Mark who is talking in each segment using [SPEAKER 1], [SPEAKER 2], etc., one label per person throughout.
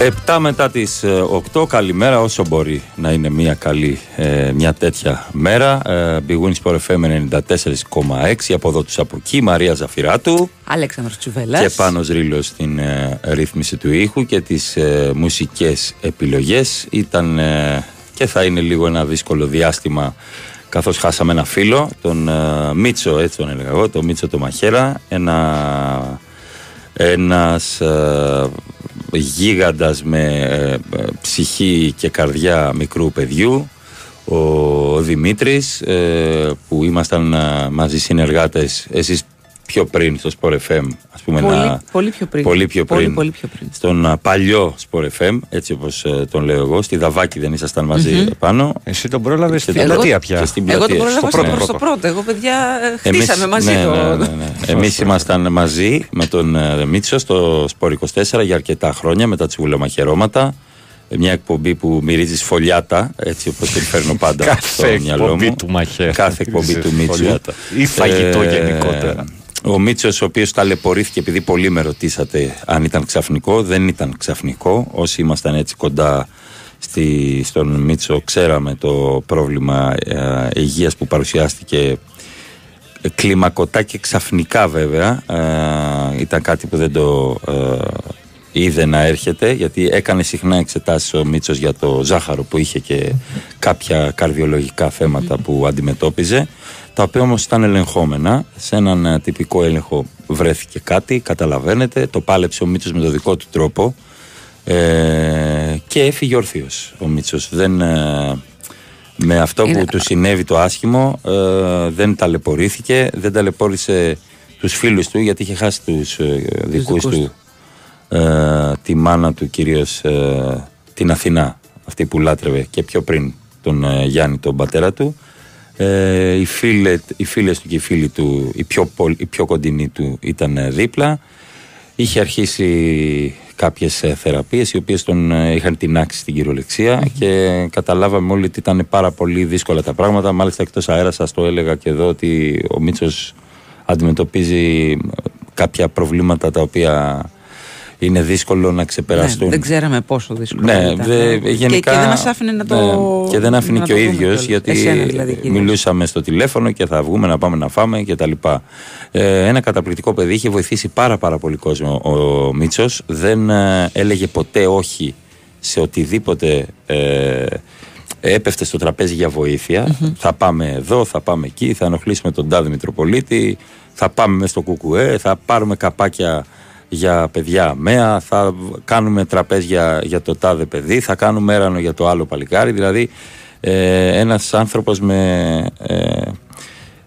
[SPEAKER 1] Επτά μετά τις 8 ε, καλημέρα όσο μπορεί να είναι μια καλή ε, μια τέτοια μέρα. Ε, Big Wings Sport FM 94,6 από εδώ τους από εκεί Μαρία Ζαφυράτου.
[SPEAKER 2] Αλέξανδρος Τσουβέλας.
[SPEAKER 1] Και Πάνος Ρήλος στην ε, ρύθμιση του ήχου και τις ε, μουσικές επιλογές. Ήταν και θα είναι λίγο ένα δύσκολο διάστημα καθώς χάσαμε ένα φίλο τον Μίτσο έτσι τον έλεγα εγώ τον Μίτσο το Μαχέρα ένα ένας γίγαντας με ε, ψυχή και καρδιά μικρού παιδιού ο Δημήτρης ε, που ήμασταν ε, μαζί συνεργάτες εσείς πιο πριν στο Sport FM, ας πούμε
[SPEAKER 2] πολύ, να, πολύ πιο πριν.
[SPEAKER 1] Πολύ πιο πριν. Πολύ, πιο πριν. Στον παλιό Sport FM, έτσι όπως τον λέω εγώ, στη Δαβάκη δεν ήσασταν μαζί mm-hmm. επάνω.
[SPEAKER 3] Εσύ τον πρόλαβες στην πλατεία πια.
[SPEAKER 2] Και στην πλατεία. Εγώ τον πρόλαβα στο, πρώτο, στο πρώτο. Εγώ παιδιά χτίσαμε μαζί ναι, το... Ναι, ναι, ναι.
[SPEAKER 1] Εμείς ήμασταν μαζί με τον Μίτσο στο Sport 24 για αρκετά χρόνια μετά τις βουλεμαχαιρώματα μια εκπομπή που μυρίζεις φωλιάτα, έτσι όπως την φέρνω πάντα στο μυαλό μου.
[SPEAKER 3] Του μαχαίρα.
[SPEAKER 1] Κάθε εκπομπή του Μίτσου.
[SPEAKER 3] Ή φαγητό ε, γενικότερα.
[SPEAKER 1] Ο Μίτσος, ο οποίος ταλαιπωρήθηκε επειδή πολλοί με ρωτήσατε αν ήταν ξαφνικό, δεν ήταν ξαφνικό. Όσοι ήμασταν έτσι κοντά στη, στον Μίτσο, ξέραμε το πρόβλημα ε, υγείας που παρουσιάστηκε κλιμακωτά και ξαφνικά βέβαια. Ε, ήταν κάτι που δεν το ε, είδε να έρχεται, γιατί έκανε συχνά εξετάσεις ο Μίτσος για το ζάχαρο που είχε και κάποια καρδιολογικά θέματα που αντιμετώπιζε τα οποία όμως ήταν ελεγχόμενα. Σε έναν ε, τυπικό έλεγχο βρέθηκε κάτι, καταλαβαίνετε, το πάλεψε ο Μίτσος με το δικό του τρόπο. Ε, και έφυγε όρθιος ο Μίτσος. Δεν, ε, με αυτό που του συνέβη το άσχημο ε, δεν ταλαιπωρήθηκε, δεν ταλαιπώρησε τους φίλους του γιατί είχε χάσει τους ε, δικούς, του, τη μάνα του κυρίως την Αθηνά αυτή που λάτρευε και πιο πριν τον Γιάννη τον πατέρα του ε, οι, φίλε, οι φίλες του και οι φίλοι του, οι πιο, οι πιο κοντινοί του ήταν δίπλα. Είχε αρχίσει κάποιες ε, θεραπείες οι οποίες τον ε, είχαν τεινάξει στην κυριολεξια και καταλάβαμε όλοι ότι ήταν πάρα πολύ δύσκολα τα πράγματα. Μάλιστα εκτός αέρας σας το έλεγα και εδώ ότι ο Μίτσος αντιμετωπίζει κάποια προβλήματα τα οποία είναι δύσκολο να ξεπεραστούν. Ναι,
[SPEAKER 2] δεν ξέραμε πόσο δύσκολο
[SPEAKER 1] ναι, ήταν. Δε, γενικά,
[SPEAKER 2] και, και, δεν μας άφηνε να το.
[SPEAKER 1] Ναι, και δεν άφηνε και ο ίδιος, γιατί δηλαδή, μιλούσαμε στο τηλέφωνο και θα βγούμε να πάμε να φάμε κτλ. Ε, ένα καταπληκτικό παιδί είχε βοηθήσει πάρα, πάρα πολύ κόσμο ο Μίτσος. Δεν ε, έλεγε ποτέ όχι σε οτιδήποτε. Ε, έπεφτε στο τραπέζι για βοηθεια Θα πάμε εδώ, θα πάμε εκεί, θα ενοχλήσουμε τον Τάδη Μητροπολίτη, θα πάμε μέσα στο Κουκουέ, θα πάρουμε καπάκια για παιδιά μέα, θα κάνουμε τραπέζια για το τάδε παιδί, θα κάνουμε έρανο για το άλλο παλικάρι. Δηλαδή, ε, ένας άνθρωπος με, ε,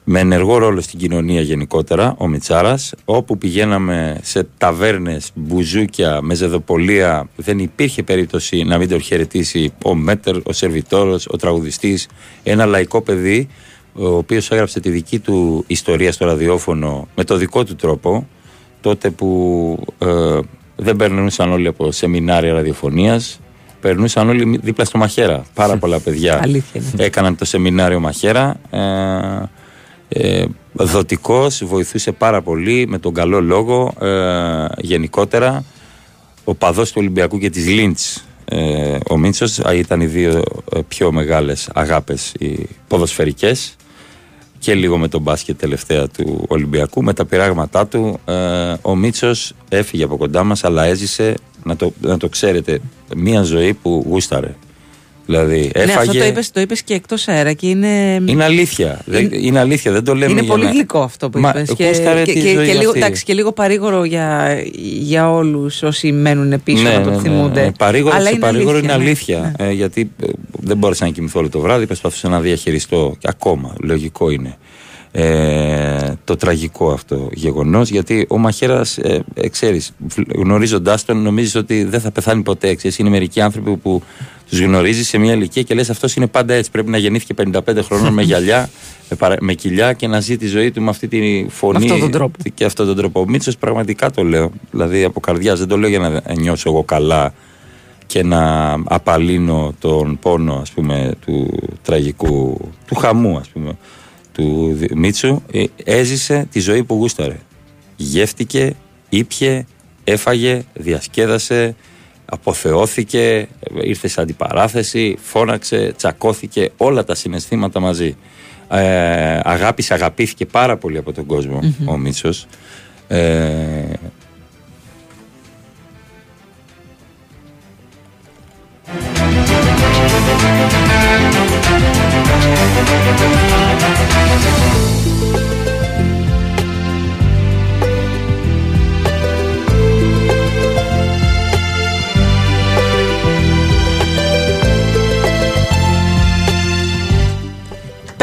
[SPEAKER 1] με ενεργό ρόλο στην κοινωνία γενικότερα, ο Μιτσάρας, όπου πηγαίναμε σε ταβέρνες, μπουζούκια, μεζεδοπολία, δεν υπήρχε περίπτωση να μην τον χαιρετήσει ο Μέτερ, ο Σερβιτόρος, ο τραγουδιστής, ένα λαϊκό παιδί, ο οποίος έγραψε τη δική του ιστορία στο ραδιόφωνο με το δικό του τρόπο, τότε που ε, δεν περνούσαν όλοι από σεμινάρια ραδιοφωνίας περνούσαν όλοι δίπλα στο Μαχαίρα. Πάρα πολλά παιδιά έκαναν το σεμινάριο Μαχαίρα. Ε, ε, δοτικός, βοηθούσε πάρα πολύ με τον καλό λόγο ε, γενικότερα. Ο παδός του Ολυμπιακού και της Λίντς ε, ο Μίτσος ήταν οι δύο ε, πιο μεγάλες αγάπες οι ποδοσφαιρικές και λίγο με τον μπάσκετ τελευταία του Ολυμπιακού. Με τα πειράγματά του, ε, ο Μίτσος έφυγε από κοντά μας, αλλά έζησε, να το, να το ξέρετε, μια ζωή που γούσταρε. Δηλαδή, έφαγε... Ναι, αυτό
[SPEAKER 2] το είπες, το είπες και εκτός αέρα και είναι...
[SPEAKER 1] Είναι αλήθεια. Είναι, είναι αλήθεια, δεν το λέμε
[SPEAKER 2] Είναι πολύ να... γλυκό αυτό που Μα, είπες. Και, και, και, και, λίγο, εντάξει, και λίγο παρήγορο για, για όλους όσοι μένουν πίσω ναι, να το ναι, θυμούνται. Ναι, ναι.
[SPEAKER 1] Παρήγορο, Αλλά είναι παρήγορο αλήθεια, είναι αλήθεια. Ναι. Ε, γιατί ε, δεν μπόρεσα να κοιμηθώ όλο το βράδυ, προσπαθούσα να διαχειριστώ και ακόμα, λογικό είναι. Ε, το τραγικό αυτό γεγονός γιατί ο Μαχαίρας ε, ε, ξέρεις γνωρίζοντάς τον νομίζεις ότι δεν θα πεθάνει ποτέ ξέρεις, είναι μερικοί άνθρωποι που τους γνωρίζεις σε μια ηλικία και λες αυτός είναι πάντα έτσι. Πρέπει να γεννήθηκε 55 χρόνων με γυαλιά, με κοιλιά και να ζει τη ζωή του με αυτή τη φωνή
[SPEAKER 2] αυτόν τον τρόπο.
[SPEAKER 1] και αυτόν τον τρόπο. Ο Μίτσος πραγματικά το λέω. Δηλαδή από καρδιάς δεν το λέω για να νιώσω εγώ καλά και να απαλύνω τον πόνο ας πούμε του τραγικού, του χαμού ας πούμε του Μίτσου ε, έζησε τη ζωή που γούσταρε γεύτηκε, ήπια, έφαγε, διασκέδασε Αποθεώθηκε, ήρθε σε αντιπαράθεση, φώναξε, τσακώθηκε όλα τα συναισθήματα μαζί. Ε, αγάπησε, αγαπήθηκε πάρα πολύ από τον κοσμο ο Μίτσος. Ε,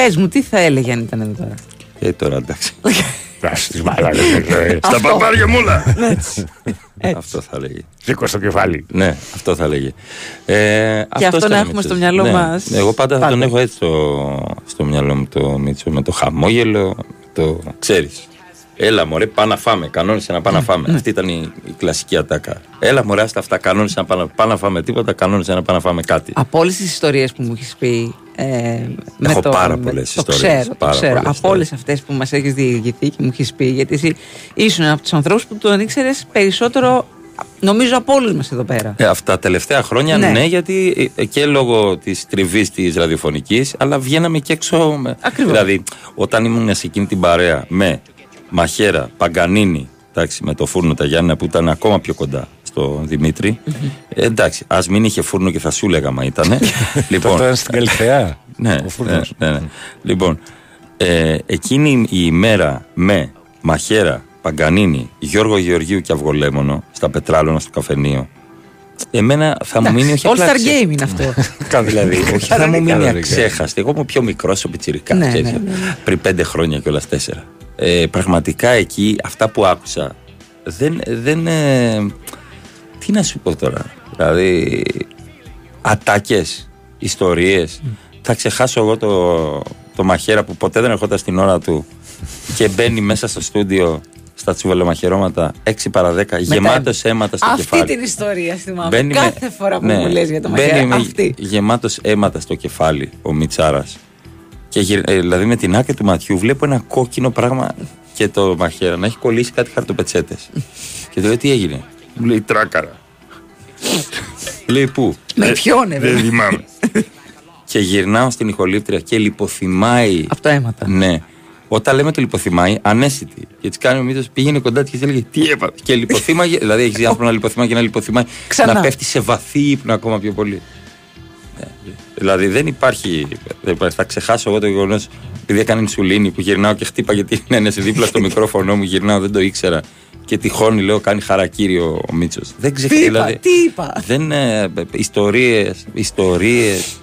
[SPEAKER 2] Πες μου, τι θα έλεγε αν ήταν εδώ; Τώρα.
[SPEAKER 1] Ε, τώρα εντάξει.
[SPEAKER 3] Στα παπάρια μου όλα.
[SPEAKER 1] Αυτό θα λέγει.
[SPEAKER 3] Σήκω στο κεφάλι.
[SPEAKER 1] Ναι, αυτό θα λέγει.
[SPEAKER 2] Ε, και αυτός να έχουμε στο μυαλό ναι. μας.
[SPEAKER 1] Εγώ πάντα, θα τον έχω έτσι στο, μυαλό μου το Μίτσο. Με το χαμόγελο. Το ξέρεις. Έλα μωρέ, πάμε να φάμε. Κανόνισε να πάμε να φάμε. Ναι. Αυτή ήταν η, κλασική ατάκα. Έλα μωρέ, άστα αυτά. Κανόνισε να πάμε, να φάμε τίποτα. Κανόνισε να πάμε να φάμε κάτι.
[SPEAKER 2] Από όλες τις ιστορίες που μου έχεις πει. Ε,
[SPEAKER 1] Έχω το, πάρα πολλές ιστορίες.
[SPEAKER 2] Ξέρω, το ξέρω. Από όλες αυτές που μας έχεις διηγηθεί και μου έχεις πει. Γιατί εσύ ήσουν από τους ανθρώπους που τον ήξερες περισσότερο Νομίζω από όλους μας εδώ πέρα.
[SPEAKER 1] Ε, αυτά τα τελευταία χρόνια ναι, ναι γιατί ε, και λόγω της τριβής της ραδιοφωνικής, αλλά βγαίναμε και έξω.
[SPEAKER 2] Ακριβώς.
[SPEAKER 1] Δηλαδή, όταν ήμουν σε εκείνη την παρέα με Μαχέρα, Παγκανίνη, εντάξει, με το φούρνο τα Γιάννα που ήταν ακόμα πιο κοντά στο δημητρη ε, εντάξει, ας μην είχε φούρνο και θα σου λέγα μα ήταν.
[SPEAKER 3] λοιπόν, Τώρα στην Καλυθέα.
[SPEAKER 1] ναι, ναι, ναι, ναι. Λοιπόν, ε, εκείνη η ημέρα με Μαχέρα, Παγκανίνη, Γιώργο Γεωργίου και Αυγολέμονο στα Πετράλωνα στο καφενείο. Εμένα θα μου μείνει όχι
[SPEAKER 2] All Star Game είναι αυτό.
[SPEAKER 1] δηλαδή, όχι θα μου μείνει αξέχαστη. Εγώ είμαι πιο μικρός ο Πιτσυρικά. Ναι, ναι, ναι, πριν πέντε χρόνια κιόλα τέσσερα ε, πραγματικά εκεί αυτά που άκουσα δεν, δεν ε, τι να σου πω τώρα δηλαδή ατάκες, ιστορίες θα ξεχάσω εγώ το, το μαχαίρα που ποτέ δεν ερχόταν στην ώρα του και μπαίνει μέσα στο στούντιο στα τσουβελομαχαιρώματα 6 παρα 10 γεμάτος αίματα στο
[SPEAKER 2] αυτή
[SPEAKER 1] κεφάλι.
[SPEAKER 2] Αυτή την ιστορία θυμάμαι. Μπαίνει Κάθε φορά που ναι, μου λες για το μαχαίρα. Μπαίνει
[SPEAKER 1] γεμάτος αίματα στο κεφάλι ο Μιτσάρας. Και ε, δηλαδή με την άκρη του ματιού βλέπω ένα κόκκινο πράγμα και το μαχαίρα να έχει κολλήσει κάτι χαρτοπετσέτες. και του λέει τι έγινε; Μου λέει τράκαρα. λέει πού;
[SPEAKER 2] Με ποιον, ε,
[SPEAKER 1] Δεν θυμάμαι. και γυρνάω στην ηχολήπτρια και λιποθυμάει.
[SPEAKER 2] Από τα αίματα.
[SPEAKER 1] Ναι. Όταν λέμε το λιποθυμάει, ανέσυτη. Και έτσι κάνει ο μύθος, πήγαινε κοντά της και έλεγε Τι έπαθε. Και λιποθύμαγε, δηλαδή έχεις δει άνθρωπο να λιποθυμάει και να λιποθυμάει. Να πέφτει σε βαθύ ύπνο ακόμα πιο πολύ. Δηλαδή δεν υπάρχει. Δεν υπάρχει. Θα ξεχάσω εγώ το γεγονός επειδή έκανε инσουλίνη που γυρνάω και χτύπαγε την ένεση δίπλα στο μικρόφωνο μου, γυρνάω, δεν το ήξερα. Και τυχόν λέω κάνει χαρακτήριο ο Μίτσος. Δεν ξέρω
[SPEAKER 2] τι δηλαδή. Τι είπα.
[SPEAKER 1] Δεν. Ε, ιστορίες, ιστορίες.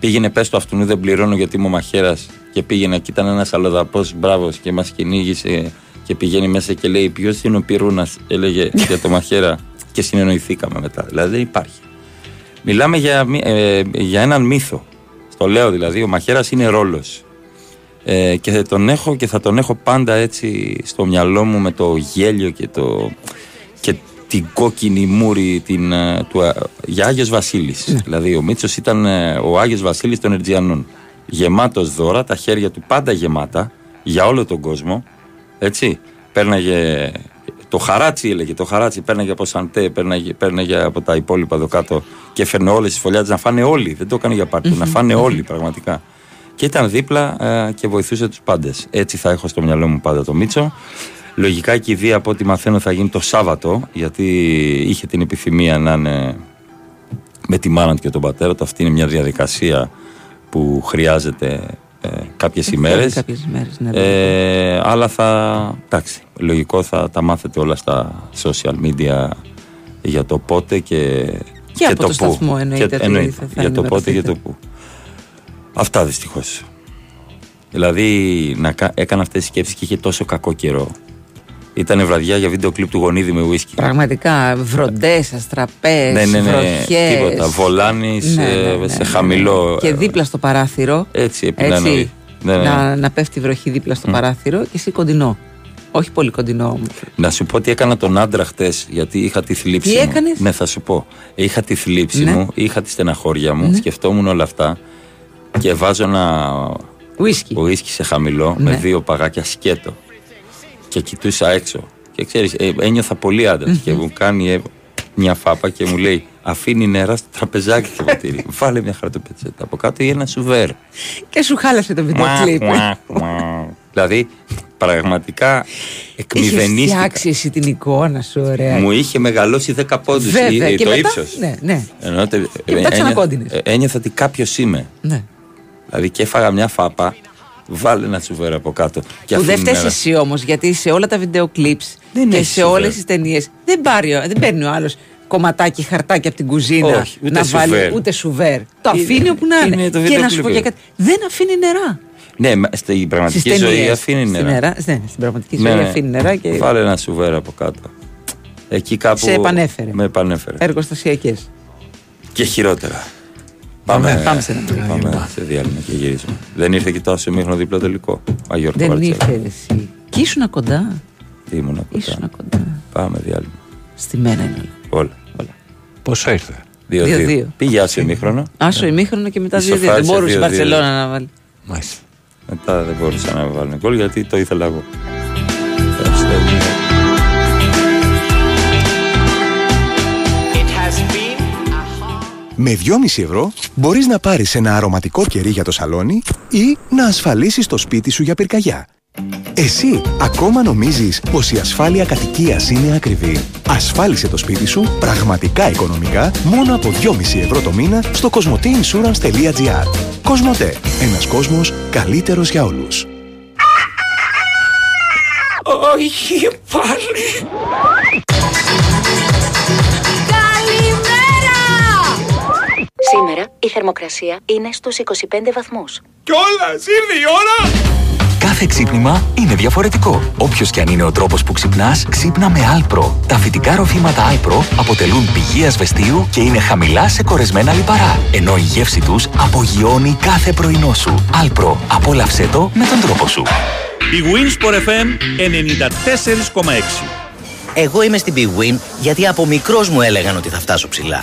[SPEAKER 1] Πήγαινε πες το αυτού δεν πληρώνω γιατί είμαι μαχαίρας. Και πήγαινε και ήταν ένας αλλοδαπός μπράβος και μας κυνήγησε και πηγαίνει μέσα και λέει Ποιος είναι ο πυρούνας, έλεγε για το μαχαίρα. Και συνεννοηθήκαμε μετά. Δηλαδή δεν υπάρχει. Μιλάμε για, ε, για έναν μύθο. Στο λέω δηλαδή, ο Μαχαίρας είναι ρόλος. Ε, και τον έχω και θα τον έχω πάντα έτσι στο μυαλό μου με το γέλιο και, το, και την κόκκινη μούρη την, ε, του, ε, για Άγιος Βασίλης. Ναι. Δηλαδή ο Μίτσος ήταν ο Άγιος Βασίλης των Ερτζιανών. Γεμάτος δώρα, τα χέρια του πάντα γεμάτα για όλο τον κόσμο. Έτσι. Πέρναγε το χαράτσι έλεγε, το χαράτσι πέρναγε από Σαντέ, πέρναγε, πέρναγε από τα υπόλοιπα εδώ κάτω και έφερνε όλες τις φωλιάδες να φάνε όλοι. Δεν το έκανε για πάρτι, να φάνε όλοι πραγματικά. Και ήταν δίπλα ε, και βοηθούσε τους πάντες. Έτσι θα έχω στο μυαλό μου πάντα το Μίτσο. Λογικά η κηδεία από ό,τι μαθαίνω θα γίνει το Σάββατο, γιατί είχε την επιθυμία να είναι με τη μάνα του και τον πατέρα του. Αυτή είναι μια διαδικασία που χρειάζεται ε, κάποιες ημέρες,
[SPEAKER 2] κάποιες ημέρες ναι,
[SPEAKER 1] ε, αλλά θα, εντάξει, λογικό θα τα μάθετε όλα στα social media για το πότε και,
[SPEAKER 2] και, από το, το σταθμό εννοείται,
[SPEAKER 1] και, εννοείται θα για το πότε και το πού αυτά δυστυχώς. δηλαδή να, έκανα αυτές τις σκέψεις και είχε τόσο κακό καιρό ήταν βραδιά για βίντεο κλιπ του γονίδι με ουίσκι.
[SPEAKER 2] Πραγματικά, βροντές, αστραπές, ναι, ναι, ναι, βροχές.
[SPEAKER 1] Τίποτα. Βολάνεις ναι, ναι, ναι, σε χαμηλό.
[SPEAKER 2] Και δίπλα στο παράθυρο.
[SPEAKER 1] Έτσι, έτσι
[SPEAKER 2] ναι, να, να πέφτει η βροχή δίπλα στο παράθυρο και εσύ κοντινό. Όχι πολύ κοντινό όμω.
[SPEAKER 1] Να σου πω τι έκανα τον άντρα χτες, γιατί είχα τη θλίψη
[SPEAKER 2] τι
[SPEAKER 1] μου.
[SPEAKER 2] έκανες;
[SPEAKER 1] Ναι, θα σου πω. Είχα τη θλίψη μου, είχα τη στεναχώρια μου, σκεφτόμουν όλα αυτά και βάζω ένα ουίσκι σε χαμηλό με δύο παγάκια σκέτο και κοιτούσα έξω. Και ξέρεις, ε, ένιωθα πολύ άντρας και μου κάνει. Ε, μια φάπα και μου λέει αφήνει νερά στο τραπεζάκι το ποτήρι. Βάλε μια χαρτοπετσέτα από κάτω ή ένα σουβέρ.
[SPEAKER 2] Και σου χάλασε το βίντεο κλιπ.
[SPEAKER 1] δηλαδή πραγματικά εκμηδενίστηκα.
[SPEAKER 2] Είχες φτιάξει εσύ την εικόνα σου, ωραία.
[SPEAKER 1] Μου είχε μεγαλώσει 10 πόντους το ύψος.
[SPEAKER 2] Ναι, ναι.
[SPEAKER 1] Ενώ,
[SPEAKER 2] και μετά
[SPEAKER 1] ένιωθα ότι κάποιος είμαι.
[SPEAKER 2] Ναι.
[SPEAKER 1] Δηλαδή και έφαγα μια φάπα Βάλε ένα τσουβέρ από κάτω.
[SPEAKER 2] Και που δεν φταίεις εσύ όμως, γιατί σε όλα τα βίντεο κλιπς και σε όλες τις ταινίες δεν, δεν παίρνει ο άλλος κομματάκι χαρτάκι από την κουζίνα
[SPEAKER 1] Όχι, ούτε
[SPEAKER 2] να
[SPEAKER 1] σουβέρ.
[SPEAKER 2] βάλει ούτε σουβέρ. Το αφήνει όπου να είναι.
[SPEAKER 1] είναι το
[SPEAKER 2] και να σου πω και κάτι. Δεν αφήνει νερά.
[SPEAKER 1] Ναι, στην πραγματική ζωή αφήνει νερά.
[SPEAKER 2] Στην, νερά, ναι, στην πραγματική ζωή ναι, αφήνει νερά. Και...
[SPEAKER 1] Βάλε ένα σουβέρ από κάτω. Εκεί κάπου.
[SPEAKER 2] Σε επανέφερε.
[SPEAKER 1] Με επανέφερε.
[SPEAKER 2] Εργοστασιακές.
[SPEAKER 1] Και χειρότερα.
[SPEAKER 2] Πάμε, πάμε, σε,
[SPEAKER 1] ένα. πάμε σε διάλειμμα και γυρίσουμε. Δεν ήρθε και τόσο μήχρονο δίπλο τελικό.
[SPEAKER 2] Αγιώργο Δεν ήρθε εσύ. Και ήσουν κοντά.
[SPEAKER 1] Τι ήμουν κοντά.
[SPEAKER 2] Ήσουν κοντά.
[SPEAKER 1] Πάμε διάλειμμα.
[SPEAKER 2] Στη μένα είναι
[SPEAKER 1] όλα.
[SPEAKER 4] όλα. Πόσο ήρθε;
[SPEAKER 1] 2-2. Πήγε άσο ημίχρονο.
[SPEAKER 2] Άσο ημίχρονο και μετά 2-2. Δεν μπορούσε η Βαρσελόνα να βάλει.
[SPEAKER 4] Μάλιστα.
[SPEAKER 1] Μετά δεν μπορούσα να βάλω γκολ γιατί το ήθελα εγώ.
[SPEAKER 5] Με 2,5 ευρώ μπορείς να πάρεις ένα αρωματικό κερί για το σαλόνι ή να ασφαλίσεις το σπίτι σου για πυρκαγιά. Εσύ ακόμα νομίζεις πως η ασφάλεια κατοικίας είναι ακριβή. Ασφάλισε το σπίτι σου πραγματικά οικονομικά μόνο από 2,5 ευρώ το μήνα στο cosmoteinsurance.gr Κοσμοτέ. Ένας κόσμος καλύτερος για όλους.
[SPEAKER 6] Όχι πάλι.
[SPEAKER 7] Σήμερα η θερμοκρασία είναι στους 25 βαθμούς.
[SPEAKER 6] Κιόλας, ήρθε η ώρα!
[SPEAKER 8] Κάθε ξύπνημα είναι διαφορετικό. Όποιος και αν είναι ο τρόπος που ξυπνάς, ξύπνα με Alpro. Τα φυτικά ροφήματα Alpro αποτελούν πηγή ασβεστίου και είναι χαμηλά σε κορεσμένα λιπαρά. Ενώ η γεύση τους απογειώνει κάθε πρωινό σου. Alpro. Απόλαυσέ το με τον τρόπο σου.
[SPEAKER 9] Η Winsport FM 94,6
[SPEAKER 10] Εγώ είμαι στην Big Win γιατί από μικρός μου έλεγαν ότι θα φτάσω ψηλά.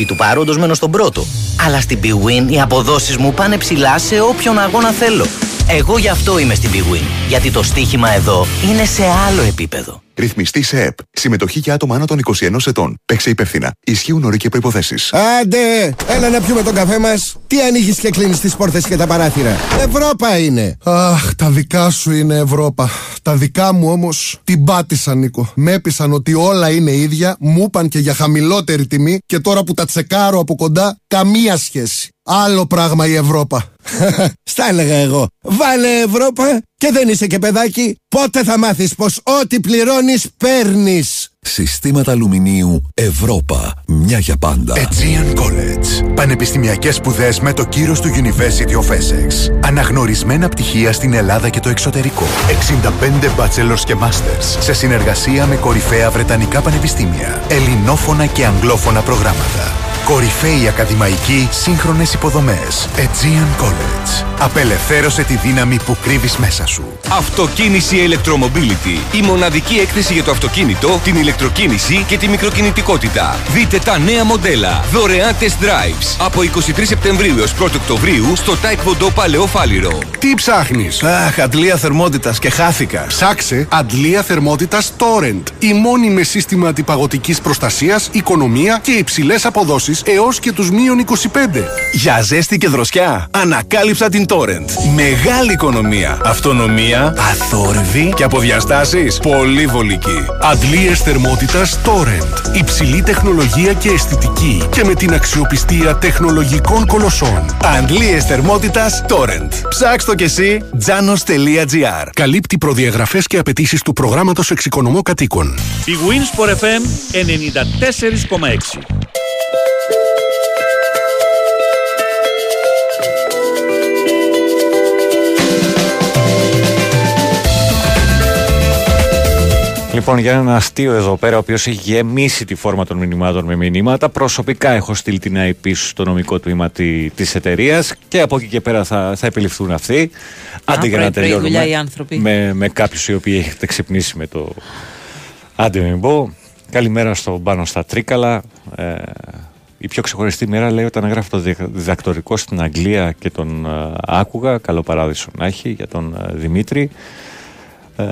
[SPEAKER 10] Επί του παρόντος μένω στον πρώτο. Αλλά στην Big Win οι αποδόσεις μου πάνε ψηλά σε όποιον αγώνα θέλω. Εγώ γι' αυτό είμαι στην Big Win. Γιατί το στοίχημα εδώ είναι σε άλλο επίπεδο.
[SPEAKER 11] Ρυθμιστή σε ΕΠ. Συμμετοχή για άτομα άνω των 21 ετών. Παίξε υπεύθυνα. Ισχύουν όροι και προποθέσει.
[SPEAKER 12] Άντε! Έλα να πιούμε τον καφέ μας. Τι ανοίγεις και κλείνεις τις πόρτες και τα παράθυρα. Ευρώπα είναι.
[SPEAKER 13] Αχ, τα δικά σου είναι Ευρώπα. Τα δικά μου όμως την πάτησαν, Νίκο. Με έπεισαν ότι όλα είναι ίδια, μου είπαν και για χαμηλότερη τιμή και τώρα που τα τσεκάρω από κοντά, καμία σχέση. Άλλο πράγμα η Ευρώπα.
[SPEAKER 12] Στα έλεγα εγώ. Βάλε Ευρώπα και δεν είσαι και παιδάκι. Πότε θα μάθεις πως ό,τι πληρώνεις παίρνεις.
[SPEAKER 14] Συστήματα αλουμινίου Ευρώπα. Μια για πάντα.
[SPEAKER 15] Aegean College. Πανεπιστημιακές σπουδές με το κύρος του University of Essex. Αναγνωρισμένα πτυχία στην Ελλάδα και το εξωτερικό. 65 bachelors και masters. Σε συνεργασία με κορυφαία βρετανικά πανεπιστήμια. Ελληνόφωνα και αγγλόφωνα προγράμματα. Κορυφαίοι ακαδημαϊκοί, σύγχρονες υποδομές. Aegean College. Απελευθέρωσε τη δύναμη που κρύβεις μέσα σου.
[SPEAKER 16] Αυτοκίνηση Electromobility. Η μοναδική έκθεση για το αυτοκίνητο, την ηλεκτροκίνηση και τη μικροκινητικότητα. Δείτε τα νέα μοντέλα. Δωρεάν test drives. Από 23 Σεπτεμβρίου έως 1 Οκτωβρίου στο Taekwondo Παλαιό Φάληρο.
[SPEAKER 15] Τι ψάχνεις;
[SPEAKER 12] Αχ, αντλία θερμότητας και χάθηκα.
[SPEAKER 15] Ψάξε αντλία θερμότητας Torrent. Η μόνη με σύστημα αντιπαγωτικής προστασίας, οικονομία και υψηλές αποδόσεις έως και τους μείον 25.
[SPEAKER 12] Για ζέστη και δροσιά, ανακάλυψα την Torrent. Μεγάλη οικονομία, αυτονομία, αθόρυβη και από διαστάσεις πολύ βολική.
[SPEAKER 15] Αντλίες θερμότητας Torrent. Υψηλή τεχνολογία και αισθητική και με την αξιοπιστία τεχνολογικών κολοσσών.
[SPEAKER 12] Αντλίες θερμότητας Torrent. Ψάξ' το κι εσύ, janos.gr.
[SPEAKER 15] Καλύπτει προδιαγραφές και απαιτήσεις του προγράμματος εξοικονομώ κατοίκων.
[SPEAKER 9] Η Winsport FM 94,6
[SPEAKER 4] Λοιπόν, για ένα αστείο εδώ πέρα, ο οποίος έχει γεμίσει τη φόρμα των μηνυμάτων με μηνύματα. Προσωπικά έχω στείλει την IP στο νομικό τμήμα τη εταιρείας και από εκεί και πέρα θα, θα επιληφθούν αυτοί.
[SPEAKER 2] Άντε για να τελειώνουμε.
[SPEAKER 4] Με, με κάποιους οι οποίοι έχετε ξυπνήσει με το. Άντε μην πω. Καλημέρα στον πάνω στα Τρίκαλα. Ε, η πιο ξεχωριστή μέρα λέει όταν έγραφε το διδακτορικό στην Αγγλία και τον ε, άκουγα. Καλό παράδεισο να έχει για τον ε, Δημήτρη. Ε,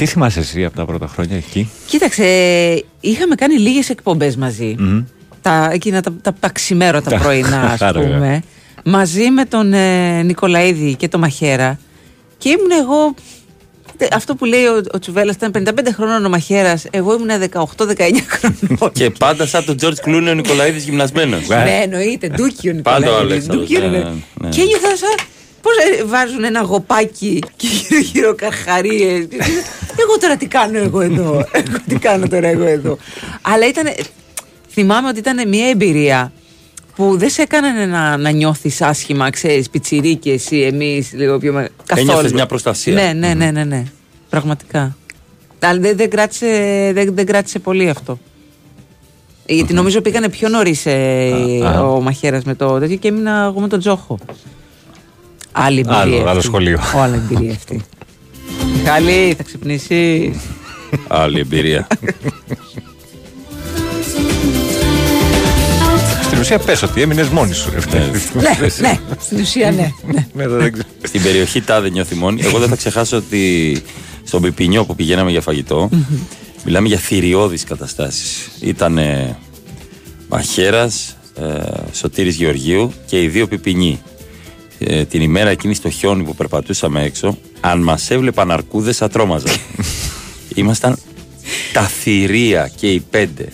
[SPEAKER 3] Τι θυμάσαι εσύ από τα πρώτα χρόνια εκεί;
[SPEAKER 2] Κοίταξε, είχαμε κάνει λίγες εκπομπές μαζί. Τα, εκείνα τα, τα, τα ξημέρωτα
[SPEAKER 3] Τα-
[SPEAKER 2] πρωινά, ας
[SPEAKER 3] Άρα,
[SPEAKER 2] πούμε.
[SPEAKER 3] βέβαια.
[SPEAKER 2] Μαζί με τον ε, Νικολαίδη και τον Μαχαίρα. Και ήμουν εγώ. τε- Αυτό που λέει ο, ο Τσουβέλλας ήταν 55 χρόνων ο Μαχαίρας Εγώ ήμουν 18-19 χρόνων.
[SPEAKER 1] Και πάντα σαν τον George Clooney ο Νικολαίδης γυμνασμένος.
[SPEAKER 2] ναι, εννοείται. Ντούκι ο
[SPEAKER 1] Πάντα ο
[SPEAKER 2] Νικολαίδης.
[SPEAKER 1] Αλέξανδρος,
[SPEAKER 2] Ντούκι,
[SPEAKER 1] ναι,
[SPEAKER 2] ναι.
[SPEAKER 1] ναι, ναι.
[SPEAKER 2] Και ένιωθα σαν. Πώς βάζουν ένα γοπάκι και γύρω-γύρω καρχαρίες. εγώ τώρα τι κάνω εγώ εδώ; εγώ τι κάνω τώρα εγώ εδώ; Αλλά ήταν. Θυμάμαι ότι ήταν μια εμπειρία που δεν σε έκαναν να, να νιώθεις άσχημα, ξέρεις, πιτσιρίκι εσύ, εμείς, λίγο πιο μεγάλο.
[SPEAKER 1] Ένιωθες μια προστασία.
[SPEAKER 2] Ναι, ναι, ναι, ναι, ναι. Πραγματικά. Αλλά δεν, δεν, κράτησε, δεν, δεν κράτησε πολύ αυτό. Γιατί νομίζω πήγανε πιο νωρίς
[SPEAKER 3] α.
[SPEAKER 2] ο Μαχαίρας με το τέτοιο και έμεινα εγώ με τον Τζόχο. Άλλη εμπειρία.
[SPEAKER 3] Άλλο- άλλο
[SPEAKER 2] αυτή.
[SPEAKER 3] σχολείο.
[SPEAKER 2] Ω, Άλλη εμπειρία αυτή. Μιχάλη, θα ξυπνήσει.
[SPEAKER 1] Άλλη εμπειρία.
[SPEAKER 3] Στην ουσία πες ότι έμεινες μόνη σου. ρε φίλε.
[SPEAKER 2] ναι, ναι, στην ουσία ναι. ναι.
[SPEAKER 3] Ναι, δεν ξέρω.
[SPEAKER 1] Στην περιοχή τάδε νιώθει μόνη. Εγώ δεν θα ξεχάσω ότι στον Πιπινιό που πηγαίναμε για φαγητό, μιλάμε για θηριώδεις καταστάσεις. Ήταν Μαχαίρας, ε, Σωτήρης Γεωργίου και οι δύο Πιπινιοί. Ε, την ημέρα εκείνη στο χιόνι που περπατούσαμε έξω, αν μας έβλεπαν αρκούδες θα τρόμαζαν. Ήμασταν τα θηρία και οι πέντε.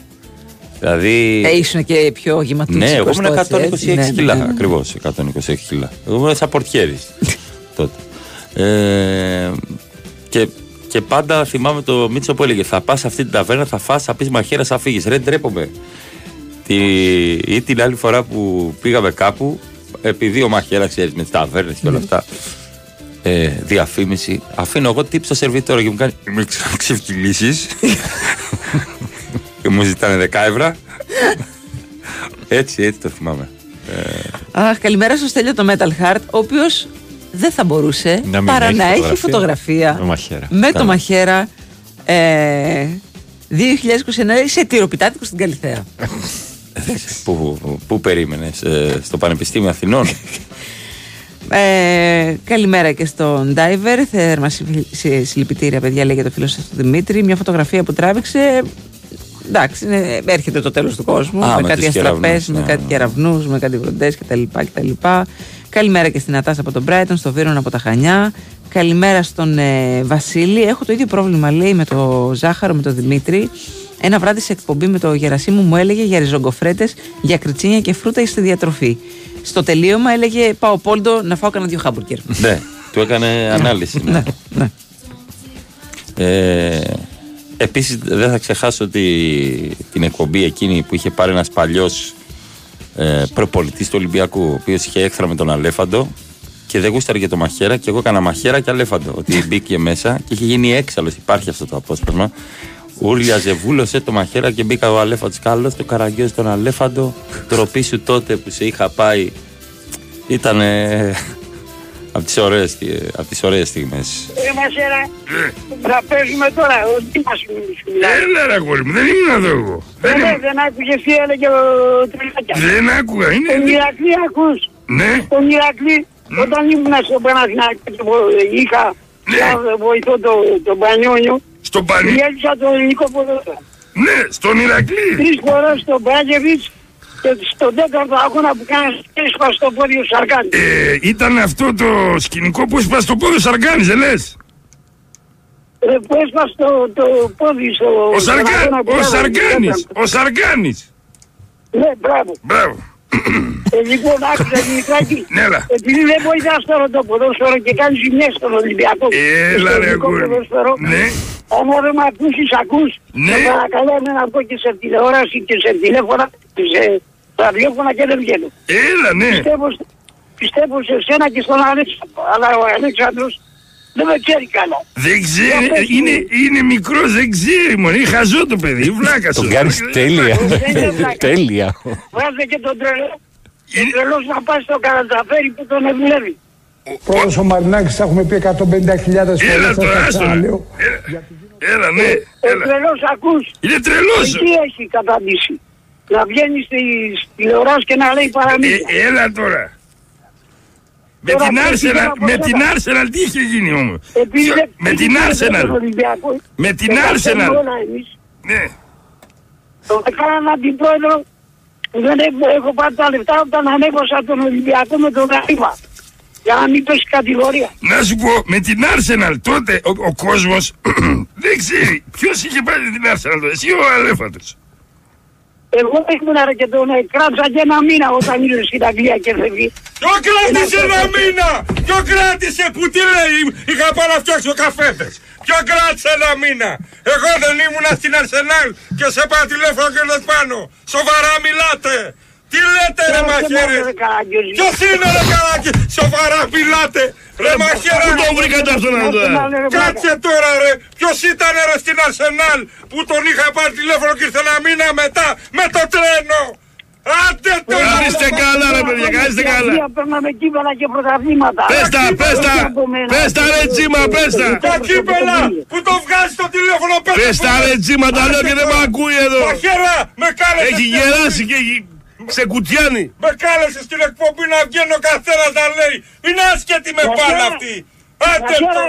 [SPEAKER 1] Δηλαδή...
[SPEAKER 2] Ε, ήσουν και πιο γηματούτσικος
[SPEAKER 1] Ναι, εγώ ήμουν
[SPEAKER 2] τότε,
[SPEAKER 1] 126
[SPEAKER 2] έτσι. Ναι, ναι,
[SPEAKER 1] κιλά.
[SPEAKER 2] ναι.
[SPEAKER 1] Ακριβώς 126 κιλά. Εγώ ήμουν σαν πορτιέρης τότε. Ε, και, και πάντα θυμάμαι το Μίτσο που έλεγε: Θα πας σε αυτή την ταβέρνα, θα φας, θα πεις μαχαίρα, θα φύγεις. Ρε, ντρέπομαι. Τη, ή την άλλη φορά που πήγαμε κάπου, επειδή ο μαχαίρας ξέρεις με τις ταβέρνες και όλα αυτά. Ε, διαφήμιση. Αφήνω εγώ τύψω σερβιτόρο και μου κάνει. Με ξεφτυλίσει. και μου ζητάνε 10 ευρώ. έτσι, έτσι το θυμάμαι.
[SPEAKER 2] Αχ, καλημέρα στο Στέλιο το Metal Heart, ο οποίος δεν θα μπορούσε
[SPEAKER 3] Να μην
[SPEAKER 2] παρά
[SPEAKER 3] έχει
[SPEAKER 2] να έχει
[SPEAKER 3] φωτογραφία.
[SPEAKER 2] φωτογραφία
[SPEAKER 3] Με μαχαίρα.
[SPEAKER 2] με το
[SPEAKER 3] Καλά.
[SPEAKER 2] μαχαίρα ε, 2029 σε τυροπιτάτικο στην Καλυθέα.
[SPEAKER 1] Πού, πού περίμενες, στο Πανεπιστήμιο Αθηνών;
[SPEAKER 2] Ε, καλημέρα και στον Diver. Θέρμα συ- συ- συλληπιτήρια, παιδιά, λέει για το φίλος σας του Δημήτρη. Μια φωτογραφία που τράβηξε. Εντάξει, είναι, έρχεται το τέλος του κόσμου.
[SPEAKER 1] Α,
[SPEAKER 2] με,
[SPEAKER 1] με
[SPEAKER 2] κάτι
[SPEAKER 1] τους
[SPEAKER 2] αστραπές,
[SPEAKER 1] κεραυνούς,
[SPEAKER 2] με
[SPEAKER 1] ναι,
[SPEAKER 2] κάτι
[SPEAKER 1] ναι.
[SPEAKER 2] κεραυνούς, με κάτι βροντέ κτλ, κτλ. Καλημέρα και στην Ατάσα από τον Brighton, στο Βίρον από τα Χανιά. Καλημέρα στον ε, Βασίλη. Έχω το ίδιο πρόβλημα, λέει, με το Ζάχαρο, με τον Δημήτρη. Ένα βράδυ σε εκπομπή με το Γερασίμου μου έλεγε για ριζογκοφρέτες, για κριτσίνια και φρούτα στη διατροφή. Στο τελείωμα έλεγε Πάω Πόλντο να φάω κανένα δύο χάμπουργκερ.
[SPEAKER 1] ναι, του έκανε ανάλυση. ναι.
[SPEAKER 2] ναι.
[SPEAKER 1] Ε, Επίσης, δεν θα ξεχάσω ότι την εκπομπή εκείνη που είχε πάρει ένας παλιός ε, προπολιτής του Ολυμπιακού, ο οποίος είχε έκθρα με τον Αλέφαντο και δεν γούσταρε και το μαχαίρα. Και εγώ έκανα μαχαίρα και Αλέφαντο. Ότι μπήκε μέσα και είχε γίνει έξαλλος. Υπάρχει αυτό το απόσπασμα. Ούρλιαζε, βούλωσε το μαχαίρα και μπήκα ο Αλέφαντο. Καλό το καραγκιόζ τον Αλέφαντο. Τροπή σου τότε που σε είχα πάει. Ήταν από τις ωραίες απ τις ωραίες στιγμές.
[SPEAKER 17] Ε, Μασέρα, θα παίζουμε τώρα. Ο Δήμας μου μιλάει.
[SPEAKER 18] Έλα ρε αγόρι μου, δεν ήμουν εδώ εγώ.
[SPEAKER 17] Ε, ναι, δεν άκουγες τι έλεγε ο Τριλάκια.
[SPEAKER 18] Δεν άκουγα, είναι...
[SPEAKER 17] Τον Ηρακλή ακούς.
[SPEAKER 18] Ναι.
[SPEAKER 17] Τον Ηρακλή, όταν ήμουν στο Παναθηναϊκό και είχα σαν βοηθό το- τον Πανιόνιο.
[SPEAKER 18] Στο Πανι-
[SPEAKER 17] Διέλυσα τον ελληνικό ποδόσφαιρο.
[SPEAKER 18] Ναι, στον Ηρακλή.
[SPEAKER 17] Τρεις φορές στον Μπράγεβιτς και στον τέταρτο αγώνα που κάνεις έσπασε στο πόδι ο Σαρκάνης.
[SPEAKER 18] Ε, ήταν αυτό το σκηνικό που έσπασε το πόδι ο Σαργκάνης, δεν λες;
[SPEAKER 17] Ε, που έσπασε το, το πόδι στο...
[SPEAKER 18] Ο,
[SPEAKER 17] στον
[SPEAKER 18] Σαρκα...
[SPEAKER 17] αγώνα που
[SPEAKER 18] ο
[SPEAKER 17] κάναμε,
[SPEAKER 18] Σαργκάνης,
[SPEAKER 17] τέταρτο.
[SPEAKER 18] ο Σαργκάνης.
[SPEAKER 17] Ναι, μπράβο.
[SPEAKER 18] Μπράβο.
[SPEAKER 17] Ε, λοιπόν, άκουσα Δημητράκη.
[SPEAKER 18] Ναι, έλα.
[SPEAKER 17] Επειδή δεν βοηθάς τώρα το ποδόσφαιρο και κάνεις ζημιές στον Ολυμπιακό.
[SPEAKER 18] Έλα,
[SPEAKER 17] στο
[SPEAKER 18] ρε,
[SPEAKER 17] ελληνικό
[SPEAKER 18] αγόρι μου.
[SPEAKER 17] ποδόσφαιρο,
[SPEAKER 18] Ναι.
[SPEAKER 17] Αν δεν με ακούσεις, ακούς.
[SPEAKER 18] Ναι.
[SPEAKER 17] Σε παρακαλώ να πω και σε τηλεόραση και σε τηλέφωνα και σε ραδιόφωνα και δεν βγαίνω.
[SPEAKER 18] Έλα, ναι.
[SPEAKER 17] Πιστεύω, πιστεύω σε σένα και στον Αλέξανδρο. Αλλά ο Αλέξανδρος δεν με ξέρει καλά.
[SPEAKER 18] Δεν ξέρει,
[SPEAKER 17] Για πες μου.
[SPEAKER 18] είναι, είναι μικρός, δεν ξέρει μόνο, είναι χαζό το παιδί, βλάκα σου.
[SPEAKER 3] Τον κάνεις τέλεια.
[SPEAKER 17] Δεν είναι βλάκα.
[SPEAKER 3] τέλεια.
[SPEAKER 17] Βάζε και τον τρελό. Ο τρελός να πάει στο καραταφέρι που τον ευλεύει.
[SPEAKER 19] Πρόεδρος ο Μαρινάκης, τα έχουμε πει 150.000 φορές.
[SPEAKER 18] Έλα
[SPEAKER 19] θα
[SPEAKER 18] τώρα,
[SPEAKER 19] τα
[SPEAKER 18] άστο.
[SPEAKER 19] ξαναλέω.
[SPEAKER 18] Έλα, ναι.
[SPEAKER 17] Ο τρελός ακούς.
[SPEAKER 18] Είναι τρελός.
[SPEAKER 17] Τι έχει καταντήσει; Να βγαίνεις στη τηλεόραση και να λέει παραμύθια.
[SPEAKER 18] Ε, έλα τώρα. Με την Arsenal, με την Arsenal τι είχε γίνει όμως; Με την Arsenal. Με την Arsenal. Ναι.
[SPEAKER 17] Το έκαναν αντιπρόεδρο δεν έχω, έχω πάρει τα λεφτά όταν ανέβασα τον Ολυμπιακό με τον Γαρίβα. Για να μην πέσει κατηγορία.
[SPEAKER 18] Να σου πω, με την Arsenal τότε ο, ο κόσμος δεν ξέρει ποιος είχε πάρει την Arsenal τότε, εσύ ο Αλέφατος.
[SPEAKER 17] Εγώ ήμουν ρε και τον ε, κράτησα και ένα μήνα όταν ήρθε στην Αγγλία και φεύγει.
[SPEAKER 18] Ποιο κράτησε ένα μήνα! Ποιο κράτησε που τι λέει, είχα πάει να φτιάξω καφέτες. Ποιο κράτησε ένα μήνα. Εγώ δεν ήμουνα στην Αρσενάλ και σε πάω τηλέφωνο και δεν πάνω. Σοβαρά μιλάτε. Τι λέτε ρε μαχαίρες; Ποιος είναι ρε καράκι. Σοβαρά μιλάτε. Ρε μαχαίρα. Πού το βρήκατε αυτόν εδώ. Κάτσε τώρα ρε. Ποιος ήταν ρε στην Αρσενάλ που τον είχα πάρει τηλέφωνο και ήρθε ένα μήνα μετά με το τρένο; Άντε το
[SPEAKER 20] Είστε καλά ρε παιδιά, είστε καλά.
[SPEAKER 17] Παίρναμε κύπελα και πρωταθλήματα.
[SPEAKER 20] Πες τα, πες τα, πες τα ρε τσίμα, πες τα.
[SPEAKER 18] Τα κύπελα που το βγάζει στο τηλέφωνο πες
[SPEAKER 20] Πες τα ρε τσίμα, τα λέω και δεν με ακούει εδώ.
[SPEAKER 18] Μαχαίρα, με κάλεσες.
[SPEAKER 20] Έχει γελάσει και έχει σε κουτιάνει.
[SPEAKER 18] Με κάλεσε στην εκπομπή να βγαίνει ο καθένας να λέει. Είναι άσχετη με πάνω αυτή. Άντε το.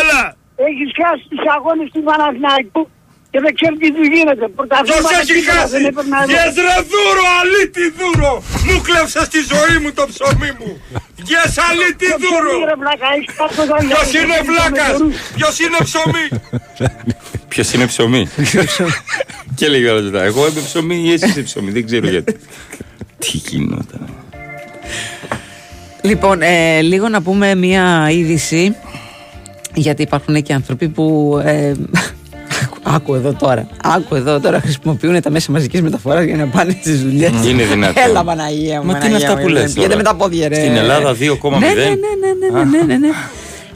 [SPEAKER 20] Έλα.
[SPEAKER 17] Έχεις χάσει τις αγώνες του Παναθηναϊκού και δεν ξέρει τι του γίνεται.
[SPEAKER 18] Ποιος έχει χάσει. Γες ρε δούρο, αλήτη δούρο. Μου κλέψες τη ζωή μου το ψωμί μου. Γες αλήτη δούρο. Ποιος είναι βλάκας; Ποιος είναι ψωμί;
[SPEAKER 1] Ποιος είναι ψωμί; και λέει ο μετά. Εγώ είμαι ψωμί ή εσύ είσαι ψωμί. Δεν ξέρω γιατί. Τι γινόταν.
[SPEAKER 2] Λοιπόν, ε, λίγο να πούμε μία είδηση γιατί υπάρχουν και άνθρωποι που ε, Άκου εδώ τώρα. Άκου εδώ τώρα χρησιμοποιούν τα μέσα μαζικής μεταφοράς για να πάνε στις δουλειές.
[SPEAKER 1] Είναι δυνατόν.
[SPEAKER 2] Έλα, Παναγία μου.
[SPEAKER 1] Μα τι είναι αυτά που λες.
[SPEAKER 2] Γιατί με τα πόδια, ρε.
[SPEAKER 1] Στην Ελλάδα 2,0.
[SPEAKER 2] Ναι, ναι, ναι, ναι, ναι, ναι, ναι.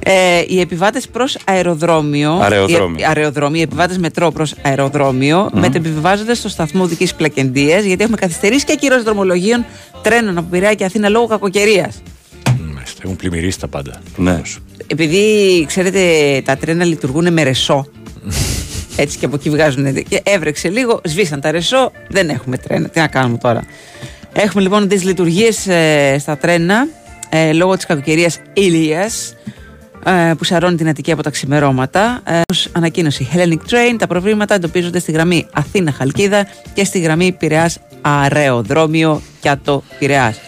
[SPEAKER 2] Ε, οι επιβάτες προς αεροδρόμιο.
[SPEAKER 1] Αεροδρόμιο.
[SPEAKER 2] Οι, αεροδρόμιο, οι επιβάτες μετρό προς αεροδρόμιο mm. μετεπιβιβάζονται στο σταθμό Οδικής Πλακεντίας γιατί έχουμε καθυστερήσει και ακύρωση δρομολογίων τρένων από Πειραιά και Αθήνα λόγω κακοκαιρίας.
[SPEAKER 3] Έχουν πλημμυρίσει τα πάντα.
[SPEAKER 1] Ναι.
[SPEAKER 2] Επειδή ξέρετε τα τρένα λειτουργούν με ρεσό. Έτσι και από εκεί βγάζουν. Και έβρεξε λίγο, σβήσαν τα ρεσό, δεν έχουμε τρένα. Τι να κάνουμε τώρα. Έχουμε λοιπόν τις λειτουργίες ε, στα τρένα ε, λόγω της κακοκαιρίας ήλια ε, που σαρώνει την Αττική από τα ξημερώματα. Ε, ως ανακοίνωση Hellenic Train, τα προβλήματα εντοπίζονται στη γραμμή Αθήνα-Χαλκίδα και στη γραμμή Πειραιάς Αρεοδρόμιο για το Πειραιάς.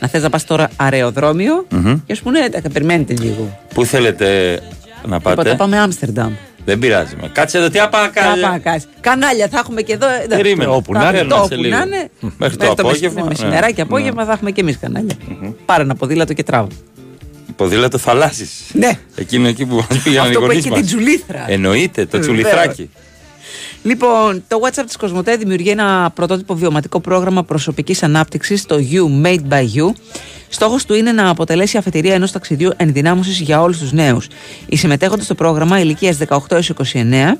[SPEAKER 2] Να θες να πας τώρα αρεοδρόμιο
[SPEAKER 1] Μμμ.
[SPEAKER 2] και σου πούνε εντάξει περιμένετε λίγο.
[SPEAKER 1] Πού θέλετε να πάτε;
[SPEAKER 2] Είπα, θα πάμε Άμστερνταμ.
[SPEAKER 1] Δεν πειράζει. μα. Κάτσε εδώ, τι απά
[SPEAKER 2] Θα πάμε κάτσε. Κανάλια θα έχουμε και εδώ. ε,
[SPEAKER 1] Περίμενε. Όπου να είναι,
[SPEAKER 2] Το
[SPEAKER 1] σε
[SPEAKER 2] όπου
[SPEAKER 1] λίγο.
[SPEAKER 2] να είναι.
[SPEAKER 1] Μέχρι το
[SPEAKER 2] μεσ-
[SPEAKER 1] απόγευμα, ναι.
[SPEAKER 2] Μεσημεράκι, απόγευμα θα έχουμε και εμείς κανάλια. Πάρε ένα ποδήλατο και τράβο.
[SPEAKER 1] Ποδήλατο θαλάσσης.
[SPEAKER 2] Ναι.
[SPEAKER 1] Εκείνο εκεί που μας πήγαν οι
[SPEAKER 2] Αυτό που
[SPEAKER 1] γονείς
[SPEAKER 2] έχει
[SPEAKER 1] μας.
[SPEAKER 2] την τζουλήθρα.
[SPEAKER 1] Εννοείται, το
[SPEAKER 2] Βεβαίως.
[SPEAKER 1] τσουλιθράκι.
[SPEAKER 2] Λοιπόν, το WhatsApp της Κοσμοτέ δημιουργεί ένα πρωτότυπο βιωματικό πρόγραμμα προσωπικής ανάπτυξης, το You Made by You. Στόχος του είναι να αποτελέσει αφετηρία ενός ταξιδιού ενδυνάμωσης για όλους τους νέους. Οι συμμετέχοντες στο πρόγραμμα ηλικίας 18 έως 29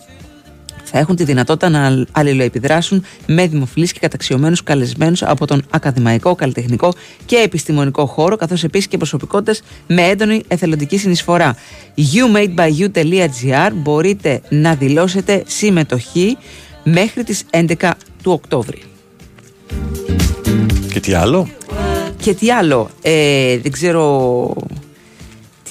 [SPEAKER 2] θα έχουν τη δυνατότητα να αλληλοεπιδράσουν με δημοφιλείς και καταξιωμένους καλεσμένους από τον ακαδημαϊκό, καλλιτεχνικό και επιστημονικό χώρο, καθώς επίσης και προσωπικότητες με έντονη εθελοντική συνεισφορά. youmadebyou.gr μπορείτε να δηλώσετε συμμετοχή μέχρι τις 11 του Οκτώβρη.
[SPEAKER 3] Και τι άλλο;
[SPEAKER 2] Και τι άλλο, ε, δεν ξέρω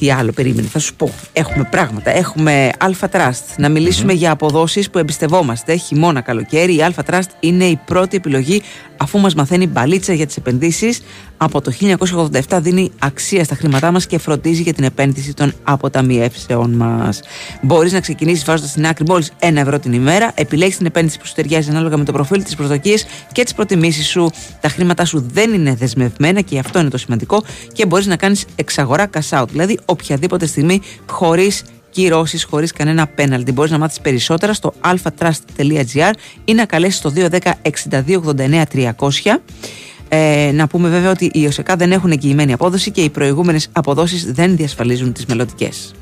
[SPEAKER 2] τι άλλο περίμενε, θα σου πω. Έχουμε πράγματα, έχουμε Alpha Trust. Να μιλησουμε για αποδόσεις που εμπιστευόμαστε. Χειμώνα, καλοκαίρι, η Alpha Trust είναι η πρώτη επιλογή αφού μας μαθαίνει μπαλίτσα για τις επενδύσεις. Από το 1987 δίνει αξία στα χρήματά μας και φροντίζει για την επένδυση των αποταμιεύσεων μας. Μπορείς να ξεκινήσεις βάζοντας στην άκρη μόλις 1 ευρώ την ημέρα, επιλέγεις την επένδυση που σου ταιριάζει ανάλογα με το προφίλ, τις προσδοκίες και τις προτιμήσεις σου. Τα χρήματά σου δεν είναι δεσμευμένα και αυτό είναι το σημαντικό και μπορείς να κάνεις εξαγορά cash out, δηλαδή οποιαδήποτε στιγμή χωρίς κυρώσεις χωρίς κανένα πέναλτι. Μπορείς να μάθεις περισσότερα στο alphatrust.gr ή να καλέσεις στο 210 62 89 300. Ε, να πούμε βέβαια ότι οι ΟΣΕΚΑ δεν έχουν εγγυημένη απόδοση και οι προηγούμενες αποδόσεις δεν διασφαλίζουν τις
[SPEAKER 6] μελλοντικές.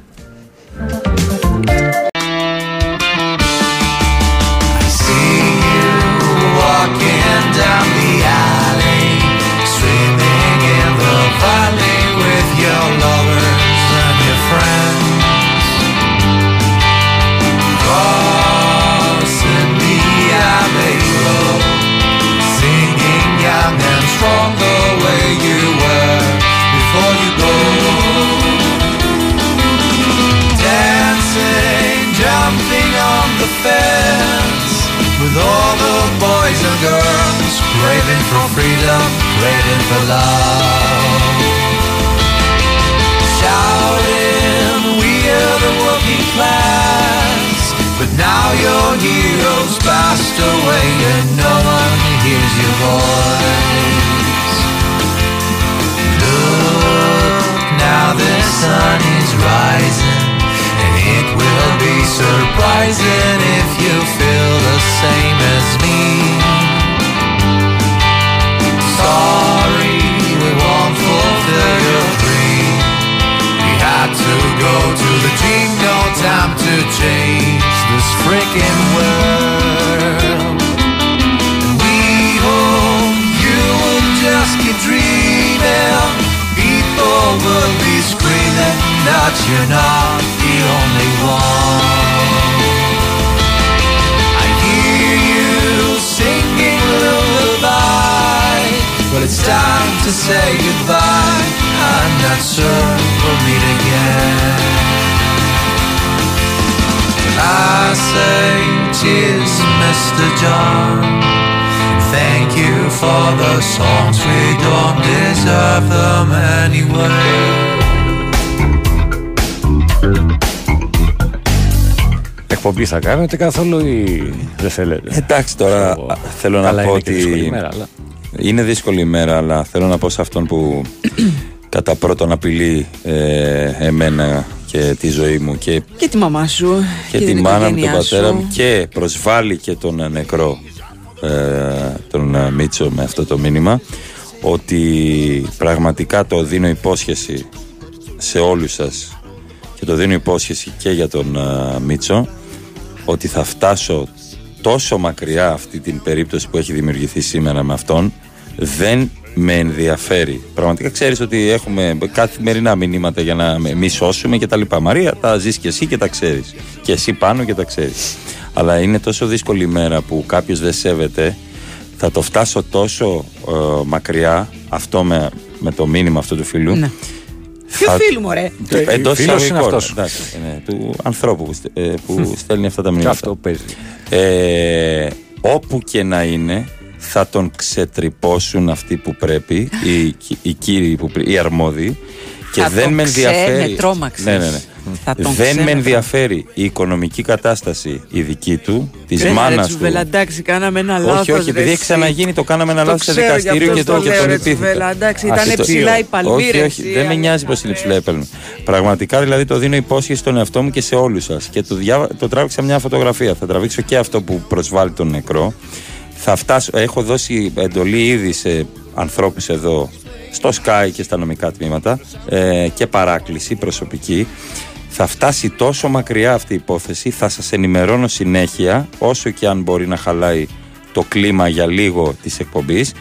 [SPEAKER 6] Craving for freedom, craving for love. Shouting, we are the working class, but now your heroes passed away and no one hears your voice. Look, now the sun is rising, and will be surprising if you feel the same as me. Sorry, we won't fulfill your dream. We had to go to the dream, no time to change this freaking world. And we hope you will just keep dreaming. People will be screaming that you're not the only one. I hear you singing lullaby, but it's time to say goodbye. I'm not sure we'll meet again. I say cheers, Mr. John. Thank you for the songs we don't deserve them anyway.
[SPEAKER 3] Εκπομπή θα κάνετε καθόλου ή δεν θέλετε.
[SPEAKER 1] Εντάξει τώρα θέλω να
[SPEAKER 3] Καλά,
[SPEAKER 1] πω
[SPEAKER 3] είναι και
[SPEAKER 1] ότι
[SPEAKER 3] δύσκολη ημέρα, αλλά-
[SPEAKER 1] είναι δύσκολη ημέρα αλλά θέλω να πω σε αυτόν που κατά πρώτον απειλεί ε, εμένα και τη ζωή μου και,
[SPEAKER 2] Και τη μαμά σου.
[SPEAKER 1] και, τη
[SPEAKER 2] την
[SPEAKER 1] μάνα μου, τον
[SPEAKER 2] οικογένειά
[SPEAKER 1] πατέρα
[SPEAKER 2] σου.
[SPEAKER 1] μου και προσβάλλει και τον ε, νεκρό ε, τον ε, Μίτσο με αυτό το μήνυμα ότι πραγματικά το δίνω υπόσχεση σε όλους σας και το δίνω υπόσχεση και για τον ε, Μίτσο ότι θα φτάσω τόσο μακριά αυτή την περίπτωση που έχει δημιουργηθεί σήμερα με αυτόν δεν με ενδιαφέρει. Πραγματικά ξέρεις ότι έχουμε καθημερινά μηνύματα για να με- μη σώσουμε και τα λοιπά. Μαρία, τα ζεις και εσύ και τα ξέρεις. Και εσύ πάνω και τα ξέρεις. Αλλά είναι τόσο δύσκολη ημέρα που κάποιος δεν σέβεται. Θα το φτάσω τόσο ε, μακριά αυτό με, με το μήνυμα αυτού του φίλου.
[SPEAKER 2] Ναι. Ποιος φίλου μου, ρε.
[SPEAKER 1] Εντός
[SPEAKER 3] Φίλος είναι αυτός.
[SPEAKER 1] του ανθρώπου που, στε- ε, που στέλνει αυτά τα μηνύματα.
[SPEAKER 3] αυτό παίζει.
[SPEAKER 1] Ε, όπου και να είναι, θα τον ξετρυπώσουν αυτοί που πρέπει, οι, οι κύριοι, που, πρέ- οι αρμόδιοι. Και
[SPEAKER 2] Θα
[SPEAKER 1] δεν
[SPEAKER 2] τον
[SPEAKER 1] με ενδιαφέρει.
[SPEAKER 2] ξεμετρώμαξες.
[SPEAKER 1] Ναι, ναι, ναι.
[SPEAKER 2] Θα τον
[SPEAKER 1] Δεν με
[SPEAKER 2] ξεμετρώ-
[SPEAKER 1] ενδιαφέρει η οικονομική κατάσταση η δική του, της
[SPEAKER 2] Ρε, ρε,
[SPEAKER 1] μάνα του.
[SPEAKER 2] Τσουβέλα, εντάξει, κάναμε ένα λάθος.
[SPEAKER 1] Όχι, όχι, επειδή έχει ξαναγίνει, το κάναμε ένα
[SPEAKER 2] Το
[SPEAKER 1] λάθος σε
[SPEAKER 2] ξέρω, γι'
[SPEAKER 1] δικαστήριο
[SPEAKER 2] αυτό
[SPEAKER 1] και,
[SPEAKER 2] το
[SPEAKER 1] το, και
[SPEAKER 2] λέω,
[SPEAKER 1] τον
[SPEAKER 2] ρε,
[SPEAKER 1] υπήθηκα.
[SPEAKER 2] Τσουβέλα, εντάξει,
[SPEAKER 1] Α,
[SPEAKER 2] ήταν
[SPEAKER 1] το-
[SPEAKER 2] ψηλά η παλμή,
[SPEAKER 1] Όχι,
[SPEAKER 2] ρε,
[SPEAKER 1] όχι,
[SPEAKER 2] εσύ,
[SPEAKER 1] δεν με
[SPEAKER 2] αλλά
[SPEAKER 1] νοιάζει πως είναι ψηλά η παλμή. Πραγματικά δηλαδή το δίνω υπόσχεση στον εαυτό μου και σε όλους σας. Και το, διάβα, το τράβηξα μια φωτογραφία. Θα τραβήξω και αυτό που προσβάλλει τον νεκρό. Θα φτάσω, έχω δώσει εντολή ήδη σε ανθρώπους εδώ στο Sky και στα νομικά τμήματα ε, και παράκληση προσωπική θα φτάσει τόσο μακριά αυτή η υπόθεση θα σας ενημερώνω συνέχεια όσο και αν μπορεί να χαλάει το κλίμα για λίγο της εκπομπής.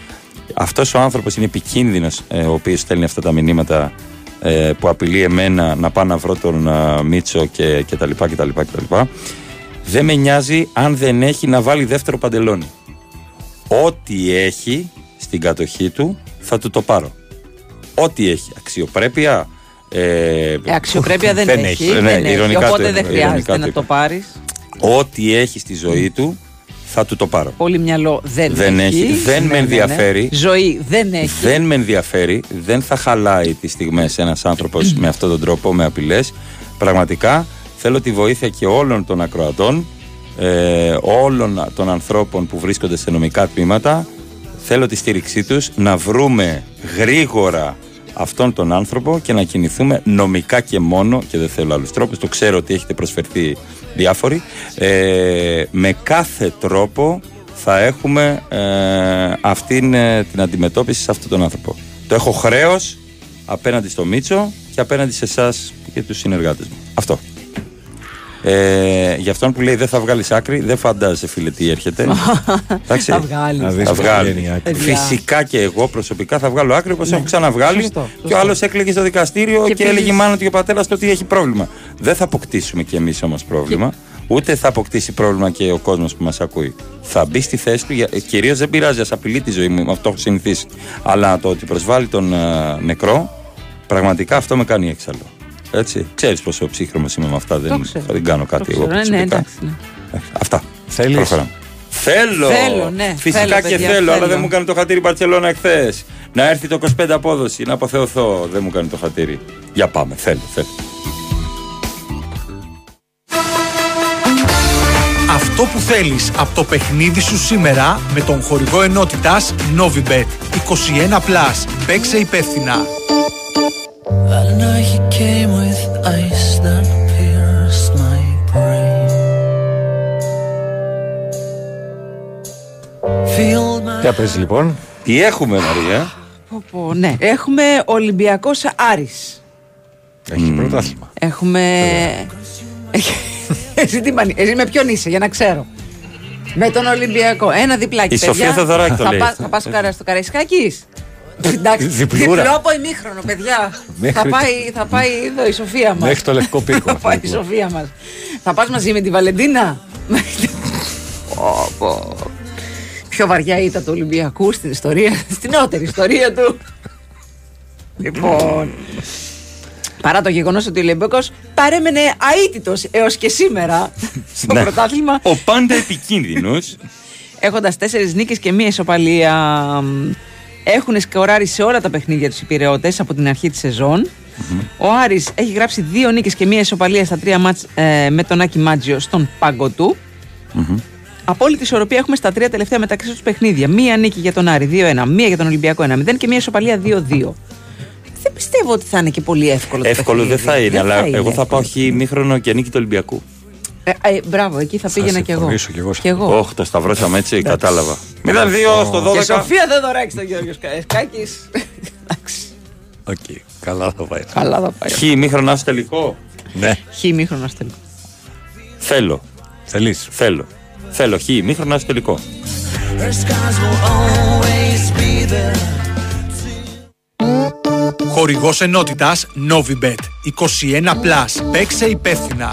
[SPEAKER 1] Αυτός ο άνθρωπος είναι επικίνδυνος ε, ο οποίος στέλνει αυτά τα μηνύματα ε, που απειλεί εμένα να πάω να βρω τον ε, Μίτσο και, και τα λοιπά και τα λοιπά και τα λοιπά. Δεν με νοιάζει αν δεν έχει να βάλει δεύτερο παντελόνι. Ό,τι έχει στην κατοχή του θα του το πάρω. Ό,τι έχει. Αξιοπρέπεια ε,
[SPEAKER 2] Ε, αξιοπρέπεια δεν, έχει.
[SPEAKER 1] Ναι,
[SPEAKER 2] δεν έχει,
[SPEAKER 1] ηρωνικά το
[SPEAKER 2] οπότε
[SPEAKER 1] εννοώ,
[SPEAKER 2] δεν
[SPEAKER 1] ηρωνικά
[SPEAKER 2] χρειάζεται
[SPEAKER 1] το
[SPEAKER 2] να
[SPEAKER 1] είπα.
[SPEAKER 2] το πάρεις.
[SPEAKER 1] Ό,τι έχει στη ζωή του θα του το πάρω.
[SPEAKER 2] Πολύ μυαλό δεν,
[SPEAKER 1] Δεν έχει, δεν με ενδιαφέρει.
[SPEAKER 2] Ζωή δεν έχει.
[SPEAKER 1] Δεν με ενδιαφέρει, δεν θα χαλάει τις στιγμές ένας άνθρωπος με αυτόν τον τρόπο, με απειλές. Πραγματικά θέλω τη βοήθεια και όλων των ακροατών, ε, όλων των ανθρώπων που βρίσκονται σε νομικά τμήματα. Θέλω τη στήριξή τους να βρούμε γρήγορα αυτόν τον άνθρωπο και να κινηθούμε νομικά και μόνο και δεν θέλω άλλους τρόπους, το ξέρω ότι έχετε προσφερθεί διάφοροι ε, με κάθε τρόπο θα έχουμε ε, αυτήν ε, την αντιμετώπιση σε αυτόν τον άνθρωπο. Το έχω χρέος απέναντι στο Μίτσο και απέναντι σε εσάς και τους συνεργάτες μου. Αυτό ε, για αυτόν που λέει δεν θα βγάλεις άκρη, δεν φαντάζεσαι φίλε τι έρχεται. Εντάξει.
[SPEAKER 2] Θα βγάλεις.
[SPEAKER 3] Να δεις
[SPEAKER 1] Θα
[SPEAKER 3] πώς
[SPEAKER 1] βγάλεις.
[SPEAKER 3] βγαίνει η άκρη.
[SPEAKER 1] Φυσικά και εγώ προσωπικά θα βγάλω άκρη όπως έχω ξαναβγάλει.
[SPEAKER 2] Σωστό,
[SPEAKER 1] Και
[SPEAKER 2] σωστό.
[SPEAKER 1] ο άλλος έκλαιγε στο δικαστήριο και,
[SPEAKER 2] Και
[SPEAKER 1] έλεγε η
[SPEAKER 2] επίσης-
[SPEAKER 1] μάνα του και ο πατέρας του ότι έχει πρόβλημα. Δεν θα αποκτήσουμε κι εμείς όμως πρόβλημα. Ούτε θα αποκτήσει πρόβλημα και ο κόσμος που μας ακούει. Θα μπει στη θέση του, κυρίως δεν πειράζει, ας απειλεί τη ζωή μου, με αυτό έχω συνηθίσει. Αλλά το ότι προσβάλλει τον ε, νεκρό, πραγματικά αυτό με κάνει έξαλλο. Έτσι. Ξέρεις πόσο ψύχρωμο είμαι με αυτά, δεν,
[SPEAKER 2] ξέρω.
[SPEAKER 1] δεν κάνω κάτι
[SPEAKER 2] Το
[SPEAKER 1] εγώ
[SPEAKER 2] ξέρω, ναι,
[SPEAKER 1] προσωπικά.
[SPEAKER 2] εντάξει, ναι.
[SPEAKER 1] Ε, Αυτά.
[SPEAKER 3] Θέλεις,
[SPEAKER 1] Προχωράμε. Θέλω.
[SPEAKER 2] Θέλω, ναι.
[SPEAKER 1] Φυσικά
[SPEAKER 2] Θέλω,
[SPEAKER 1] και
[SPEAKER 2] παιδιά,
[SPEAKER 1] θέλω, αλλά
[SPEAKER 2] θέλω.
[SPEAKER 1] δεν μου κάνει το χατήρι η Μπαρσελόνα εχθές. Να έρθει το 25 απόδοση, να αποθεωθώ. Δεν μου κάνει το χατήρι. Για πάμε, θέλω, θέλω.
[SPEAKER 12] Αυτό που θέλεις από το παιχνίδι σου σήμερα με τον χορηγό ενότητας Novibet 21+. Παίξε υπεύθυνα.
[SPEAKER 6] That night he came with ice that pierced my brain. Feel my
[SPEAKER 3] Για πες λοιπόν.
[SPEAKER 1] Τι έχουμε, Μαρία;
[SPEAKER 2] Πω, πω, ναι. Έχουμε Ολυμπιακός Άρης.
[SPEAKER 3] Έχει πρωτάθλημα.
[SPEAKER 2] Έχουμε. Εσύ, τι μανι- εσύ με ποιον είσαι, για να ξέρω. Με τον Ολυμπιακό. Ένα διπλάκι.
[SPEAKER 1] Η
[SPEAKER 2] παιδιά.
[SPEAKER 1] Σοφία Θεοδωράκη το
[SPEAKER 2] θα
[SPEAKER 1] λέει.
[SPEAKER 2] πας- Θα πας στο, καρα- στο Καραϊσκάκη. Εντάξει,
[SPEAKER 3] Διπλούρα.
[SPEAKER 2] διπλό από ημίχρονο, παιδιά.
[SPEAKER 3] Μέχρι
[SPEAKER 2] θα, πάει, θα πάει εδώ η Σοφία μας.
[SPEAKER 3] Μέχρι το λευκό πύργο.
[SPEAKER 2] θα πάει η Σοφία μας. Θα πας μαζί με τη Βαλεντίνα; Πω, πω. Πιο βαριά ήταν του Ολυμπιακού στην ιστορία, στην νεότερη ιστορία του. λοιπόν. Παρά το γεγονός ότι ο Ολυμπιακός παρέμενε αίτητος έως και σήμερα στο
[SPEAKER 1] Ναι.
[SPEAKER 2] πρωτάθλημα,
[SPEAKER 1] Ο πάντα επικίνδυνος.
[SPEAKER 2] έχοντας τέσσερις νίκες και μία ισοπαλία. Μ, Έχουν σκοράρει σε όλα τα παιχνίδια τους οι Πειραιώτες από την αρχή της σεζόν. Ο Άρης έχει γράψει δύο νίκες και μία ισοπαλία στα τρία μάτς ε, με τον Άκη Μάτζιο στον πάγκο του. Απόλυτη ισορροπία έχουμε στα τρία τελευταία μεταξύ τους παιχνίδια. Μία νίκη για τον Άρη 2-1, μία για τον Ολυμπιακό 1-0 και μία ισοπαλία 2-2. Δεν πιστεύω ότι θα είναι και πολύ εύκολο. το
[SPEAKER 1] Εύκολο δεν
[SPEAKER 2] παιχνίδι.
[SPEAKER 1] θα είναι, αλλά
[SPEAKER 2] είναι
[SPEAKER 1] εγώ θα πάω
[SPEAKER 2] εύκολο.
[SPEAKER 1] χ μήχρονο και νίκη του Ολυμπιακού.
[SPEAKER 2] Ε, ε, μπράβο, εκεί θα πήγαινα κι εγώ.
[SPEAKER 3] συμφωνήσω κι εγώ σε
[SPEAKER 2] Κι εγώ.
[SPEAKER 1] Όχι, το σταυρώσαμε έτσι, κατάλαβα. 0-2 στο 12.
[SPEAKER 2] Και Σοφία δεν δωράξει τον Γιώργο Σκάκης.
[SPEAKER 3] Οκ, καλά θα πάει.
[SPEAKER 2] Καλά θα πάει.
[SPEAKER 1] Χ μήχρονο στο τελικό.
[SPEAKER 3] Ναι.
[SPEAKER 2] Χ μήχρονο στο τελικό.
[SPEAKER 1] Θέλω.
[SPEAKER 3] Θέλεις.
[SPEAKER 1] Θέλω. Θέλω χ μήχρονο στο τελικό.
[SPEAKER 6] Her skies will always be there.
[SPEAKER 12] Χορηγός ενότητας Novibet 21+. Παίξε υπεύθυνα.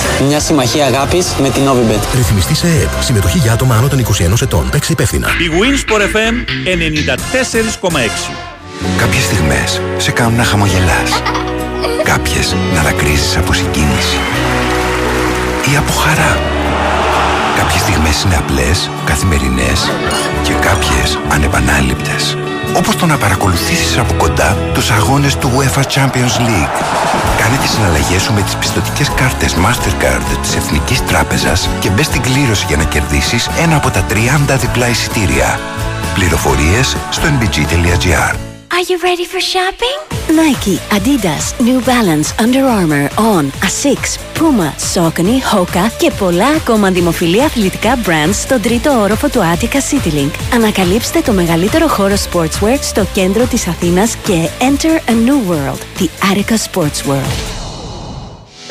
[SPEAKER 21] μια συμμαχία αγάπης με την Novibet.
[SPEAKER 5] Ρυθμιστή σε ΕΕΠ. Συμμετοχή για άτομα άνω των 21 ετών. Παίξε υπεύθυνα.
[SPEAKER 9] Η Winsport FM 94,6.
[SPEAKER 14] Κάποιες στιγμές σε κάνουν να χαμογελάς. Κάποιες να δακρύζεις από συγκίνηση. Ή από χαρά. Κάποιες στιγμές είναι απλές, καθημερινές και κάποιες ανεπανάληπτες. Όπως το να παρακολουθήσεις από κοντά τους αγώνες του UEFA Champions League. Κάνε τις συναλλαγές σου με τις πιστοτικές κάρτες Mastercard της Εθνικής Τράπεζας και μπες στην κλήρωση για να κερδίσεις ένα από τα 30 διπλά εισιτήρια. Πληροφορίες στο nbg.gr
[SPEAKER 22] Are you ready for shopping? Nike, Adidas, New Balance, Under Armour, On, Asics, Puma, Saucony, Hoka και πολλά ακόμα δημοφιλή αθλητικά brands στον τρίτο όροφο του Attica CityLink. Ανακαλύψτε το μεγαλύτερο χώρο sportswear στο κέντρο της Αθήνας και enter a new world, the Attica Sports World.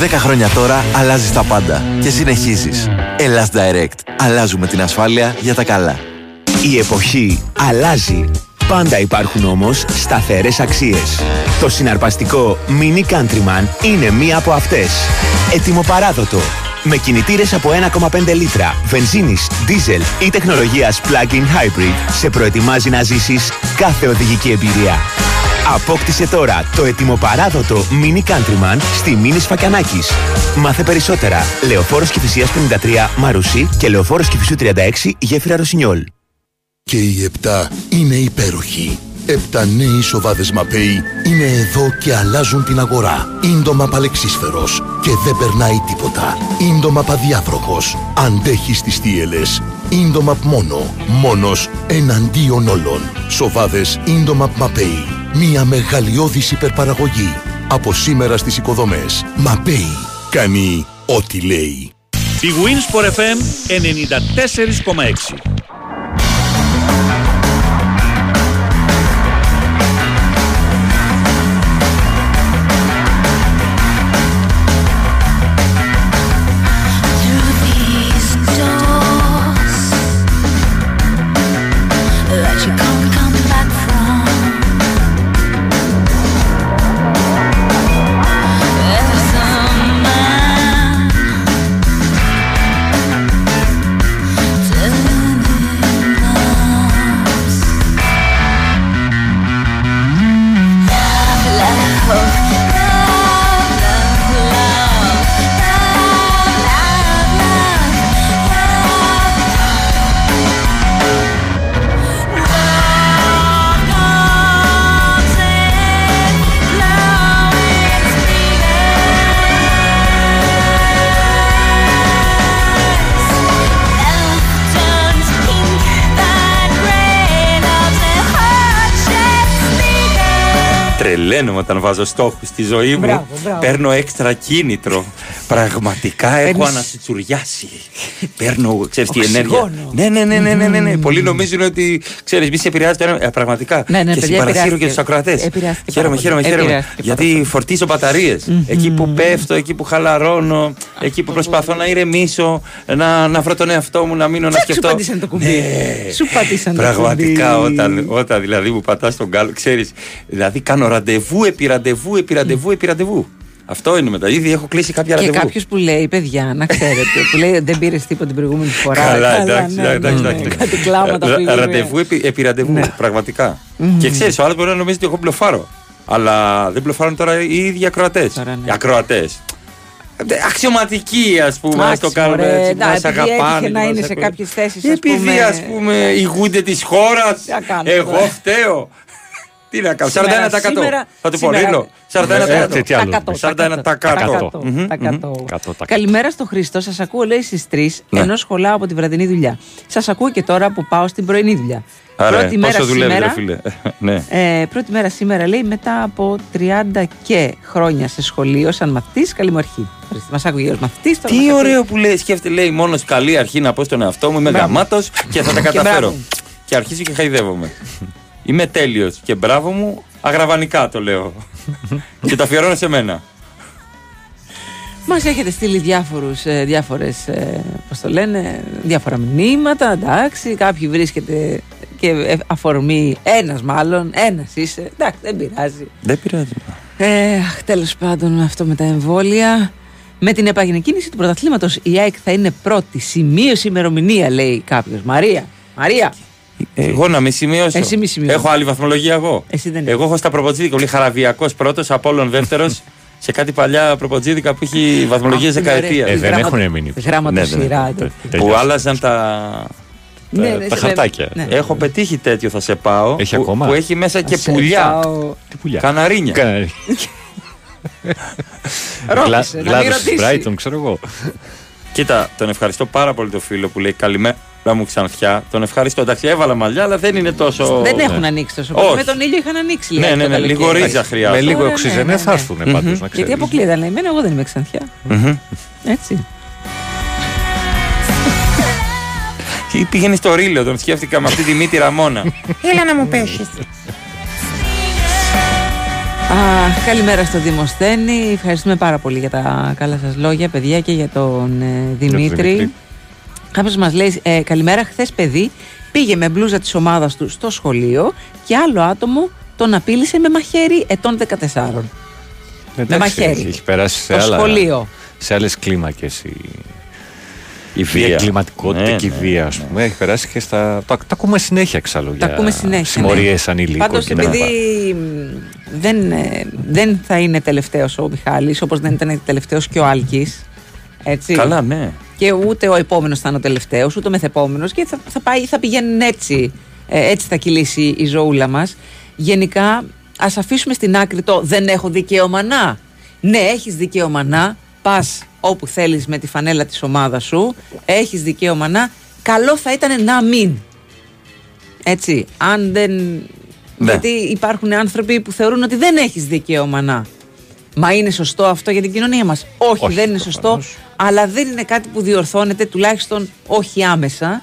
[SPEAKER 23] 10 χρόνια τώρα αλλάζεις τα πάντα και συνεχίζεις. Ελλάς Direct. Αλλάζουμε την ασφάλεια για τα καλά.
[SPEAKER 24] Η εποχή αλλάζει. Πάντα υπάρχουν όμως σταθερές αξίες. Το συναρπαστικό Mini Countryman είναι μία από αυτές. Έτοιμο παράδοτο. Με κινητήρες από 1,5 λίτρα, βενζίνης, δίζελ ή τεχνολογίας plug-in hybrid σε προετοιμάζει να ζήσεις κάθε οδηγική εμπειρία. Απόκτησε τώρα το ετοιμοπαράδοτο Mini Countryman στη Μίνης Σφακιανάκης. Μάθε περισσότερα. Λεωφόρος Κηφισίας 53 Μαρουσί και Λεωφόρος Κηφισού 36 Γέφυρα Ρωσινιόλ.
[SPEAKER 5] Και οι επτά είναι υπέροχοι. Επτά νέοι σοβάδες Μαπέι είναι εδώ και αλλάζουν την αγορά. Ίντομα παλεξίσφαιρος και δεν περνάει τίποτα. Ίντομα παδιάβροχος. Αντέχει στις θύελες
[SPEAKER 25] Indomap μόνο. Μόνος εναντίον όλων. Σοβάδες Indomap Mapei. Μια μεγαλειώδης υπερπαραγωγή. Από σήμερα στις οικοδομές. Mapei. Κάνει ό,τι λέει.
[SPEAKER 9] Η Winsport FM 94,6.
[SPEAKER 1] Όταν βάζω στόχους στη ζωή μου.
[SPEAKER 2] Μπράβο, μπράβο.
[SPEAKER 1] Παίρνω έξτρα κίνητρο. Πραγματικά έχω
[SPEAKER 2] Παίρνεις-
[SPEAKER 1] ανασυτσουριάσει. Παίρνω, ξέρεις τι
[SPEAKER 2] Οξυγόνο.
[SPEAKER 1] ενέργεια. Ναι, ναι, ναι, ναι, ναι, ναι, ναι. Πολλοί νομίζουν ότι ξέρεις, μη σε επηρεάζει το ένα. Ε, πραγματικά.
[SPEAKER 2] Ναι, ναι,
[SPEAKER 1] και
[SPEAKER 2] παιδιά,
[SPEAKER 1] συμπαρασύρω και
[SPEAKER 2] επηρεάστηκε.
[SPEAKER 1] τους ακροατές.
[SPEAKER 2] Επηρεάστηκε
[SPEAKER 1] Χαίρομαι,
[SPEAKER 2] πάρα
[SPEAKER 1] χαίρομαι,
[SPEAKER 2] πολύ.
[SPEAKER 1] χαίρομαι.
[SPEAKER 2] Επηρεάστηκε
[SPEAKER 1] Γιατί φορτίζω μπαταρίες. Εκεί που πέφτω, εκεί που χαλαρώνω, εκεί που προσπαθώ να ηρεμήσω, να, να βρω τον εαυτό μου, να μείνω να
[SPEAKER 2] Σου
[SPEAKER 1] σκεφτώ.
[SPEAKER 2] πατήσανε το κουμπί.
[SPEAKER 1] Ναι.
[SPEAKER 2] Σου πατήσανε το
[SPEAKER 1] Πραγματικά
[SPEAKER 2] κουμπί.
[SPEAKER 1] όταν, όταν δηλαδή μου πατάς τον κάλο, ξέρεις. Δηλαδή κάνω ραντεβού επί ραντεβού επί ραντεβού επί ραντεβού. Αυτό είναι μετά. Ήδη έχω κλείσει κάποια
[SPEAKER 2] Και
[SPEAKER 1] ραντεβού.
[SPEAKER 2] κάποιος που λέει, παιδιά, να ξέρετε, που λέει δεν πήρες τίποτα την προηγούμενη φορά.
[SPEAKER 1] Καλά, εντάξει,
[SPEAKER 2] ναι,
[SPEAKER 1] εντάξει,
[SPEAKER 2] ναι,
[SPEAKER 1] εντάξει.
[SPEAKER 2] ναι, Κάτι κλάματα
[SPEAKER 1] Ρα-
[SPEAKER 2] πήγαινε.
[SPEAKER 1] Ραντεβού επί, επί ραντεβού, πραγματικά. Και ξέρεις, ο άλλος μπορεί να νομίζει ότι εγώ μπλοφάρω. Αλλά δεν μπλοφάρουν τώρα οι ίδιοι ακροατές. Οι ακροατές. Αξιωματικοί, ας πούμε, ας το
[SPEAKER 2] Εντάξει,
[SPEAKER 1] κάνουμε
[SPEAKER 2] μωρέ,
[SPEAKER 1] έτσι. Που
[SPEAKER 2] εντάξει,
[SPEAKER 1] μα
[SPEAKER 2] επειδή
[SPEAKER 1] αγαπάνε.
[SPEAKER 2] έτυχε
[SPEAKER 1] και
[SPEAKER 2] να
[SPEAKER 1] μας
[SPEAKER 2] είναι σε
[SPEAKER 1] ακούνε.
[SPEAKER 2] κάποιες θέσεις, ας
[SPEAKER 1] Επειδή,
[SPEAKER 2] πούμε-
[SPEAKER 1] ας πούμε, ηγούνται της χώρας.
[SPEAKER 2] να κάνουμε
[SPEAKER 1] Εγώ
[SPEAKER 2] τώρα;
[SPEAKER 1] φταίω. Τι να κάνω, 41%.
[SPEAKER 2] Σήμερα-
[SPEAKER 1] θα του πω,
[SPEAKER 2] σήμερα-
[SPEAKER 1] Λίλο. 41%.
[SPEAKER 3] Ε, τι άλλο.
[SPEAKER 1] 41%. Μμμ,
[SPEAKER 2] Τα
[SPEAKER 1] μμμ.
[SPEAKER 2] κατώ. Καλημέρα στο Χρήστο. Σας ακούω, λέει στις 3
[SPEAKER 1] Ναι.
[SPEAKER 2] ενώ σχολάω από τη βραδινή δουλειά. Σας ακούω και τώρα που πάω στην πρωινή δουλειά.
[SPEAKER 1] Άρα,
[SPEAKER 2] πρώτη μέρα
[SPEAKER 1] πόσο δουλεύει, ρε
[SPEAKER 2] σήμερα.
[SPEAKER 1] φίλε. Ναι.
[SPEAKER 2] Ε, πρώτη μέρα σήμερα λέει μετά από 30 και χρόνια σε σχολείο σαν μαθητής. Καλή μου αρχή. Μας άκουγε ω μαθητής.
[SPEAKER 1] Τι ωραίο που λέει, σκέφτεται, λέει μόνος καλή αρχή να πω στον εαυτό μου. Είμαι
[SPEAKER 2] Μπράβο.
[SPEAKER 1] γαμάτος και θα τα
[SPEAKER 2] Και
[SPEAKER 1] καταφέρω.
[SPEAKER 2] μπράβο.
[SPEAKER 1] και αρχίζω και χαϊδεύομαι. Είμαι τέλειος και μπράβο μου, αγραβανικά το λέω. και το αφιερώνω σε μένα.
[SPEAKER 2] Μας έχετε στείλει διάφορους, ε, διάφορες, ε, πώς το λένε, διάφορα μηνύματα, εντάξει, κάποιοι βρίσκεται και ε, αφορμή, ένας μάλλον, ένας είσαι, εντάξει, δεν πειράζει.
[SPEAKER 1] Δεν πειράζει.
[SPEAKER 2] Ε, αχ, τέλος πάντων με αυτό με τα εμβόλια. Με την επαγενεκκίνηση του πρωταθλήματος η ΑΕΚ θα είναι πρώτη. Σημείωση ημερομηνία λέει κάποιος. Μαρία, Μαρία.
[SPEAKER 1] Εγώ να μη σημειώσω.
[SPEAKER 2] Εσύ μη σημειώσεις.
[SPEAKER 1] Έχω άλλη βαθμολογία εγώ.
[SPEAKER 2] Εσύ δεν
[SPEAKER 1] εγώ έχω στα προποτζίδικα. Λέει χαραβιακός πρώτος, Απόλλων δεύτερος. σε κάτι παλιά προποτζίδικα που έχει βαθμολογίες
[SPEAKER 2] Αχ, είναι
[SPEAKER 1] δεκαετία.
[SPEAKER 2] ωραία. Ε, δεν Γράμμα- έχουν
[SPEAKER 3] μείνει.
[SPEAKER 2] γραμματοσυρά,
[SPEAKER 1] ναι, ναι.
[SPEAKER 2] τέτοια.
[SPEAKER 1] Που άλλαζαν τα.
[SPEAKER 2] Ναι, ναι,
[SPEAKER 1] τα
[SPEAKER 2] σε-
[SPEAKER 1] χαρτάκια.
[SPEAKER 2] ναι.
[SPEAKER 1] Έχω πετύχει τέτοιο, θα σε πάω.
[SPEAKER 3] Έχει
[SPEAKER 1] που,
[SPEAKER 3] ακόμα;
[SPEAKER 1] που έχει μέσα και
[SPEAKER 2] Θα σε
[SPEAKER 1] πουλιά.
[SPEAKER 2] πάω.
[SPEAKER 3] Τι πουλιά;
[SPEAKER 1] Καναρίνια.
[SPEAKER 3] Καναρίνια.
[SPEAKER 2] Ρώτησε, να μην ρωτήσει.
[SPEAKER 3] Brighton, ξέρω εγώ.
[SPEAKER 1] Κοίτα, τον ευχαριστώ πάρα πολύ το φίλο που λέει καλημέρα μου ξανθιά. Τον ευχαριστώ. Εντάξει, έβαλα μαλλιά, αλλά δεν είναι τόσο.
[SPEAKER 2] Δεν έχουν ανοίξει τόσο
[SPEAKER 1] Όχι.
[SPEAKER 2] πολύ. Με τον ήλιο είχαν ανοίξει
[SPEAKER 1] Ναι,
[SPEAKER 2] λίγα
[SPEAKER 1] ναι,
[SPEAKER 2] το
[SPEAKER 1] ναι,
[SPEAKER 2] καλοκαίρι.
[SPEAKER 1] λίγο ρίζα χρειάζεται.
[SPEAKER 3] Με λίγο
[SPEAKER 2] Ωραία,
[SPEAKER 3] οξυζενέ
[SPEAKER 2] ναι, ναι,
[SPEAKER 3] θα
[SPEAKER 2] ναι.
[SPEAKER 3] έρθουν πάντως, να
[SPEAKER 2] Γιατί
[SPEAKER 3] ξέρεις.
[SPEAKER 2] αποκλείεται, λέει. Εμένα εγώ δεν είμαι ξανθιά.
[SPEAKER 1] Μμμ.
[SPEAKER 2] Έτσι.
[SPEAKER 1] Ή Πήγαινε στο ρίλο, τον σκέφτηκα με αυτή τη μύτη Ραμόνα.
[SPEAKER 2] Έλα να μου πέσεις. Α, καλημέρα στο Δημοσθένη. Ευχαριστούμε πάρα πολύ για τα καλά σας λόγια, παιδιά, και για τον ε, Δημήτρη.
[SPEAKER 3] Δημήτρη.
[SPEAKER 2] Κάποιος μας λέει: ε, Καλημέρα, χθες παιδί πήγε με μπλούζα της ομάδας του στο σχολείο και άλλο άτομο τον απείλησε με μαχαίρι ετών 14.
[SPEAKER 3] Εντάξει,
[SPEAKER 2] μαχαίρι.
[SPEAKER 3] Έχει, έχει περάσει σε,
[SPEAKER 2] Το
[SPEAKER 3] άλλα,
[SPEAKER 2] σχολείο.
[SPEAKER 3] σε άλλες κλίμακες η,
[SPEAKER 1] Η
[SPEAKER 3] η
[SPEAKER 1] βία.
[SPEAKER 3] εγκληματικότητα
[SPEAKER 1] Ναι,
[SPEAKER 3] και η
[SPEAKER 1] ναι,
[SPEAKER 3] βία, ας πούμε. Έχει περάσει και στα. Τα, τα ακούμε συνέχεια εξάλλου.
[SPEAKER 2] Τα ακούμε συνέχεια.
[SPEAKER 3] Συμμορίες ανηλίκων.
[SPEAKER 2] Πάντως,
[SPEAKER 3] και τα
[SPEAKER 2] επειδή
[SPEAKER 3] λοιπά.
[SPEAKER 2] μ, δεν, ε, δεν θα είναι τελευταίος ο Μιχάλης όπως δεν ήταν τελευταίος και ο Άλκης Έτσι.
[SPEAKER 1] Καλά, ναι.
[SPEAKER 2] Και ούτε ο επόμενος θα είναι ο τελευταίος, ούτε ο μεθεπόμενος. Και θα, θα, πάει, θα πηγαίνουν έτσι. Ε, έτσι θα κυλήσει η ζωούλα μας. Γενικά, ας αφήσουμε στην άκρη το δεν έχω δικαίωμα να. Ναι, έχεις δικαίωμα να. Πας όπου θέλεις με τη φανέλα της ομάδας σου. Έχεις δικαίωμα να. καλό θα ήταν να μην. Έτσι, αν δεν...
[SPEAKER 1] Ναι.
[SPEAKER 2] Γιατί υπάρχουν άνθρωποι που θεωρούν ότι δεν έχεις δικαίωμα να. Μα είναι σωστό αυτό για την κοινωνία μας; Όχι,
[SPEAKER 3] Όχι,
[SPEAKER 2] δεν είναι σωστό, αλλά δεν είναι κάτι που διορθώνεται τουλάχιστον όχι άμεσα.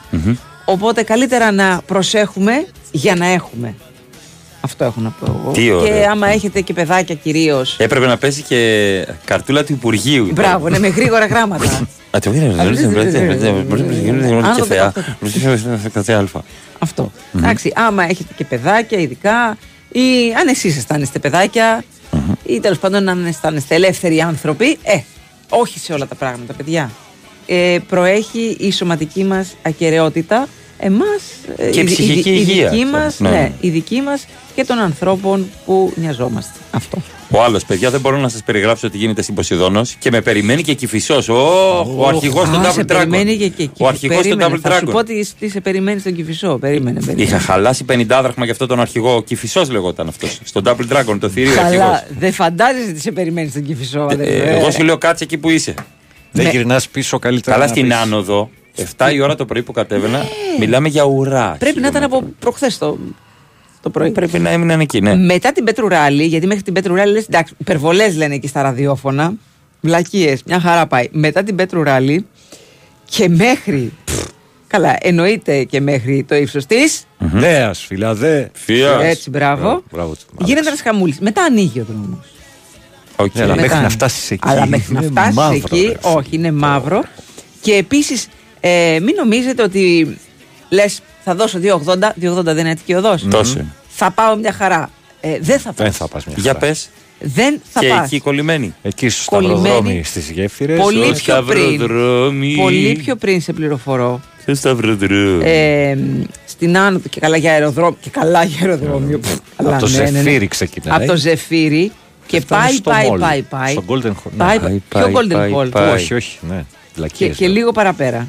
[SPEAKER 2] Οπότε καλύτερα να προσέχουμε για να έχουμε. Αυτό έχω να πω εγώ.
[SPEAKER 1] Τι
[SPEAKER 2] και
[SPEAKER 1] ωραίο.
[SPEAKER 2] άμα έχετε και παιδάκια κυρίω.
[SPEAKER 1] Έπρεπε να παίζει και καρτούλα του Υπουργείου.
[SPEAKER 2] Μπράβο, ναι, με γρήγορα γράμματα.
[SPEAKER 1] Α, το είδα, και θεά. Κάθε αλφα.
[SPEAKER 2] Αυτό. Εντάξει, άμα έχετε και παιδάκια, ειδικά, ή αν εσεί αισθάνεστε παιδάκια, ή τέλο πάντων αν αισθάνεστε ελεύθεροι άνθρωποι, ε, όχι σε όλα τα πράγματα, παιδιά. Ε, προέχει η σωματική μας ακαιρεότητα. Εμάς, ε,
[SPEAKER 1] Και η
[SPEAKER 2] η-
[SPEAKER 1] ψυχική
[SPEAKER 2] η, η
[SPEAKER 1] υγεία,
[SPEAKER 2] δική
[SPEAKER 1] αυτό.
[SPEAKER 2] μας,
[SPEAKER 1] Ναι.
[SPEAKER 2] ναι, η δική μας και των ανθρώπων που νοιαζόμαστε. Αυτό.
[SPEAKER 1] Ο άλλος, παιδιά, δεν μπορώ να σας περιγράψω τι γίνεται στην Ποσειδόνο και με περιμένει και κυφισός. Ο αρχηγός του
[SPEAKER 2] Α, σε
[SPEAKER 1] Double Dragon.
[SPEAKER 2] περιμένει και εκεί.
[SPEAKER 1] Ο αρχηγός του
[SPEAKER 2] Περίμενε,
[SPEAKER 1] Double
[SPEAKER 2] Θα σου πω
[SPEAKER 1] Dragon.
[SPEAKER 2] τι, τι σε περιμένεις στον Κυφισό. Περίμενε, περίμενε.
[SPEAKER 1] Είχα χαλάσει 50 δραχμα για αυτόν τον αρχηγό. Κυφισός λεγόταν αυτός. Στο Double Dragon, το θηρίο
[SPEAKER 2] Καλά,
[SPEAKER 1] αρχηγός.
[SPEAKER 2] δεν φαντάζεσαι τι σε περιμένεις στον Κυφισό. αδερφέ.
[SPEAKER 1] Εγώ σου λέω κάτσε εκεί που είσαι.
[SPEAKER 3] Δεν
[SPEAKER 2] Ναι.
[SPEAKER 3] γυρνάς πίσω καλύτερα.
[SPEAKER 1] Καλά
[SPEAKER 3] να
[SPEAKER 1] στην
[SPEAKER 3] πεις.
[SPEAKER 1] άνοδο, 7 η ώρα το πρωί που κατέβαινα, μιλάμε για ουρά.
[SPEAKER 2] Πρέπει να ήταν από προχθές το, το πρωί.
[SPEAKER 1] Πρέπει να έμειναν εκεί, ναι.
[SPEAKER 2] Μετά την Πετρουράλη, γιατί μέχρι την Πετρουράλη λες, εντάξει, υπερβολές λένε εκεί στα ραδιόφωνα. Βλακίες, μια χαρά πάει. Μετά την Πετρουράλη και μέχρι. πφ, Καλά, εννοείται και μέχρι το ύψος της.
[SPEAKER 3] Νέα, φιλαδέ.
[SPEAKER 2] Έτσι, μπράβο.
[SPEAKER 3] Μπράβο,
[SPEAKER 2] Γίνεται ένας χαμούλης. Μετά ανοίγει ο δρόμος.
[SPEAKER 1] Okay.
[SPEAKER 3] Ναι, αλλά
[SPEAKER 2] Μετά.
[SPEAKER 3] μέχρι να φτάσεις εκεί.
[SPEAKER 2] Αλλά μέχρι να
[SPEAKER 3] είναι
[SPEAKER 2] φτάσεις
[SPEAKER 3] μαύρο,
[SPEAKER 2] εκεί,
[SPEAKER 3] ρε.
[SPEAKER 2] όχι, είναι μαύρο. Και επίσης, ε, μην νομίζετε ότι λες, θα δώσω 2,80. 2,80 δεν είναι αττική οδός.
[SPEAKER 1] Τόσο.
[SPEAKER 2] Θα πάω μια χαρά. Ε, δεν θα πάω.
[SPEAKER 3] Δεν θα πας μια
[SPEAKER 1] Για
[SPEAKER 3] χαρά.
[SPEAKER 1] πες.
[SPEAKER 2] Δεν θα
[SPEAKER 1] Και
[SPEAKER 2] πας.
[SPEAKER 1] εκεί κολλημένοι.
[SPEAKER 3] Εκεί στο
[SPEAKER 2] Κολλημένοι.
[SPEAKER 3] σταυροδρόμι στις γέφυρες.
[SPEAKER 2] Πολύ
[SPEAKER 1] Στο
[SPEAKER 2] πιο πριν.
[SPEAKER 1] σταυροδρόμι.
[SPEAKER 2] Πολύ πιο πριν σε πληροφορώ.
[SPEAKER 1] Στο σταυροδρόμι.
[SPEAKER 2] Ε, στην Άνοδο και καλά για αεροδρόμιο. Και καλά για αεροδρόμιο. Πφ,
[SPEAKER 3] Από
[SPEAKER 2] καλά,
[SPEAKER 3] το
[SPEAKER 2] ναι, ναι, ναι.
[SPEAKER 3] Ζεφύρι ξεκινάει.
[SPEAKER 2] Από το Ζεφύρι. Και
[SPEAKER 3] φτάνει
[SPEAKER 2] πάει,
[SPEAKER 3] στο
[SPEAKER 2] πάει,
[SPEAKER 3] mall,
[SPEAKER 2] πάει, πάει.
[SPEAKER 3] στο Golden Hall.
[SPEAKER 2] Πάει,
[SPEAKER 3] Ναι.
[SPEAKER 2] Ποιο Golden
[SPEAKER 1] πάει,
[SPEAKER 2] Hall.
[SPEAKER 1] πάει.
[SPEAKER 3] Όχι, όχι, ναι.
[SPEAKER 2] Και,
[SPEAKER 3] Βλακίες,
[SPEAKER 2] και
[SPEAKER 3] ναι.
[SPEAKER 2] λίγο παραπέρα.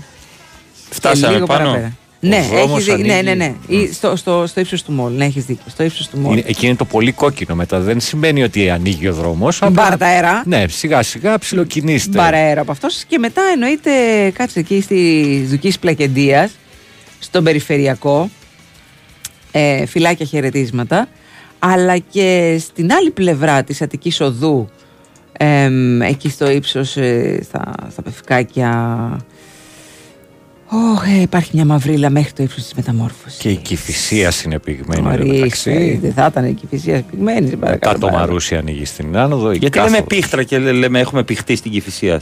[SPEAKER 1] Φτάσαμε
[SPEAKER 2] και λίγο
[SPEAKER 1] πάνω;
[SPEAKER 2] παραπέρα. Ναι,
[SPEAKER 3] δρόμος
[SPEAKER 2] έχεις δίκιο. ναι, ναι,
[SPEAKER 3] ανοίγει.
[SPEAKER 2] ναι. Ή Στο, στο, στο ύψος του μόλ. Ναι, έχεις δίκιο. Στο ύψος του μόλ.
[SPEAKER 3] Είναι, εκεί είναι το πολύ κόκκινο μετά. Δεν σημαίνει ότι ανοίγει ο δρόμος.
[SPEAKER 2] Μπάρα τα αέρα.
[SPEAKER 3] Ναι, σιγά σιγά ψιλοκινήστε.
[SPEAKER 2] Μπάρα αέρα από αυτός. Και μετά εννοείται, κάτσε εκεί στη Δουκή Πλακεντίας, στον περιφερειακό. Ε, φυλάκια χαιρετίσματα. Αλλά και στην άλλη πλευρά της Αττικής Οδού, εμ, εκεί στο ύψος, ε, στα, στα πευκάκια. Ωχ, ε, υπάρχει μια μαυρίλα μέχρι το ύψος της μεταμόρφωσης.
[SPEAKER 3] Και η κυφυσία είναι πυγμένη.
[SPEAKER 2] Ορίστε,
[SPEAKER 3] μεταξύ.
[SPEAKER 2] δεν θα ήταν εκεί φυσία πυγμένη. σε παρακαλώ
[SPEAKER 3] Μετά το
[SPEAKER 2] πάρα.
[SPEAKER 3] Μαρούσι ανοίγει στην άνοδο. η
[SPEAKER 1] Γιατί
[SPEAKER 3] κάθοδος.
[SPEAKER 1] λέμε πίχτρα και λέ- λέμε έχουμε πηχτεί στην Κυφυσία.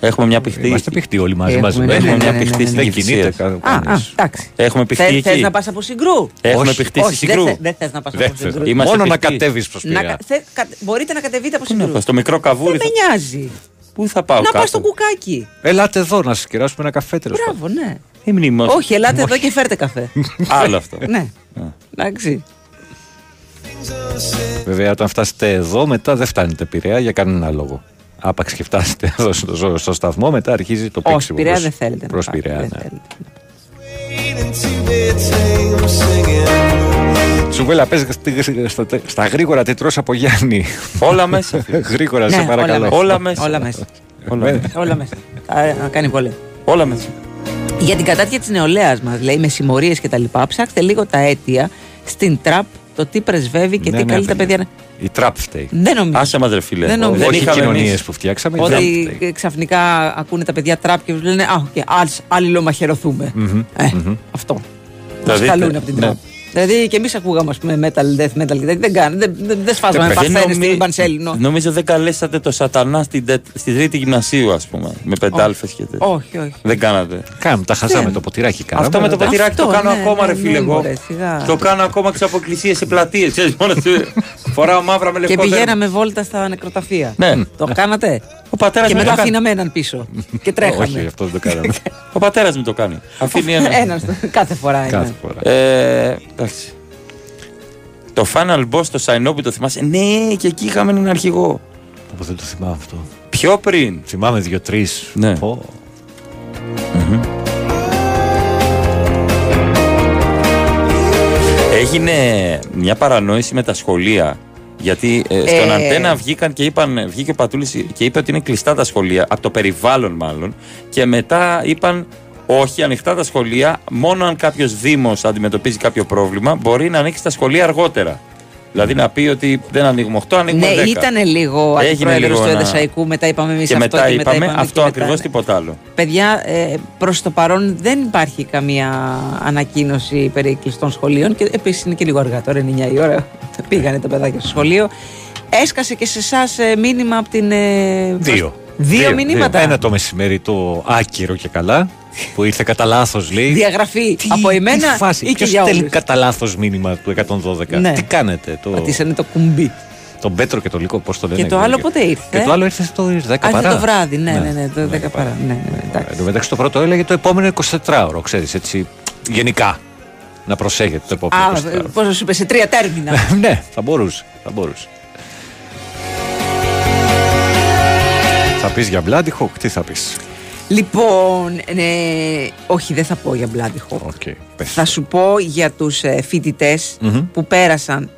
[SPEAKER 1] Έχουμε μια πηχτή.
[SPEAKER 3] Είμαστε πηχτοί όλοι μαζί.
[SPEAKER 2] Έχουμε,
[SPEAKER 3] μαζί.
[SPEAKER 2] ναι,
[SPEAKER 1] Έχουμε
[SPEAKER 2] ναι,
[SPEAKER 1] μια
[SPEAKER 2] ναι,
[SPEAKER 1] πηχτή
[SPEAKER 2] ναι,
[SPEAKER 1] στην
[SPEAKER 2] ναι.
[SPEAKER 3] Δεν κινείται
[SPEAKER 1] Κυφυσία.
[SPEAKER 3] κανένα.
[SPEAKER 2] Α, α, εντάξει.
[SPEAKER 1] Έχουμε πηχτεί
[SPEAKER 2] Θες, θες
[SPEAKER 1] εκεί.
[SPEAKER 2] να πας από συγκρού;
[SPEAKER 1] Έχουμε
[SPEAKER 3] Όχι,
[SPEAKER 1] πηχτεί στη
[SPEAKER 2] Όχι,
[SPEAKER 1] Συγκρού.
[SPEAKER 2] δεν, θε- δεν θες να πας
[SPEAKER 3] Δεν
[SPEAKER 2] από
[SPEAKER 3] θες.
[SPEAKER 2] συγκρού.
[SPEAKER 1] Είμαστε
[SPEAKER 3] Μόνο να
[SPEAKER 1] πηχτοί.
[SPEAKER 3] κατέβεις προ
[SPEAKER 2] Να,
[SPEAKER 3] πειραιά.
[SPEAKER 2] κα- θε- κα- μπορείτε να κατεβείτε από
[SPEAKER 1] Ναι,
[SPEAKER 2] συγκρού.
[SPEAKER 1] Στο μικρό καβούρι.
[SPEAKER 2] Δεν με νοιάζει.
[SPEAKER 1] Πού θα πάω
[SPEAKER 2] Να πας
[SPEAKER 1] κάτω;
[SPEAKER 2] στο κουκάκι.
[SPEAKER 3] Ελάτε εδώ να σας κεράσουμε ένα καφέ τέλος πάντων.
[SPEAKER 2] Μπράβο, ναι.
[SPEAKER 1] Η μνήμος.
[SPEAKER 2] Όχι, ελάτε εδώ και φέρτε καφέ.
[SPEAKER 1] Άλλο αυτό.
[SPEAKER 2] ναι. Εντάξει.
[SPEAKER 3] Βέβαια, όταν φτάσετε εδώ, μετά δεν φτάνετε πειραιά για κανένα λόγο. Άπαξ και φτάσετε εδώ στο, στο σταθμό, μετά αρχίζει το
[SPEAKER 2] Όχι,
[SPEAKER 3] πίξιμο.
[SPEAKER 2] Πειραιά
[SPEAKER 3] προς-
[SPEAKER 2] δεν θέλετε. να
[SPEAKER 3] προς
[SPEAKER 2] πάτε,
[SPEAKER 3] Πειραιά,
[SPEAKER 2] δεν
[SPEAKER 3] ναι.
[SPEAKER 2] θέλετε.
[SPEAKER 3] Τσουβέλα, πες στα, στα, στα γρήγορα τι τρως από Γιάννη.
[SPEAKER 1] Όλα μέσα. φίλε.
[SPEAKER 3] γρήγορα, σε
[SPEAKER 2] Ναι,
[SPEAKER 3] παρακαλώ.
[SPEAKER 2] όλα μέσα. Όλα μέσα.
[SPEAKER 1] Όλα μέσα.
[SPEAKER 2] Όλα μέσα. Α, Να κάνει πολύ.
[SPEAKER 1] Όλα μέσα.
[SPEAKER 2] Για την κατάτια της νεολαίας μας, λέει, με συμμορίες και τα λοιπά, ψάξτε λίγο τα αίτια στην τραπ, το τι πρεσβεύει και
[SPEAKER 3] Ναι,
[SPEAKER 2] τι
[SPEAKER 3] ναι,
[SPEAKER 2] καλεί τα
[SPEAKER 3] φίλε.
[SPEAKER 2] παιδιά. να-
[SPEAKER 3] Η τραπ φταίει.
[SPEAKER 2] Δεν νομίζω.
[SPEAKER 1] Άσε μας ρε φίλε.
[SPEAKER 2] Δεν νομίζω.
[SPEAKER 3] Όχι οι
[SPEAKER 1] είχαμε
[SPEAKER 3] κοινωνίες
[SPEAKER 1] εμείς.
[SPEAKER 3] που φτιάξαμε. η τραπ
[SPEAKER 2] Ότι
[SPEAKER 3] φταίει.
[SPEAKER 2] ε, ξαφνικά ακούνε τα παιδιά τραπ και τους λένε Α, okay, αλληλομαχαιρωθούμε.
[SPEAKER 3] Μμμ,
[SPEAKER 2] Ε,
[SPEAKER 3] μμμ.
[SPEAKER 2] αυτό. Μα
[SPEAKER 1] Δηλαδή,
[SPEAKER 2] καλούν από την
[SPEAKER 1] ναι.
[SPEAKER 2] Τραπ. Δηλαδή και εμείς ακούγαμε ας πούμε metal, death metal και τέτοια. δεν κάνουν. Δεν, δεν, δεν σφάζαμε
[SPEAKER 1] Δεν
[SPEAKER 2] παρθένε
[SPEAKER 1] νομι-
[SPEAKER 2] στην Πανσέλινο.
[SPEAKER 1] Νομίζω δεν καλέσατε το σατανά στην, τε- στη τρίτη γυμνασίου, ας πούμε. Με πεντάλφε και τέτοια.
[SPEAKER 2] Όχι, όχι.
[SPEAKER 1] Δεν κάνατε.
[SPEAKER 3] Κάναμε, τα χαζάμε
[SPEAKER 2] Δεν.
[SPEAKER 3] το ποτηράκι. Κάναμε,
[SPEAKER 1] Αυτό με το
[SPEAKER 3] αλλά
[SPEAKER 1] ποτηράκι το
[SPEAKER 2] Αυτό,
[SPEAKER 1] κάνω
[SPEAKER 2] ναι,
[SPEAKER 1] ακόμα,
[SPEAKER 2] ναι,
[SPEAKER 1] ρε φίλε.
[SPEAKER 2] ναι,
[SPEAKER 1] εγώ.
[SPEAKER 2] μωρέ, σιγά.
[SPEAKER 1] Το κάνω ακόμα και σε αποκλεισίε σε πλατείες. Φοράω μαύρα με
[SPEAKER 2] Και
[SPEAKER 1] λευκό δέρμα.
[SPEAKER 2] πηγαίναμε βόλτα στα νεκροταφεία.
[SPEAKER 1] Ναι.
[SPEAKER 2] Το κάνατε;
[SPEAKER 1] Ο πατέρας
[SPEAKER 2] Και
[SPEAKER 1] μου το
[SPEAKER 2] μετά
[SPEAKER 1] κάνει.
[SPEAKER 2] αφήναμε έναν πίσω. Και
[SPEAKER 3] Όχι,
[SPEAKER 2] τρέχαμε.
[SPEAKER 3] αυτό δεν το κάναμε.
[SPEAKER 1] Ο πατέρας μου το κάνει. Αφήνει ένα.
[SPEAKER 2] Έναν στο- κάθε φορά.
[SPEAKER 3] Κάθε
[SPEAKER 2] ένα.
[SPEAKER 3] φορά.
[SPEAKER 1] Ε, εντάξει. Το Final Boss το Σαϊνόπι το θυμάσαι; Ναι, και εκεί είχαμε έναν αρχηγό.
[SPEAKER 3] Πω, Δεν το θυμάμαι αυτό.
[SPEAKER 1] Πιο πριν.
[SPEAKER 3] Θυμάμαι δύο-τρεις.
[SPEAKER 1] Ναι. Έγινε μια παρανόηση με τα σχολεία. Γιατί ε, στον
[SPEAKER 2] Ε.
[SPEAKER 1] αντένα βγήκαν και είπαν, βγήκε ο Πατούλης και είπε ότι είναι κλειστά τα σχολεία, από το περιβάλλον μάλλον. Και μετά είπαν Όχι, ανοιχτά τα σχολεία, μόνο αν κάποιος Δήμος αντιμετωπίζει κάποιο πρόβλημα, μπορεί να ανοίξει τα σχολεία αργότερα. Δηλαδή να πει ότι δεν ανοίγουμε 8, ανοίγουμε
[SPEAKER 2] Ναι,
[SPEAKER 1] 10.
[SPEAKER 2] ήταν λίγο
[SPEAKER 1] Έγινε
[SPEAKER 2] αντιπρόεδρος
[SPEAKER 1] λίγο
[SPEAKER 2] του
[SPEAKER 1] να-
[SPEAKER 2] Εδεσαϊκού, μετά είπαμε εμείς
[SPEAKER 1] Και
[SPEAKER 2] αυτό.
[SPEAKER 1] μετά
[SPEAKER 2] και
[SPEAKER 1] είπαμε
[SPEAKER 2] είπαμε
[SPEAKER 1] αυτό
[SPEAKER 2] και μετά,
[SPEAKER 1] ακριβώς
[SPEAKER 2] ναι.
[SPEAKER 1] τίποτα άλλο.
[SPEAKER 2] Παιδιά, ε, προς το παρόν δεν υπάρχει καμία ανακοίνωση περί κλειστών σχολείων και επίσης είναι και λίγο αργά τώρα, είναι 9 η ώρα. Πήγανε τα παιδάκια στο σχολείο. Έσκασε και σε εσάς μήνυμα από την. ε,
[SPEAKER 3] Δύο.
[SPEAKER 2] Δύο, μηνύματα.
[SPEAKER 3] Ένα το μεσημέρι το άκυρο και καλά που ήρθε κατά λάθος λέει.
[SPEAKER 2] Διαγραφή από εμένα
[SPEAKER 3] Τι φάση,
[SPEAKER 2] ή και
[SPEAKER 3] ποιος
[SPEAKER 2] για
[SPEAKER 3] στέλνει
[SPEAKER 2] όλους.
[SPEAKER 3] κατά λάθος μήνυμα του 112.
[SPEAKER 2] Ναι.
[SPEAKER 3] Τι κάνετε. Το...
[SPEAKER 2] Πατήσανε το κουμπί.
[SPEAKER 3] Τον Πέτρο και το Λύκο, πώς το λένε.
[SPEAKER 2] Και το άλλο πότε ήρθε.
[SPEAKER 3] Και το άλλο ήρθε στο 10
[SPEAKER 2] Α, ήρθε
[SPEAKER 3] παρά.
[SPEAKER 2] το βράδυ, ναι, ναι, ναι, το 10 παρά. Ναι, ναι, ναι, εντάξει.
[SPEAKER 3] Εν τω μεταξύ το πρώτο έλεγε το επόμενο 24ωρο, ξέρεις έτσι. Γενικά. Να προσέχετε το επόμενο
[SPEAKER 2] Α,
[SPEAKER 3] 24ωρο.
[SPEAKER 2] πώς σου είπε, σε τρία τέρμινα.
[SPEAKER 3] ναι, θα μπορούσε. Θα μπορούσε. Θα πεις για Bloody Hawk, τι θα πεις;
[SPEAKER 2] Λοιπόν, ναι, όχι, δεν θα πω για Bloody Hawk. Θα σου πω για τους ε, φοιτητες
[SPEAKER 3] Μμμ.
[SPEAKER 2] που πέρασαν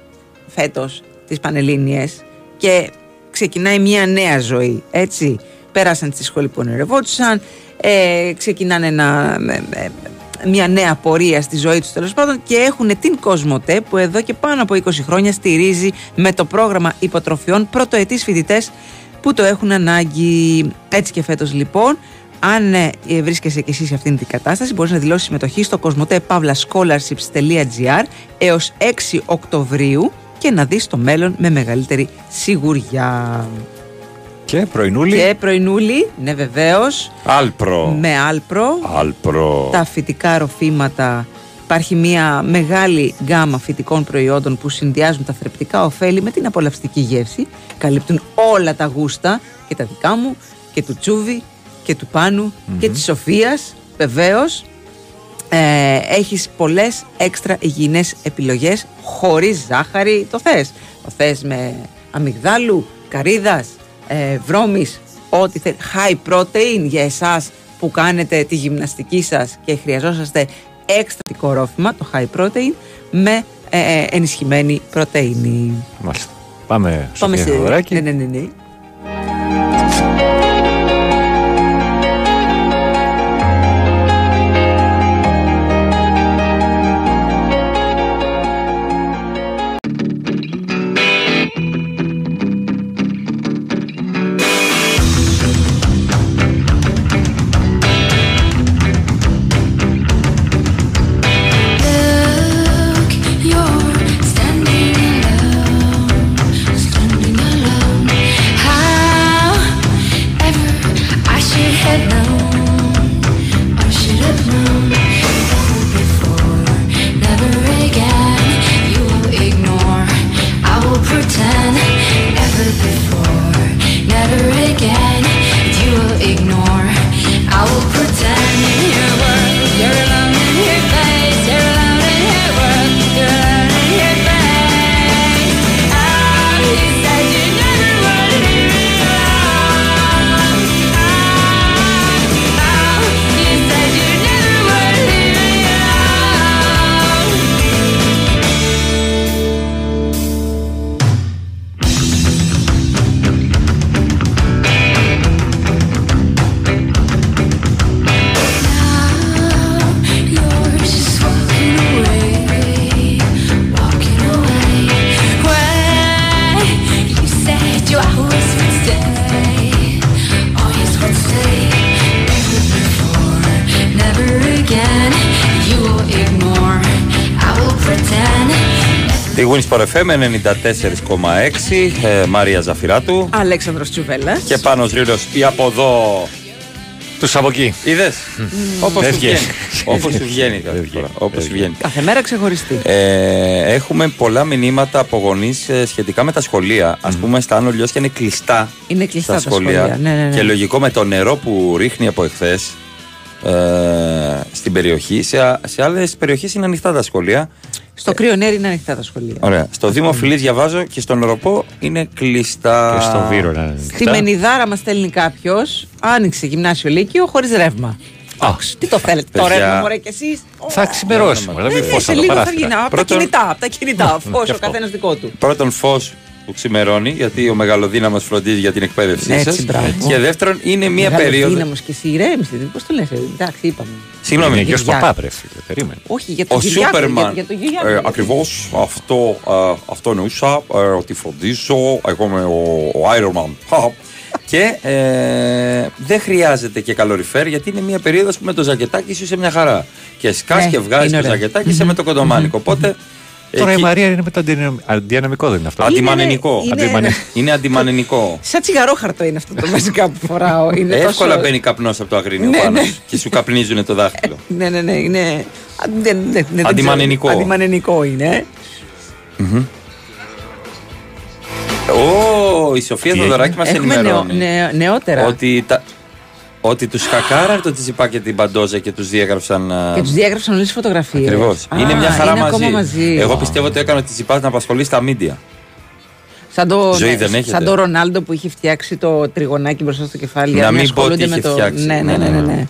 [SPEAKER 2] φέτος τις Πανελλήνιες και ξεκινάει μια νέα ζωή, έτσι. Πέρασαν τη σχολή που ονειρευόντουσαν, ε, ξεκινάνε ένα, ε, ε, μια νέα πορεία στη ζωή τους τέλος πάντων και έχουν την Κοσμοτέ που εδώ και πάνω από 20 χρόνια στηρίζει με το πρόγραμμα υποτροφιών πρωτοετής φοιτητές που το έχουν ανάγκη. Έτσι και φέτος λοιπόν, αν ε, ε, βρίσκεσαι και εσύ σε αυτήν την κατάσταση, μπορείς να δηλώσεις συμμετοχή στο cosmote.scholarships.gr έως 6 Οκτωβρίου και να δεις το μέλλον με μεγαλύτερη σιγουριά.
[SPEAKER 3] Και πρωινούλη.
[SPEAKER 2] Και πρωινούλη, ναι βεβαίως,
[SPEAKER 1] Alpro.
[SPEAKER 2] με Alpro,
[SPEAKER 1] Alpro.
[SPEAKER 2] τα φυτικά ροφήματα. Υπάρχει μια μεγάλη γκάμα φυτικών προϊόντων που συνδυάζουν τα θρεπτικά οφέλη με την απολαυστική γεύση. Καλύπτουν όλα τα γούστα και τα δικά μου και του Τσούβι και του πανου και της Σοφίας βεβαίως. Ε, έχεις πολλές έξτρα υγιεινές επιλογές χωρίς ζάχαρη. Το θες. Το θες με αμυγδάλου, καρύδας, ε, βρώμης, ό,τι θες. High protein για εσάς που κάνετε τη γυμναστική σας και χρειαζόσαστε έξτρα ρόφημα, το high protein, με ε, ε, ενισχυμένη πρωτεΐνη.
[SPEAKER 3] Μάλιστα. Πάμε,
[SPEAKER 2] Πάμε
[SPEAKER 3] Σοφία
[SPEAKER 2] σε...
[SPEAKER 3] Θεοδωράκη.
[SPEAKER 2] Ναι, ναι, ναι,
[SPEAKER 1] FM 94,6 ε, Μάρια Ζαφυράτου
[SPEAKER 2] Αλέξανδρος Τσουβέλλας.
[SPEAKER 1] και πάνω Ρήλος ή από εδώ.
[SPEAKER 3] Τους από εκεί.
[SPEAKER 1] Είδες; Όπως
[SPEAKER 3] Δεν
[SPEAKER 1] σου
[SPEAKER 3] βγαίνει.
[SPEAKER 1] βγαίνει. Όπως σου βγαίνει κάθε φορά. Όπως σου βγαίνει.
[SPEAKER 2] Κάθε μέρα ξεχωριστή.
[SPEAKER 1] Ε, έχουμε πολλά μηνύματα από γονείς σχετικά με τα σχολεία. Α πούμε, στα Άνω Λιώσια είναι κλειστά.
[SPEAKER 2] Είναι κλειστά
[SPEAKER 1] τα
[SPEAKER 2] τα σχολεία. Ναι, ναι, ναι.
[SPEAKER 1] Και λογικό με το νερό που ρίχνει από εχθές ε, στην περιοχή. Σε, σε άλλες περιοχές είναι ανοιχτά τα σχολεία.
[SPEAKER 2] Στο κρύο νέρι είναι ανοιχτά τα σχολεία.
[SPEAKER 1] Ωραία. Στο Δήμο Φιλής διαβάζω και στον Ροπό είναι κλειστά.
[SPEAKER 3] Και στο Βύρο να είναι
[SPEAKER 2] Στη Μενιδάρα μας στέλνει κάποιος, άνοιξε γυμνάσιο Λύκειο χωρίς ρεύμα. Εντάξει, τι το θέλετε, το
[SPEAKER 1] παιδιά.
[SPEAKER 2] ρεύμα, μωρέ κι εσείς;
[SPEAKER 3] Θα ξημερώσει. μωρέ, Δεν
[SPEAKER 2] Ναι,
[SPEAKER 3] μην
[SPEAKER 2] ναι,
[SPEAKER 3] φως
[SPEAKER 2] σε
[SPEAKER 3] από τα
[SPEAKER 2] λίγο θα
[SPEAKER 3] παράθυρα.
[SPEAKER 2] βγει. Από τα
[SPEAKER 1] Πρώτον-
[SPEAKER 2] κινητά, από τα κινητά.
[SPEAKER 3] και
[SPEAKER 2] Φως ο
[SPEAKER 3] αυτό.
[SPEAKER 2] καθένας δικό του.
[SPEAKER 1] Πρώτον φως που ξημερώνει, γιατί ο μεγαλοδύναμος φροντίζει για την εκπαίδευσή
[SPEAKER 2] Έτσι,
[SPEAKER 1] σας.
[SPEAKER 2] μπράβο.
[SPEAKER 1] Και δεύτερον, είναι μία περίοδο.
[SPEAKER 2] Δύναμος και εσύ ηρέμησε. Πώς το λες, εντάξει, είπαμε.
[SPEAKER 1] Συγγνώμη,
[SPEAKER 3] Είναι γιος
[SPEAKER 2] Κυριάκο.
[SPEAKER 3] Παπά, ρε φίλε, περίμενε.
[SPEAKER 2] Όχι, για τον
[SPEAKER 1] Ο
[SPEAKER 2] Κυριάκο,
[SPEAKER 1] Σούπερμαν.
[SPEAKER 2] Για, για τον Κυριάκο.
[SPEAKER 1] Ε, Ακριβώς αυτό, ε, αυτό εννοούσα. ε, ότι φροντίζω. Εγώ είμαι ο, ο Iron Man. Χα. και ε, δεν χρειάζεται και καλοριφέρ γιατί είναι μια περίοδος που με το ζακετάκι σου είσαι μια χαρά. Και σκάς
[SPEAKER 2] Ναι,
[SPEAKER 1] και βγάζεις
[SPEAKER 2] είναι
[SPEAKER 1] το
[SPEAKER 2] ωραίο.
[SPEAKER 1] ζακετάκι είσαι με το κοντομάνικο. Οπότε.
[SPEAKER 3] Τώρα η
[SPEAKER 1] εκεί-
[SPEAKER 3] Μαρία είναι με το αντιναμ- αντιανομικό, δεν είναι αυτό.
[SPEAKER 1] Αντιμανενικό.
[SPEAKER 2] είναι-
[SPEAKER 1] Αντιμανε- Είναι αντιμανενικό.
[SPEAKER 2] Σαν τσιγαρόχαρτο είναι αυτό το βασικά που φοράω. Είναι
[SPEAKER 1] Εύκολα
[SPEAKER 2] τόσο...
[SPEAKER 1] μπαίνει καπνός από το αγρίνιο
[SPEAKER 2] Ναι,
[SPEAKER 1] πάνω
[SPEAKER 2] ναι.
[SPEAKER 1] σου και σου καπνίζουν το δάχτυλο.
[SPEAKER 2] Ναι, ναι, ναι. Είναι... Α, δεν- δεν- δεν- δεν
[SPEAKER 1] Αντιμανενικό.
[SPEAKER 2] ξέρω. Αντιμανενικό είναι.
[SPEAKER 1] Μμμ. Ω, η Σοφία
[SPEAKER 3] Τι
[SPEAKER 1] Θοδωράκη μας
[SPEAKER 2] Έχουμε νεο,
[SPEAKER 1] ενημερώνει.
[SPEAKER 2] νεο- νεότερα.
[SPEAKER 1] Ότι, τα, ότι τους χακάραν το Τσιπά και την Παντόζα και τους διέγραψαν...
[SPEAKER 2] Και τους διέγραψαν όλες τις φωτογραφίες.
[SPEAKER 1] Ακριβώς. Είναι μια χαρά
[SPEAKER 2] είναι
[SPEAKER 1] μαζί.
[SPEAKER 2] Ακόμα μαζί.
[SPEAKER 1] Εγώ πιστεύω ότι έκανε ο Τσιπά να απασχολείς στα μίντια.
[SPEAKER 2] Σαν το,
[SPEAKER 1] Ζωή
[SPEAKER 2] ναι,
[SPEAKER 1] δεν έχετε.
[SPEAKER 2] σαν το Ρονάλντο που είχε φτιάξει το τριγωνάκι μπροστά στο κεφάλι.
[SPEAKER 1] Να
[SPEAKER 2] αν
[SPEAKER 1] μην πω
[SPEAKER 2] ασχολούνται
[SPEAKER 1] τι
[SPEAKER 2] με
[SPEAKER 1] είχε
[SPEAKER 2] το.
[SPEAKER 1] φτιάξει.
[SPEAKER 2] Ναι, ναι, ναι. ναι, ναι.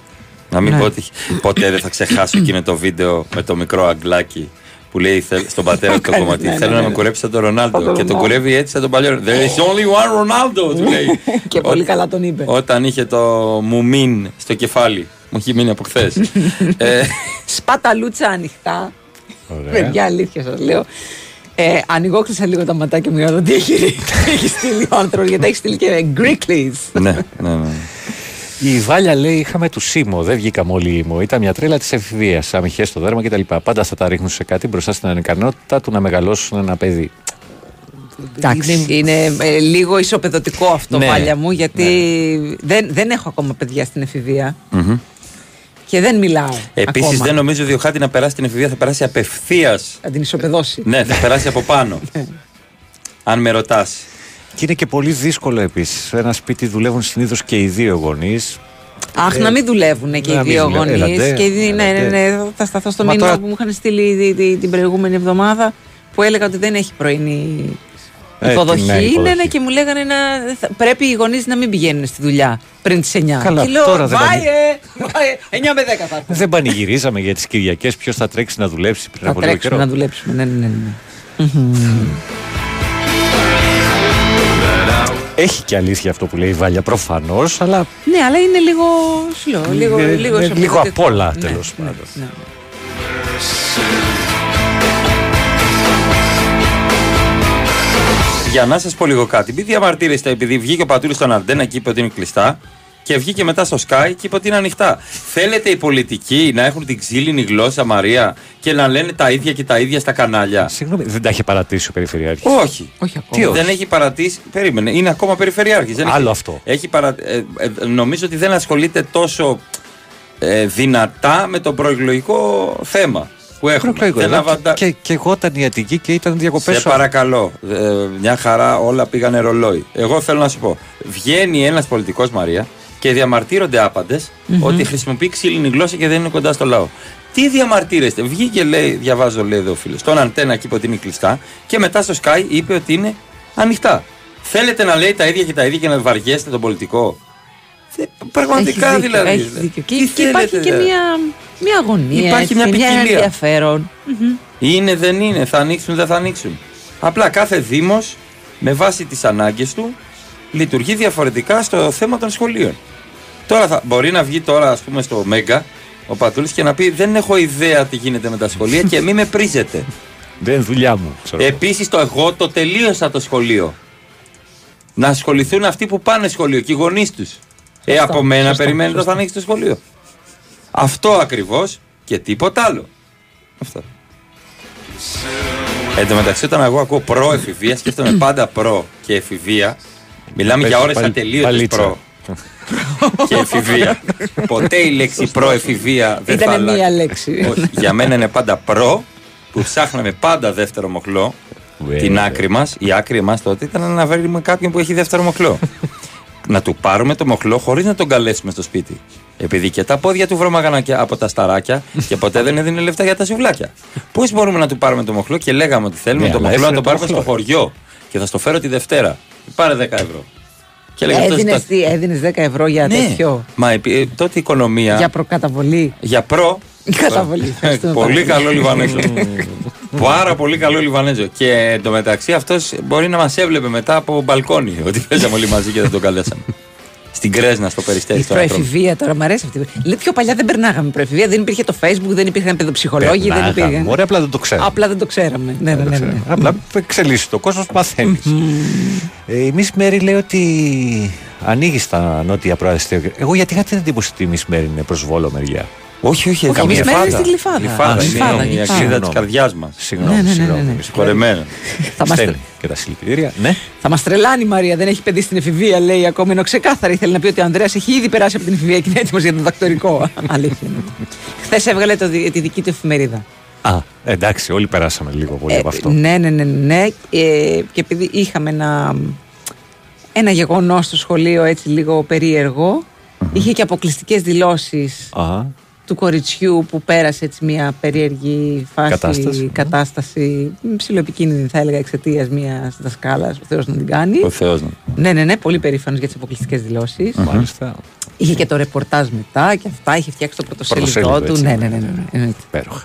[SPEAKER 1] Να μην
[SPEAKER 2] Ναι.
[SPEAKER 1] πω ότι ποτέ δεν θα ξεχάσω εκείνο το βίντεο με το μικρό αγγλάκι που λέει θέλ- στον πατέρα του το
[SPEAKER 2] Κάνει,
[SPEAKER 1] κομμάτι.
[SPEAKER 2] ναι, ναι,
[SPEAKER 1] Θέλω
[SPEAKER 2] ναι,
[SPEAKER 1] να
[SPEAKER 2] ναι.
[SPEAKER 1] με κουρέψει σαν τον Ρονάλντο.
[SPEAKER 2] Σαν τον
[SPEAKER 1] Και τον
[SPEAKER 2] Ρονάλντο.
[SPEAKER 1] κουρεύει έτσι σαν τον παλιό. There is only one Ronaldo, του λέει.
[SPEAKER 2] Και πολύ καλά τον είπε.
[SPEAKER 1] Όταν είχε το μουμίν στο κεφάλι. Μου έχει μείνει από χθες.
[SPEAKER 2] Σπαταλούτσα ανοιχτά.
[SPEAKER 3] Ωραία.
[SPEAKER 2] Παιδιά, αλήθεια σας λέω. Ε, ανοιγόκλεισα λίγο τα ματάκια μου για να δω τι έχει, έχει στείλει ο άνθρωπος. Γιατί έχει στείλει και Greeklies.
[SPEAKER 1] ναι, ναι, ναι.
[SPEAKER 3] Η Βάλια λέει: Είχαμε του Σίμω, δεν βγήκαμε όλοι ήμο. Ήταν μια τρέλα της εφηβείας, αμυχέ στο δέρμα κτλ. Πάντα θα τα ρίχνουν σε κάτι μπροστά στην ανικανότητα του να μεγαλώσουν ένα παιδί.
[SPEAKER 2] Εντάξει, είναι ε, λίγο ισοπεδωτικό αυτό,
[SPEAKER 1] Ναι,
[SPEAKER 2] Βάλια μου, γιατί δεν, δεν έχω ακόμα παιδιά στην εφηβεία
[SPEAKER 1] Μμμ.
[SPEAKER 2] και δεν μιλάω.
[SPEAKER 1] Επίσης,
[SPEAKER 2] ακόμα.
[SPEAKER 1] δεν νομίζω ότι ο Χάτι να περάσει την εφηβεία, θα περάσει απευθείας.
[SPEAKER 2] Θα την ισοπεδώσει.
[SPEAKER 1] Ναι, θα περάσει από πάνω. Αν με ρωτάς.
[SPEAKER 3] Και είναι και πολύ δύσκολο επίσης. Σε ένα σπίτι δουλεύουν συνήθως και οι δύο γονείς.
[SPEAKER 2] Αχ, να μην δουλεύουν και οι
[SPEAKER 3] να μην
[SPEAKER 2] δύο
[SPEAKER 3] δουλεύουν.
[SPEAKER 2] γονείς.
[SPEAKER 3] Έλατε,
[SPEAKER 2] Και οι δύο- ναι, ναι,
[SPEAKER 3] έλατε.
[SPEAKER 2] ναι, θα σταθώ στο
[SPEAKER 3] Μα
[SPEAKER 2] μήνυμα
[SPEAKER 3] τώρα-
[SPEAKER 2] που μου είχαν στείλει τη- τη- την προηγούμενη εβδομάδα που έλεγα ότι δεν έχει πρωινή
[SPEAKER 3] Ε,
[SPEAKER 2] υποδοχή.
[SPEAKER 3] την, ναι,
[SPEAKER 2] Ναι,
[SPEAKER 3] υποδοχή.
[SPEAKER 2] ναι, και μου λέγανε να, θα- πρέπει οι γονείς να μην πηγαίνουν στη δουλειά πριν τις 9.
[SPEAKER 3] Καλά,
[SPEAKER 2] και λέω,
[SPEAKER 3] τώρα δεν
[SPEAKER 2] βάιε, βάιε, 9 με 10 θα έρθουν.
[SPEAKER 3] Δεν πανηγυρίζαμε για τις Κυριακές ποιος θα τρέξει να δουλέψει πριν
[SPEAKER 2] Θα
[SPEAKER 3] από λίγο
[SPEAKER 2] τρέξουμε
[SPEAKER 3] καιρό.
[SPEAKER 2] να δουλέψουμε. Ναι, ναι, ναι. Ναι.
[SPEAKER 3] Έχει και αλήθεια αυτό που λέει η Βάλια προφανώς, αλλά
[SPEAKER 2] Ναι, αλλά είναι λίγο. Σου λέω, λίγο,
[SPEAKER 3] είναι-
[SPEAKER 2] λίγο,
[SPEAKER 3] είναι λίγο
[SPEAKER 2] ισοπεδωτικό.
[SPEAKER 3] απ' όλα
[SPEAKER 2] Ναι,
[SPEAKER 3] τέλος
[SPEAKER 2] ναι,
[SPEAKER 3] πάντων.
[SPEAKER 2] ναι.
[SPEAKER 1] Για να σας πω λίγο κάτι, μην διαμαρτύρεστε επειδή βγήκε ο Πατούλης στον Αντένα και είπε ότι είναι κλειστά και βγήκε μετά στο Sky και είπε ότι είναι ανοιχτά. Θέλετε οι πολιτικοί να έχουν την ξύλινη γλώσσα, Μαρία, και να λένε τα ίδια και τα ίδια στα κανάλια;
[SPEAKER 3] Συγγνώμη, δεν τα είχε παρατήσει ο Περιφερειάρχης.
[SPEAKER 1] Όχι.
[SPEAKER 2] Όχι ακόμα.
[SPEAKER 3] Τι όχι;
[SPEAKER 1] Δεν έχει παρατήσει. Περίμενε, είναι ακόμα περιφερειάρχης.
[SPEAKER 3] Άλλο αυτό.
[SPEAKER 1] Έχει παρα... ε, ε, νομίζω ότι δεν ασχολείται τόσο ε, δυνατά με το προεκλογικό θέμα που έχουμε.
[SPEAKER 3] Προεκλογικό,
[SPEAKER 1] Δεν
[SPEAKER 3] εδώ
[SPEAKER 1] αβαντα-
[SPEAKER 3] Και, και εγώ ήταν η Αττική και ήταν διακοπές.
[SPEAKER 1] Σε παρακαλώ. Ε, μια χαρά όλα πήγανε ρολόι. Εγώ θέλω να σου πω. Βγαίνει ένας πολιτικός Μαρία και διαμαρτύρονται άπαντες ότι χρησιμοποιεί ξύλινη γλώσσα και δεν είναι κοντά στο λαό. Τι διαμαρτύρεστε; Βγήκε, λέει, διαβάζω, λέει εδώ ο φίλος. Στον αντένα και είπε ότι είναι κλειστά και μετά στο Sky είπε ότι είναι ανοιχτά. Θέλετε να λέει τα ίδια και τα ίδια και να βαριέστε τον πολιτικό; Θε- Πραγματικά
[SPEAKER 2] Έχεις δίκιο,
[SPEAKER 1] δηλαδή.
[SPEAKER 2] έχεις δίκιο.
[SPEAKER 1] Τι
[SPEAKER 2] Και, και υπάρχει
[SPEAKER 1] θέλετε,
[SPEAKER 2] και
[SPEAKER 1] δηλαδή.
[SPEAKER 2] μια, μια αγωνία.
[SPEAKER 1] Υπάρχει
[SPEAKER 2] έτσι,
[SPEAKER 1] μια
[SPEAKER 2] και
[SPEAKER 1] ποικιλία.
[SPEAKER 2] ενδιαφέρον. Μμμ.
[SPEAKER 1] Είναι, δεν είναι, θα ανοίξουν, δεν θα ανοίξουν. Απλά κάθε Δήμος με βάση τις ανάγκες του λειτουργεί διαφορετικά στο θέμα των σχολείων. Τώρα θα, μπορεί να βγει τώρα, ας πούμε, στο Μέγκα ο Πατούλης και να πει: Δεν έχω ιδέα τι γίνεται με τα σχολεία και μην με πρίζετε.
[SPEAKER 3] Δεν είναι δουλειά μου. ξέρω.
[SPEAKER 1] Επίσης, το εγώ το τελείωσα το σχολείο. Να ασχοληθούν αυτοί που πάνε σχολείο και οι γονείς τους. Ε, από μένα
[SPEAKER 2] σωστά,
[SPEAKER 1] περιμένετε θα ανοίξει το σχολείο. Αυτό ακριβώς και τίποτα άλλο. Αυτό. Εν τω μεταξύ, όταν εγώ ακούω προ-εφηβεία, σκέφτομαι πάντα προ και εφηβεία. Μιλάμε για ώρες
[SPEAKER 3] Παλ-
[SPEAKER 1] ατελείωτες
[SPEAKER 3] παλίτσα.
[SPEAKER 1] προ και εφηβεία. Ποτέ η λέξη προ-εφηβεία δεν θα
[SPEAKER 2] Ήταν
[SPEAKER 1] αλλάξει.
[SPEAKER 2] μία λέξη.
[SPEAKER 1] Όχι, για μένα είναι πάντα προ που ψάχναμε πάντα δεύτερο μοχλό.
[SPEAKER 3] Βέβαια.
[SPEAKER 1] Την άκρη μας. Η άκρη μας τότε ήταν να βρούμε κάποιον που έχει δεύτερο μοχλό. να του πάρουμε το μοχλό χωρίς να τον καλέσουμε στο σπίτι. Επειδή και τα πόδια του βρώμαγαν και από τα σταράκια και ποτέ δεν έδινε λεφτά για τα σουβλάκια. Πώς μπορούμε να του πάρουμε το μοχλό και λέγαμε ότι θέλουμε
[SPEAKER 3] Ναι,
[SPEAKER 1] το
[SPEAKER 3] αλλά
[SPEAKER 1] μοχλό να
[SPEAKER 3] έφερε
[SPEAKER 1] το
[SPEAKER 3] το
[SPEAKER 1] πάρουμε στο
[SPEAKER 3] μοχλό.
[SPEAKER 1] χωριό και θα στο φέρω τη Δευτέρα. Πάρε 10 ευρώ. Και έλεγε αυτός,
[SPEAKER 2] Έδινες,
[SPEAKER 1] «Τα-
[SPEAKER 2] τι, έδινες 10 ευρώ για
[SPEAKER 1] ναι,
[SPEAKER 2] τέτοιο;
[SPEAKER 1] μα επί- ε, τότε η οικονομία
[SPEAKER 2] Για προκαταβολή.
[SPEAKER 1] για προ.
[SPEAKER 2] Καταβολή. Ευχαριστούμε
[SPEAKER 1] Πολύ
[SPEAKER 2] πάρα
[SPEAKER 1] καλό Λιβανέζο. Πάρα πολύ καλό Λιβανέζο. Και εντωμεταξύ αυτός μπορεί να μας έβλεπε μετά από μπαλκόνι ότι παίζαμε όλοι μαζί και δεν τον καλέσαμε. Στην Κρέσνα, στο περιστέρι.
[SPEAKER 2] Η
[SPEAKER 1] στο Άτρομο.
[SPEAKER 2] προεφηβεία τώρα, μου αρέσει αυτή. Λέει πιο παλιά δεν περνάγαμε προεφηβεία, δεν υπήρχε το Facebook, δεν υπήρχαν παιδοψυχολόγοι, δεν
[SPEAKER 3] Περνάγαμε.
[SPEAKER 2] υπήρχαν.
[SPEAKER 3] Ωραία, απλά δεν το ξέραμε.
[SPEAKER 2] Απλά δεν το ξέραμε. Ναι, ναι, ναι, ναι.
[SPEAKER 3] Απλά εξελίσσει το κόσμος, μαθαίνει. ε, η Miss Mary λέει ότι ανοίγει στα νότια προαστία. Εγώ γιατί είχα την εντύπωση ότι η Miss Mary είναι προς βόλο μεριά;
[SPEAKER 1] Όχι, όχι,
[SPEAKER 2] Όχι,
[SPEAKER 1] καμία
[SPEAKER 2] εμείς μένουμε
[SPEAKER 1] φάδα.
[SPEAKER 2] στη Γλυφάδα.
[SPEAKER 1] Γλυφάδα,
[SPEAKER 2] Α,
[SPEAKER 1] είναι
[SPEAKER 2] Γλυφάδα,
[SPEAKER 1] η
[SPEAKER 2] Γλυφάδα.
[SPEAKER 1] αξίδα της
[SPEAKER 3] Συγγνώμη.
[SPEAKER 1] καρδιάς μας.
[SPEAKER 3] Συγγνώμη,
[SPEAKER 2] Ναι, ναι, ναι,
[SPEAKER 3] συγγνώμη.
[SPEAKER 2] ναι, ναι.
[SPEAKER 1] Συγχωρεμένο.
[SPEAKER 2] Θα μας
[SPEAKER 3] Στέλνει και τα συλληπιτήρια. Ναι.
[SPEAKER 2] Θα μας τρελάνει η Μαρία, δεν έχει παιδί στην εφηβεία, λέει ακόμα. Ενώ ξεκάθαρα ήθελε να πει ότι ο Ανδρέας έχει ήδη περάσει από την εφηβεία και είναι έτοιμος για το δακτορικό. Αλήθεια. Χθες έβγαλε το, δι- τη δική του εφημερίδα.
[SPEAKER 3] Α, εντάξει, όλοι περάσαμε λίγο πολύ
[SPEAKER 2] Ε,
[SPEAKER 3] από αυτό.
[SPEAKER 2] Ναι, ναι, ναι, ναι. Ε, και επειδή είχαμε ένα, ένα γεγονός στο σχολείο έτσι λίγο περίεργο, είχε και αποκλειστικές δηλώσεις
[SPEAKER 3] Αχα.
[SPEAKER 2] Του κοριτσιού που πέρασε έτσι μια περίεργη φάση,
[SPEAKER 3] Κατάσταση.
[SPEAKER 2] κατάσταση μ, ψιλοεπικίνδυνη θα έλεγα εξαιτίας μιας δασκάλας, ο Θεός να την κάνει.
[SPEAKER 1] Ο Θεός να.
[SPEAKER 2] Ναι, ναι, ναι, πολύ περήφανος για τις αποκλειστικές δηλώσεις.
[SPEAKER 3] Μάλιστα.
[SPEAKER 2] Είχε και το ρεπορτάζ μετά και αυτά, είχε φτιάξει το πρωτοσέλιδό
[SPEAKER 3] Πρωτοσέλιδο,
[SPEAKER 2] του.
[SPEAKER 3] έτσι.
[SPEAKER 2] Ναι, ναι, ναι, ναι, ναι, εννοείται.
[SPEAKER 3] Υπέροχα.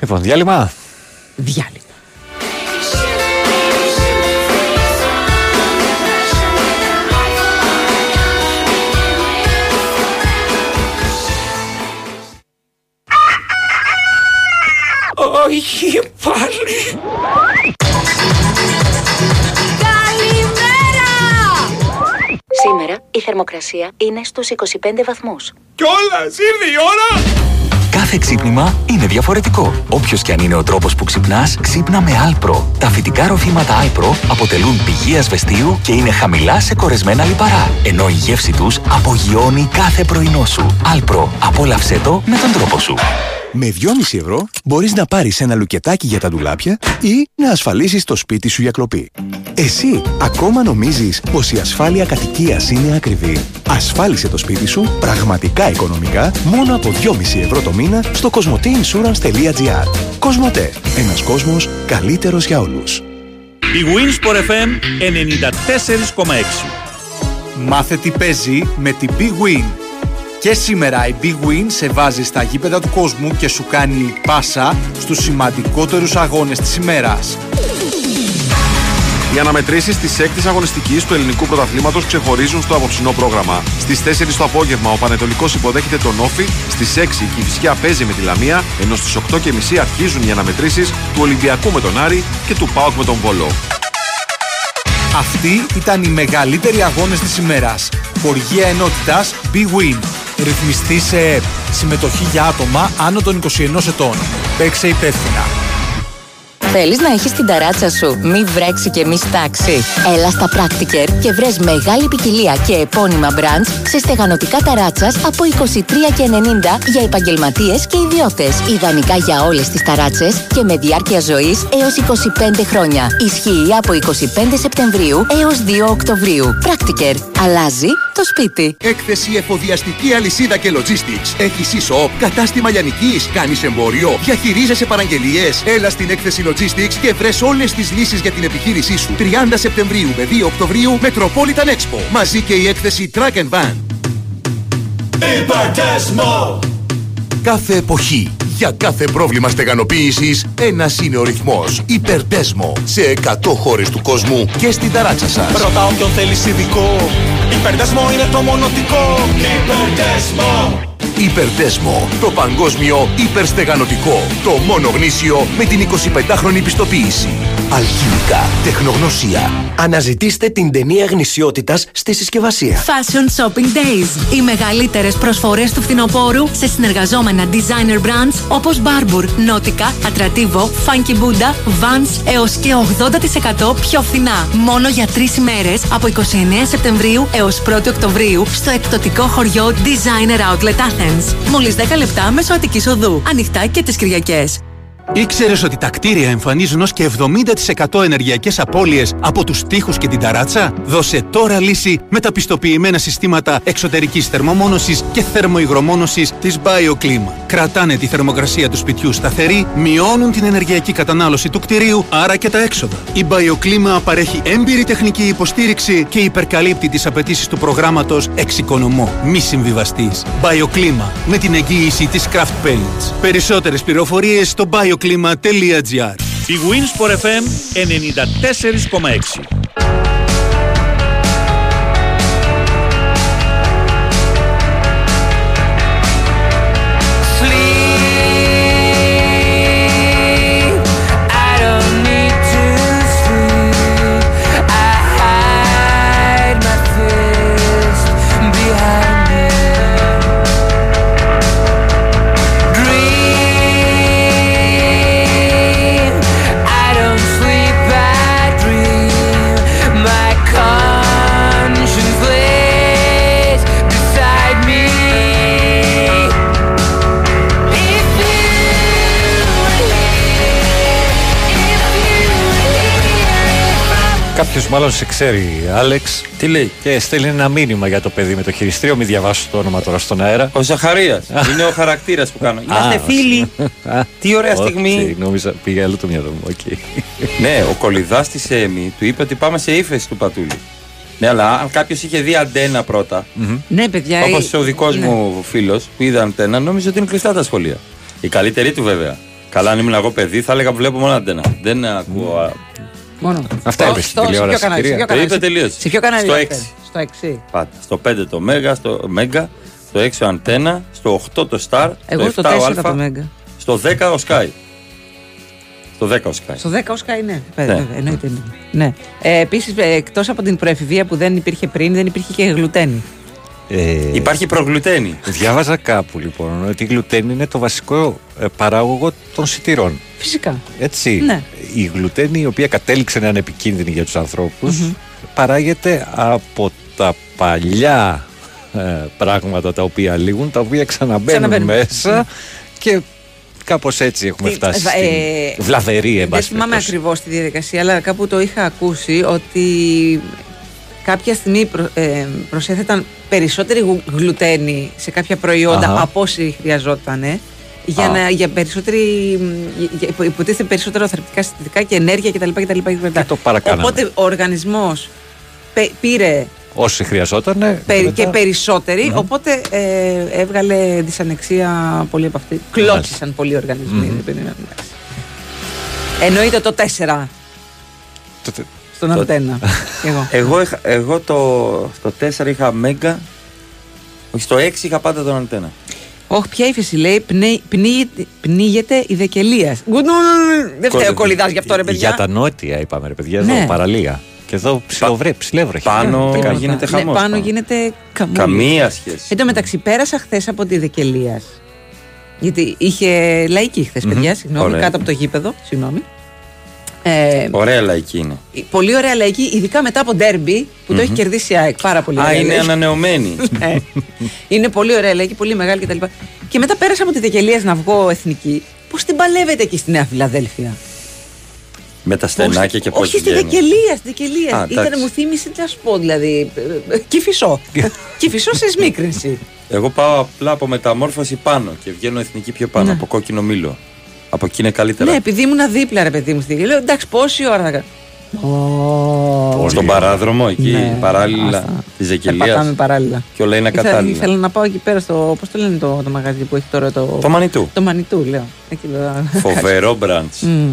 [SPEAKER 3] Λοιπόν, διάλειμμα.
[SPEAKER 2] Διάλειμμα.
[SPEAKER 18] Όχι πάλι.
[SPEAKER 7] Σήμερα η θερμοκρασία είναι στους 25 βαθμούς.
[SPEAKER 18] Κιόλας ήρθε η ώρα.
[SPEAKER 26] Κάθε ξύπνημα είναι διαφορετικό. Όποιος και αν είναι ο τρόπος που ξυπνάς, ξύπνα με Alpro. Τα φυτικά ροφήματα Alpro αποτελούν πηγή ασβεστίου και είναι χαμηλά σε κορεσμένα λιπαρά. Ενώ η γεύση τους απογειώνει κάθε πρωινό σου. Alpro. Απόλαυσέ το με τον τρόπο σου.
[SPEAKER 25] Με 2,5 ευρώ μπορείς να πάρεις ένα λουκετάκι για τα ντουλάπια ή να ασφαλίσεις το σπίτι σου για κλοπή. Εσύ ακόμα νομίζεις πως η ασφάλεια κατοικίας είναι ακριβή. Ασφάλισε το σπίτι σου πραγματικά οικονομικά μόνο από 2,5 ευρώ το μήνα στο cosmoteinsurance.gr Κοσμοτέ. Ένας κόσμος καλύτερος για όλους.
[SPEAKER 9] Η Winsport FM 94,6.
[SPEAKER 12] Μάθε τι παίζει με την Big Win. Και σήμερα η Big Win σε βάζει στα γήπεδα του κόσμου και σου κάνει πάσα στους σημαντικότερους αγώνες της ημέρας.
[SPEAKER 27] Οι αναμετρήσεις της 6η αγωνιστικής του ελληνικού πρωταθλήματος ξεχωρίζουν στο απόψινό πρόγραμμα. Στις 4 το απόγευμα ο Πανετολικός υποδέχεται τον Όφη, στις 6 η Κυφυσιά παίζει με τη Λαμία, ενώ στις 8.30 αρχίζουν οι αναμετρήσεις του Ολυμπιακού με τον Άρη και του ΠΑΟΚ με τον Βόλο.
[SPEAKER 12] Αυτοί ήταν οι μεγαλύτεροι αγώνες της ημέρας. Χοργία ενότητας Big Win. Ρυθμιστή σε ΕΠ. Συμμετοχή για άτομα άνω των 21 ετών. Παίξε υπεύθυνα.
[SPEAKER 7] Θέλεις να έχεις την ταράτσα σου, μη βρέξει και μη στάξει. Έλα στα Practiker και βρες μεγάλη ποικιλία και επώνυμα brands σε στεγανοτικά ταράτσας από 23,90 για επαγγελματίες και ιδιώτες. Ιδανικά για όλες τις ταράτσες και με διάρκεια ζωής έως 25 χρόνια. Ισχύει από 25 Σεπτεμβρίου έως 2 Οκτωβρίου. Practiker. Αλλάζει το σπίτι.
[SPEAKER 28] Έκθεση εφοδιαστική αλυσίδα και logistics. Έχεις e-shop, κατάστημα λιανικής, κάνεις εμπόριο, διαχειρίζεσαι παραγγελίες. Έλα στην έκθεση logistics και βρες όλες τις λύσεις για την επιχείρησή σου. 30 Σεπτεμβρίου με 2 Οκτωβρίου Metropolitan Expo. Μαζί και η έκθεση Track and Van.
[SPEAKER 5] Υπερτέσμο! Κάθε εποχή, για κάθε πρόβλημα στεγανοποίησης, ένας είναι ο ρυθμός. Υπερτέσμο. Σε 100 χώρες του κόσμου και στην ταράτσα σας.
[SPEAKER 12] Ρωτά όποιον θέλεις ειδικό. Υπερδεσμό είναι το μονοτικό.
[SPEAKER 5] Υπερτέσμο! Υπερτέσμο. Το παγκόσμιο υπερστεγανοτικό. Το μόνο γνήσιο με την 25χρονη πιστοποίηση. Αλχημικά. Τεχνογνωσία.
[SPEAKER 29] Αναζητήστε την ταινία γνησιότητας στη συσκευασία.
[SPEAKER 22] Fashion Shopping Days. Οι μεγαλύτερες προσφορές του φθινοπόρου σε συνεργαζόμενα designer brands όπως Barbour, Nautica, Atrativo, Funky Buddha, Vans έως και 80% πιο φθηνά. Μόνο για τρεις ημέρε από 29 Σεπτεμβρίου έως 1 Οκτωβρίου στο εκπτωτικό χωριό Designer Outlet Athens. Μόλις 10 λεπτά μέσω Αττικής Οδού. Ανοιχτά και τις Κυριακές.
[SPEAKER 30] Ήξερες ότι τα κτίρια εμφανίζουν ως και 70% ενεργειακές απώλειες από τους τοίχου και την ταράτσα; Δώσε τώρα λύση με τα πιστοποιημένα συστήματα εξωτερικής θερμομόνωσης και θερμοϊγρομόνωσης της BioClima.
[SPEAKER 12] Κρατάνε τη θερμοκρασία του σπιτιού σταθερή, μειώνουν την ενεργειακή κατανάλωση του κτηρίου, άρα και τα έξοδα. Η Bioclima παρέχει έμπειρη τεχνική υποστήριξη και υπερκαλύπτει τις απαιτήσεις του προγράμματος Εξοικονομώ. Μη συμβιβαστής. Bioclima με την εγγύηση της Craft Paints. Περισσότερες πληροφορίες στο bioclima.gr
[SPEAKER 6] Η Winsport FM 94,6.
[SPEAKER 3] Κάποιος μάλλον σε ξέρει, Άλεξ.
[SPEAKER 1] Τι λέει;
[SPEAKER 3] Και στέλνει ένα μήνυμα για το παιδί με το χειριστήριο. Μην διαβάσω το όνομα τώρα στον αέρα.
[SPEAKER 1] Ο Ζαχαρίας. είναι ο χαρακτήρας που κάνω. Είμαστε
[SPEAKER 3] Α,
[SPEAKER 1] φίλοι. Τι ωραία
[SPEAKER 3] όχι,
[SPEAKER 1] στιγμή.
[SPEAKER 3] Νόμιζα πήγα αλλού το μυαλό μου. οκ.
[SPEAKER 1] ναι, ο Κολυδάς της ΕΜΥ του είπε ότι πάμε σε ύφεση του Πατούλη. Ναι, αλλά αν κάποιος είχε δει Αντένα πρώτα,
[SPEAKER 2] Ναι, παιδιά.
[SPEAKER 1] όπως
[SPEAKER 2] η-
[SPEAKER 1] ο δικός
[SPEAKER 2] ναι.
[SPEAKER 1] μου φίλος που είδε Αντένα, νόμιζε ότι είναι κλειστά τα σχολεία. Η καλύτερη του βέβαια. Καλά, αν ήμουν εγώ παιδί, θα έλεγα που βλέπω μόνο αντένα. Δεν ακούω. Α,
[SPEAKER 2] Μόνο.
[SPEAKER 3] Αυτά
[SPEAKER 2] Στο-
[SPEAKER 3] είπε στην
[SPEAKER 2] στο- σε ποιο
[SPEAKER 3] τηλεόραση,
[SPEAKER 2] κανάλι, σε
[SPEAKER 3] κυρία.
[SPEAKER 2] ποιο
[SPEAKER 1] Το
[SPEAKER 2] κανάλι,
[SPEAKER 1] είπε
[SPEAKER 2] σε-
[SPEAKER 1] τελείως.
[SPEAKER 2] Σε ποιο κανάλι
[SPEAKER 1] Στο
[SPEAKER 2] είπατε;
[SPEAKER 1] έξι.
[SPEAKER 2] Στο 6.
[SPEAKER 1] Πάτα. Στο 5 το Μέγα, στο Μέγα, στο 6 ο Αντένα, στο 8 το Star,
[SPEAKER 2] Εγώ στο
[SPEAKER 1] 7 ο
[SPEAKER 2] 4 το
[SPEAKER 1] Αλφα,
[SPEAKER 2] Μέγα.
[SPEAKER 1] στο 10 ο Sky. Στο 10 ο Sky.
[SPEAKER 2] Στο 10 ο Sky, ναι.
[SPEAKER 1] Ναι.
[SPEAKER 2] Βέβαια, εννοείται. ναι. Ναι. Ε, Επίσης, εκτός από την προεφηβεία που δεν υπήρχε πριν, δεν υπήρχε και γλουτένη.
[SPEAKER 3] Ε,
[SPEAKER 1] Υπάρχει προγλουτένη.
[SPEAKER 3] Διάβαζα κάπου λοιπόν ότι η γλουτένη είναι το βασικό ε, παράγωγο των σιτηρών.
[SPEAKER 2] Φυσικά.
[SPEAKER 3] Έτσι.
[SPEAKER 2] Ναι.
[SPEAKER 3] Η γλουτένη, η οποία κατέληξε να είναι επικίνδυνη για τους ανθρώπους,
[SPEAKER 2] Μμμ.
[SPEAKER 3] παράγεται από τα παλιά ε, πράγματα τα οποία λήγουν, τα οποία ξαναμπαίνουν
[SPEAKER 2] Ξαναμπαίνουν.
[SPEAKER 3] μέσα και κάπως έτσι έχουμε
[SPEAKER 2] Τι-
[SPEAKER 3] φτάσει
[SPEAKER 2] ε,
[SPEAKER 3] στην
[SPEAKER 2] ε,
[SPEAKER 3] βλαβερή εν
[SPEAKER 2] Δεν
[SPEAKER 3] πάση
[SPEAKER 2] θυμάμαι
[SPEAKER 3] περιπτώσει.
[SPEAKER 2] ακριβώς τη διαδικασία, αλλά κάπου το είχα ακούσει ότι κάποια στιγμή προ, ε, προσέθεταν περισσότερη γου- γλουτένη σε κάποια προϊόντα
[SPEAKER 3] Αχα.
[SPEAKER 2] από όσοι χρειαζόταν. Για,
[SPEAKER 3] Α.
[SPEAKER 2] να, για περισσότερη. για- για- υπο- υποτίθεται περισσότερο θρεπτικά συστατικά και ενέργεια κτλ. κτλ, κτλ.
[SPEAKER 3] το παρακάναμε.
[SPEAKER 2] Οπότε ο οργανισμός πήρε
[SPEAKER 3] Όσοι χρειαζόταν.
[SPEAKER 2] περι-
[SPEAKER 3] μετά-
[SPEAKER 2] και περισσότεροι,
[SPEAKER 3] Μμμ.
[SPEAKER 2] οπότε ε, έβγαλε δυσανεξία πολύ από αυτή. Κλώτσισαν πολλοί οργανισμοί.
[SPEAKER 3] Μμμ.
[SPEAKER 2] δεν είναι, εντάξει. Εννοείται το 4
[SPEAKER 3] Τότε-
[SPEAKER 2] στον
[SPEAKER 1] Το-
[SPEAKER 2] αντένα. Και εγώ.
[SPEAKER 1] Εγώ, είχα, εγώ το, στο 4 είχα Μέγα. Όχι, στο 6 είχα πάντα τον Αντένα.
[SPEAKER 2] Όχι, ποια ύφεση λέει, πνί- πνίγεται- πνίγεται η δεκελία. Δεν φταίει ο κολλιδά γι' αυτό, ρε παιδιά.
[SPEAKER 3] Για τα νότια είπαμε ρε παιδιά, εδώ
[SPEAKER 2] Ναι.
[SPEAKER 3] παραλία. Και εδώ ψιλοβρέ, ψιλεύρεχε.
[SPEAKER 1] Πάνω
[SPEAKER 3] Τι κάνουμε.
[SPEAKER 1] γίνεται
[SPEAKER 2] Ναι,
[SPEAKER 1] χαμός.
[SPEAKER 2] πάνω γίνεται καμούλης.
[SPEAKER 1] Καμία σχέση.
[SPEAKER 2] Εν τω μεταξύ, πέρασα χθες από τη Δεκελίας. Γιατί είχε λαϊκή χθες,
[SPEAKER 1] Μμμ.
[SPEAKER 2] παιδιά, συγγνώμη,
[SPEAKER 1] Ωραία.
[SPEAKER 2] κάτω από το γήπεδο. Συγγνώμη. Ε,
[SPEAKER 1] Ωραία λαϊκή είναι.
[SPEAKER 2] πολύ ωραία λαϊκή, ειδικά μετά από ντέρμπι που το έχει κερδίσει η ΑΕΚ. Πάρα πολύ
[SPEAKER 1] Α,
[SPEAKER 2] ωραία.
[SPEAKER 1] είναι
[SPEAKER 2] λαϊκή.
[SPEAKER 1] ανανεωμένη.
[SPEAKER 2] Ναι. είναι πολύ ωραία λαϊκή, πολύ μεγάλη κτλ. Και μετά πέρασα από τη Δεκελία να βγω εθνική. Πώς την παλεύετε εκεί στη Νέα Φιλαδέλφια;
[SPEAKER 1] Με τα στενάκια και πώς
[SPEAKER 2] Όχι στη Δεκελία, στη Δεκελία.
[SPEAKER 1] Α,
[SPEAKER 2] Ήταν,
[SPEAKER 1] εντάξει.
[SPEAKER 2] μου θύμισε, τι να σου πω, δηλαδή. ε, ε, Κυφισό. Κυφισό σε σμίκρινση.
[SPEAKER 1] Εγώ πάω απλά από μεταμόρφωση πάνω και βγαίνω εθνική πιο πάνω,
[SPEAKER 2] Ναι.
[SPEAKER 1] από κόκκινο μήλο. Από εκεί είναι καλύτερα.
[SPEAKER 2] ναι, επειδή ήμουν δίπλα, ρε παιδί μου, στη Δεκελία. Λέω εντάξει, πόση ώρα θα κάνω.
[SPEAKER 1] Στον παράδρομο, εκεί
[SPEAKER 2] Ναι,
[SPEAKER 1] παράλληλα
[SPEAKER 2] άστα.
[SPEAKER 1] της
[SPEAKER 2] Θα πατάμε
[SPEAKER 1] Ζεκελία.
[SPEAKER 2] παράλληλα.
[SPEAKER 1] Και όλα είναι
[SPEAKER 2] Ήθελα,
[SPEAKER 1] κατάλληλα.
[SPEAKER 2] ήθελα να πάω εκεί πέρα στο. Πώς το λένε το, το μαγαζί που έχει τώρα το.
[SPEAKER 1] Το Μανιτού.
[SPEAKER 2] Το Μανιτού, λέω. Εκεί λέω.
[SPEAKER 1] Φοβερό μπραντς.
[SPEAKER 2] Μμ.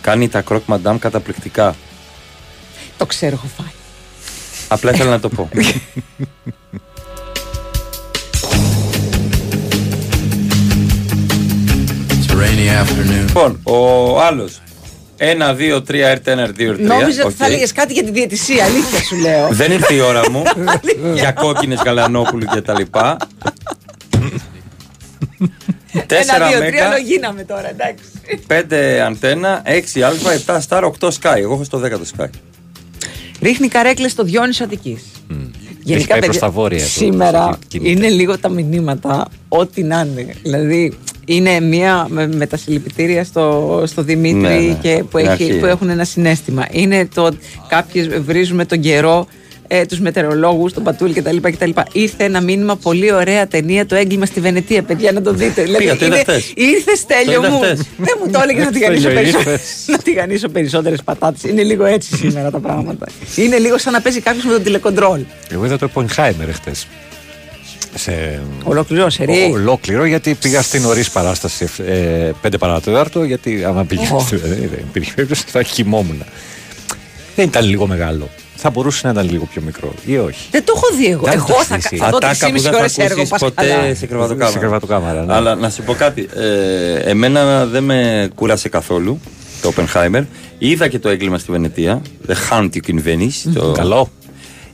[SPEAKER 1] Κάνει τα κροκ μαντάμ καταπληκτικά.
[SPEAKER 2] Το ξέρω, έχω φάει.
[SPEAKER 1] Απλά ήθελα να το πω. λοιπόν, ο άλλος. 1, 2, 3, έρτε 1, 2, 3.
[SPEAKER 2] Νόμιζα ότι θα έλεγες κάτι για τη διαιτησία, αλήθεια σου λέω.
[SPEAKER 1] Δεν ήρθε η ώρα μου για κόκκινες Γαλανόπουλου και τα λοιπά.
[SPEAKER 2] Ένα,
[SPEAKER 1] Τέσσερα
[SPEAKER 2] δύο, τρία,
[SPEAKER 1] μέγα,
[SPEAKER 2] άλλο γίναμε τώρα, εντάξει.
[SPEAKER 1] 5 αντένα, 6 α, 7 στάρ, 8 sky. Εγώ έχω στο 10 το sky.
[SPEAKER 2] Ρίχνει καρέκλες στο Διόνυσο Αττικής.
[SPEAKER 3] Έχει πάει προς τα βόρεια το-
[SPEAKER 2] σήμερα
[SPEAKER 3] κινείται.
[SPEAKER 2] είναι λίγο τα μηνύματα, ό,τι να είναι. Δηλαδή, είναι μία με, με τα συλληπιτήρια στο, στο Δημήτρη
[SPEAKER 1] Ναι, ναι.
[SPEAKER 2] και που,
[SPEAKER 1] Στην
[SPEAKER 2] έχει,
[SPEAKER 1] αρχή.
[SPEAKER 2] που έχουν ένα συνέστημα. Είναι το ότι κάποιες βρίζουμε τον καιρό ε, τους μετεωρολόγους, τον Πατούλη κτλ, κτλ. Ήρθε ένα μήνυμα πολύ ωραία ταινία το έγκλημα στη Βενετία. Παιδιά, να το δείτε.
[SPEAKER 1] Πήγα, το είδα χθες.
[SPEAKER 2] Ήρθε στέλιο
[SPEAKER 1] Το είδα
[SPEAKER 2] μου.
[SPEAKER 1] χθες.
[SPEAKER 2] Δεν μου το έλεγε να τηγανίσω
[SPEAKER 3] Στέλιο,
[SPEAKER 2] περισσότερε.
[SPEAKER 3] ήρθες.
[SPEAKER 2] να τηγανίσω περισσότερες πατάτες. Είναι λίγο έτσι σήμερα τα πράγματα. Είναι λίγο σαν να παίζει κάποιος με τον τηλεκοντρόλ.
[SPEAKER 3] Εγώ είδα το Oppenheimer χτε. Σε...
[SPEAKER 2] Ολόκληρο, σερί.
[SPEAKER 3] Ο- Ολόκληρο γιατί πήγα στην νωρί παράσταση ε, 5 παρατέταρτο. Γιατί άμα πήγε.
[SPEAKER 2] Ω.
[SPEAKER 3] δεν υπήρχε περίπτωση θα κοιμόμουν. Δεν ήταν λίγο μεγάλο. Θα μπορούσε να ήταν λίγο πιο μικρό ή όχι;
[SPEAKER 2] Δεν το έχω δει εγώ.
[SPEAKER 3] Δεν το
[SPEAKER 2] Εγώ
[SPEAKER 3] έχεις
[SPEAKER 2] θα,
[SPEAKER 3] δει
[SPEAKER 2] θα δω
[SPEAKER 1] Ατάκα που
[SPEAKER 2] 3,5
[SPEAKER 1] δεν θα
[SPEAKER 2] ώρε έργο.
[SPEAKER 1] ακούσεις
[SPEAKER 2] πας
[SPEAKER 1] ποτέ
[SPEAKER 2] καλά.
[SPEAKER 1] σε κρεβατοκάμαρα.
[SPEAKER 3] Σε κρεβατοκάμαρα, ναι.
[SPEAKER 1] Αλλά να σου πω κάτι. Ε, εμένα δεν με κούρασε καθόλου το Oppenheimer. Είδα και το έγκλημα στη Βενετία. The Hunting in Venice. Το...
[SPEAKER 3] Καλό.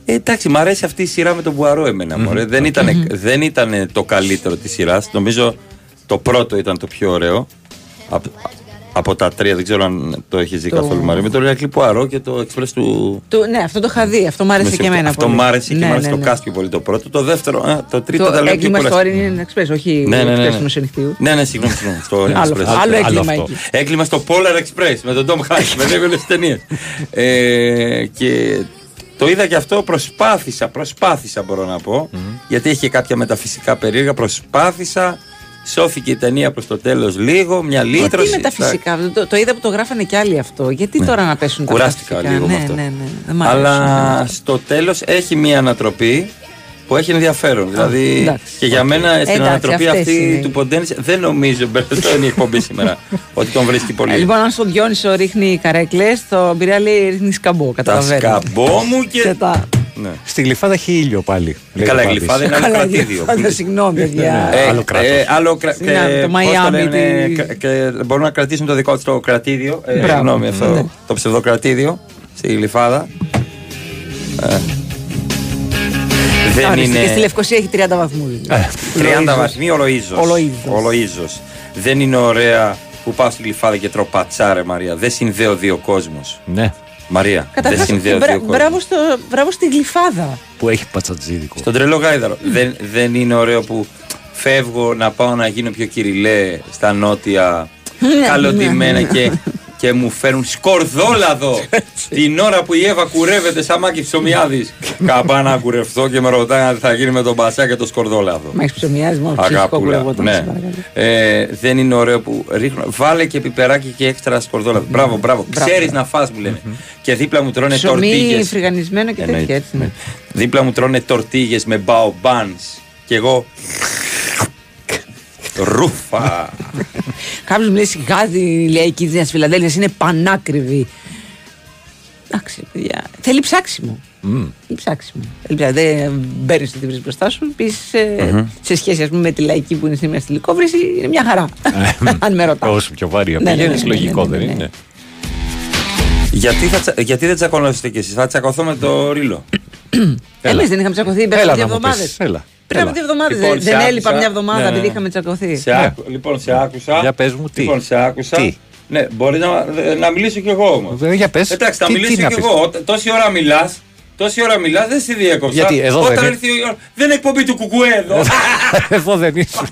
[SPEAKER 1] Ε, εντάξει, μου αρέσει αυτή η σειρά με τον Μπουαρό εμένα. μωρέ. Δεν, ήταν, δεν ήταν το καλύτερο της σειράς. Νομίζω το πρώτο ήταν το πιο ωραίο. Από, από τα τρία, δεν ξέρω αν το έχεις δει
[SPEAKER 2] Το-
[SPEAKER 1] καθόλου Μαρία. Με τον Ηρακλή Πουαρό και το Express του.
[SPEAKER 2] Το- ναι, αυτό το είχα δει. Αυτό μου άρεσε
[SPEAKER 1] με
[SPEAKER 2] και
[SPEAKER 1] σε-
[SPEAKER 2] εμένα.
[SPEAKER 1] Αυτό
[SPEAKER 2] πολύ.
[SPEAKER 1] μου άρεσε και
[SPEAKER 2] Ναι,
[SPEAKER 1] μου άρεσε
[SPEAKER 2] ναι,
[SPEAKER 1] το
[SPEAKER 2] ναι.
[SPEAKER 1] cast πιο πολύ το πρώτο. Το δεύτερο, α, το τρίτο
[SPEAKER 2] Το
[SPEAKER 1] τα λέω πιο
[SPEAKER 2] έγκλημα στο
[SPEAKER 1] κουραστικά.
[SPEAKER 2] Orient είναι Express, όχι
[SPEAKER 1] Ναι, ναι, ναι,
[SPEAKER 2] Express
[SPEAKER 1] ναι.
[SPEAKER 2] του Μεσονυχτίου.
[SPEAKER 1] Ναι, ναι, συγγνώμη, συγγνώμη. Στο Orient
[SPEAKER 2] Άλλο
[SPEAKER 1] Express.
[SPEAKER 2] αυτό. Άλλο έγκλημα
[SPEAKER 1] αυτό.
[SPEAKER 2] εκεί.
[SPEAKER 1] Έγκλημα στο Polar Express με τον Tom Hanks. με δύο όλες τις ταινίες. Ε, και το είδα και αυτό, προσπάθησα, προσπάθησα μπορώ να πω, γιατί έχει και κάποια μεταφυσικά περίεργα, προσπάθησα, σώθηκε η ταινία προς το τέλος λίγο, μια
[SPEAKER 2] Γιατί
[SPEAKER 1] λύτρωση.
[SPEAKER 2] με τα φυσικά, το, το είδα που το γράφανε κι άλλοι αυτό. Γιατί τώρα να πέσουν τα
[SPEAKER 1] Ναι. Κουράστηκα
[SPEAKER 2] φυσικά.
[SPEAKER 1] λίγο
[SPEAKER 2] ναι,
[SPEAKER 1] με αυτό.
[SPEAKER 2] Ναι, ναι, δεν μ' αρέσουν.
[SPEAKER 1] Αλλά στο τέλος έχει μια ανατροπή που έχει ενδιαφέρον. δηλαδή
[SPEAKER 2] εντάξει.
[SPEAKER 1] και για μένα στην
[SPEAKER 2] Εντάξει,
[SPEAKER 1] ανατροπή
[SPEAKER 2] αυτές
[SPEAKER 1] αυτή
[SPEAKER 2] είναι.
[SPEAKER 1] του Ποντένση δεν νομίζω, αυτό είναι η εκπομπή σήμερα, ότι τον βρίσκει πολύ.
[SPEAKER 2] Ε, λοιπόν, αν στον Διόνυσο ρίχνει καρέκλες, στο Πειραιά λέει ρίχνει σκαμπό.
[SPEAKER 1] τα
[SPEAKER 2] Καταλαβαίνετε.
[SPEAKER 1] σκαμπό μου και.
[SPEAKER 2] Και τα.
[SPEAKER 1] Ναι.
[SPEAKER 3] Στη γλυφάδα έχει ήλιο πάλι. λέει
[SPEAKER 1] Καλά,
[SPEAKER 3] ο
[SPEAKER 1] η
[SPEAKER 3] Πάπης.
[SPEAKER 1] γλυφάδα είναι άλλο
[SPEAKER 2] Καλά,
[SPEAKER 1] κρατήδιο.
[SPEAKER 2] γλυφάδα, συγγνώμη, παιδιά.
[SPEAKER 1] Ε,
[SPEAKER 3] άλλο κράτος.
[SPEAKER 1] ε, άλλο κρα...
[SPEAKER 2] Συγγνώμη,
[SPEAKER 1] και
[SPEAKER 2] το
[SPEAKER 1] πώς
[SPEAKER 2] Miami,
[SPEAKER 1] λένε,
[SPEAKER 2] τη-
[SPEAKER 1] και- και μπορούν να κρατήσουν το δικό τους το κρατήδιο. Ε,
[SPEAKER 2] Μπράβο.
[SPEAKER 1] συγγνώμη, αυτό,
[SPEAKER 2] Ναι.
[SPEAKER 1] το ψευδοκρατήδιο στη γλυφάδα. Ε, δεν
[SPEAKER 2] Άρα,
[SPEAKER 1] είναι.
[SPEAKER 2] Και στη Λευκοσία έχει 30 βαθμούς.
[SPEAKER 1] 30 βαθμοί ολοίζος.
[SPEAKER 2] Ολοίζος.
[SPEAKER 1] Ολοίζος. Δεν είναι ωραία που πάω στη γλυφάδα και τρώω πατσάρε Μαρία. Δεν συνδέω δύο κόσμος.
[SPEAKER 3] Ναι.
[SPEAKER 1] Μαρία, δεν
[SPEAKER 2] Καταρχάς,
[SPEAKER 1] συνδέω
[SPEAKER 2] μπρα-
[SPEAKER 1] δύο κόσμος.
[SPEAKER 2] μπράβο, στο, μπράβο στη γλυφάδα.
[SPEAKER 3] Που έχει πατσατζίδικο.
[SPEAKER 1] Στον τρελό γάιδαρο. δεν, δεν είναι ωραίο που φεύγω να πάω να γίνω πιο κυριλέ στα νότια,
[SPEAKER 2] Ναι,
[SPEAKER 1] καλοντημένα και, και μου φέρουν σκορδόλαδο την ώρα που η Εύα κουρεύεται σαν μάκη ψωμιάδης. Καπά να κουρευτώ και με ρωτάνε αν θα γίνει με τον Μπασιά και το σκορδόλαδο.
[SPEAKER 2] Μα έχει ψωμιάζει μόνο ψυχικό
[SPEAKER 1] Αγάπουλα.
[SPEAKER 2] κουρεύονταν.
[SPEAKER 1] Ναι.
[SPEAKER 2] σε παρακαλώ.
[SPEAKER 1] Ε, δεν είναι ωραίο που ρίχνω. Βάλε και πιπεράκι και έξτρα σκορδόλαδο. Μπράβο, μπράβο.
[SPEAKER 2] Μπράβο.
[SPEAKER 1] Ξέρεις να φας μου λένε. Και δίπλα μου τρώνε
[SPEAKER 2] Ψωμί
[SPEAKER 1] τορτίγες.
[SPEAKER 2] φρυγανισμένο και
[SPEAKER 1] Εννοείται,
[SPEAKER 2] τέτοια έτσι. ναι.
[SPEAKER 1] Δίπλα μου τρώνε τορτίγες με μπαομπάνς και εγώ ρούφα.
[SPEAKER 2] Κάποιος μου λέει σιγά η ηλιακή της Νέας Φιλαδέλφια είναι πανάκριβη. Εντάξει, παιδιά. Θέλει ψάξιμο. Θέλει ψάξιμο. Θέλει ψάξιμο. Δεν μπαίνεις ότι της βρει μπροστά σου. Επίση,
[SPEAKER 3] Μμμ.
[SPEAKER 2] σε σχέση ας πούμε, με τη λαϊκή που είναι σήμερα στη Λυκόβρηση, είναι μια χαρά. Αν με ρωτάς.
[SPEAKER 3] Όσο πιο βαρύ
[SPEAKER 2] Ναι, ναι,
[SPEAKER 3] πηγαίνει,
[SPEAKER 2] ναι, ναι,
[SPEAKER 3] λογικό
[SPEAKER 2] ναι, ναι,
[SPEAKER 3] δεν
[SPEAKER 2] ναι.
[SPEAKER 3] είναι;
[SPEAKER 1] γιατί, θα, τσα- γιατί δεν τσακωνόσαστε κι εσείς, θα τσακωθώ με το ρίλο.
[SPEAKER 2] Εμείς δεν είχαμε τσακωθεί πριν
[SPEAKER 1] Έλα
[SPEAKER 2] από δύο
[SPEAKER 1] να μου
[SPEAKER 2] εβδομάδες.
[SPEAKER 1] πεις, έλα.
[SPEAKER 2] Πριν από δύο εβδομάδε.
[SPEAKER 1] Λοιπόν, σε
[SPEAKER 2] δεν έλειπα
[SPEAKER 1] άκουσα.
[SPEAKER 2] μια εβδομάδα
[SPEAKER 1] Ναι, ναι,
[SPEAKER 2] επειδή
[SPEAKER 1] ναι.
[SPEAKER 2] είχαμε τσακωθεί.
[SPEAKER 1] Σε άκου- λοιπόν, σε άκουσα.
[SPEAKER 3] Για πες μου τι.
[SPEAKER 1] Λοιπόν, σε άκουσα.
[SPEAKER 3] Τι;
[SPEAKER 1] Ναι, μπορεί να, να μιλήσω κι εγώ όμως.
[SPEAKER 3] Ε, Για πες.
[SPEAKER 1] Εντάξει, θα
[SPEAKER 3] Τι- τι
[SPEAKER 1] μιλήσω
[SPEAKER 3] να
[SPEAKER 1] κι
[SPEAKER 3] πεις.
[SPEAKER 1] εγώ. Ό- Τόση ώρα μιλάς. Τόση ώρα μιλάς, δεν στη διέκοψα.
[SPEAKER 3] Γιατί, εδώ δεν
[SPEAKER 1] Όταν
[SPEAKER 3] είναι.
[SPEAKER 1] έρθει η ώρα. Δεν είναι εκπομπή του κουκουέ εδώ.
[SPEAKER 3] Εδώ δεν ήσουν.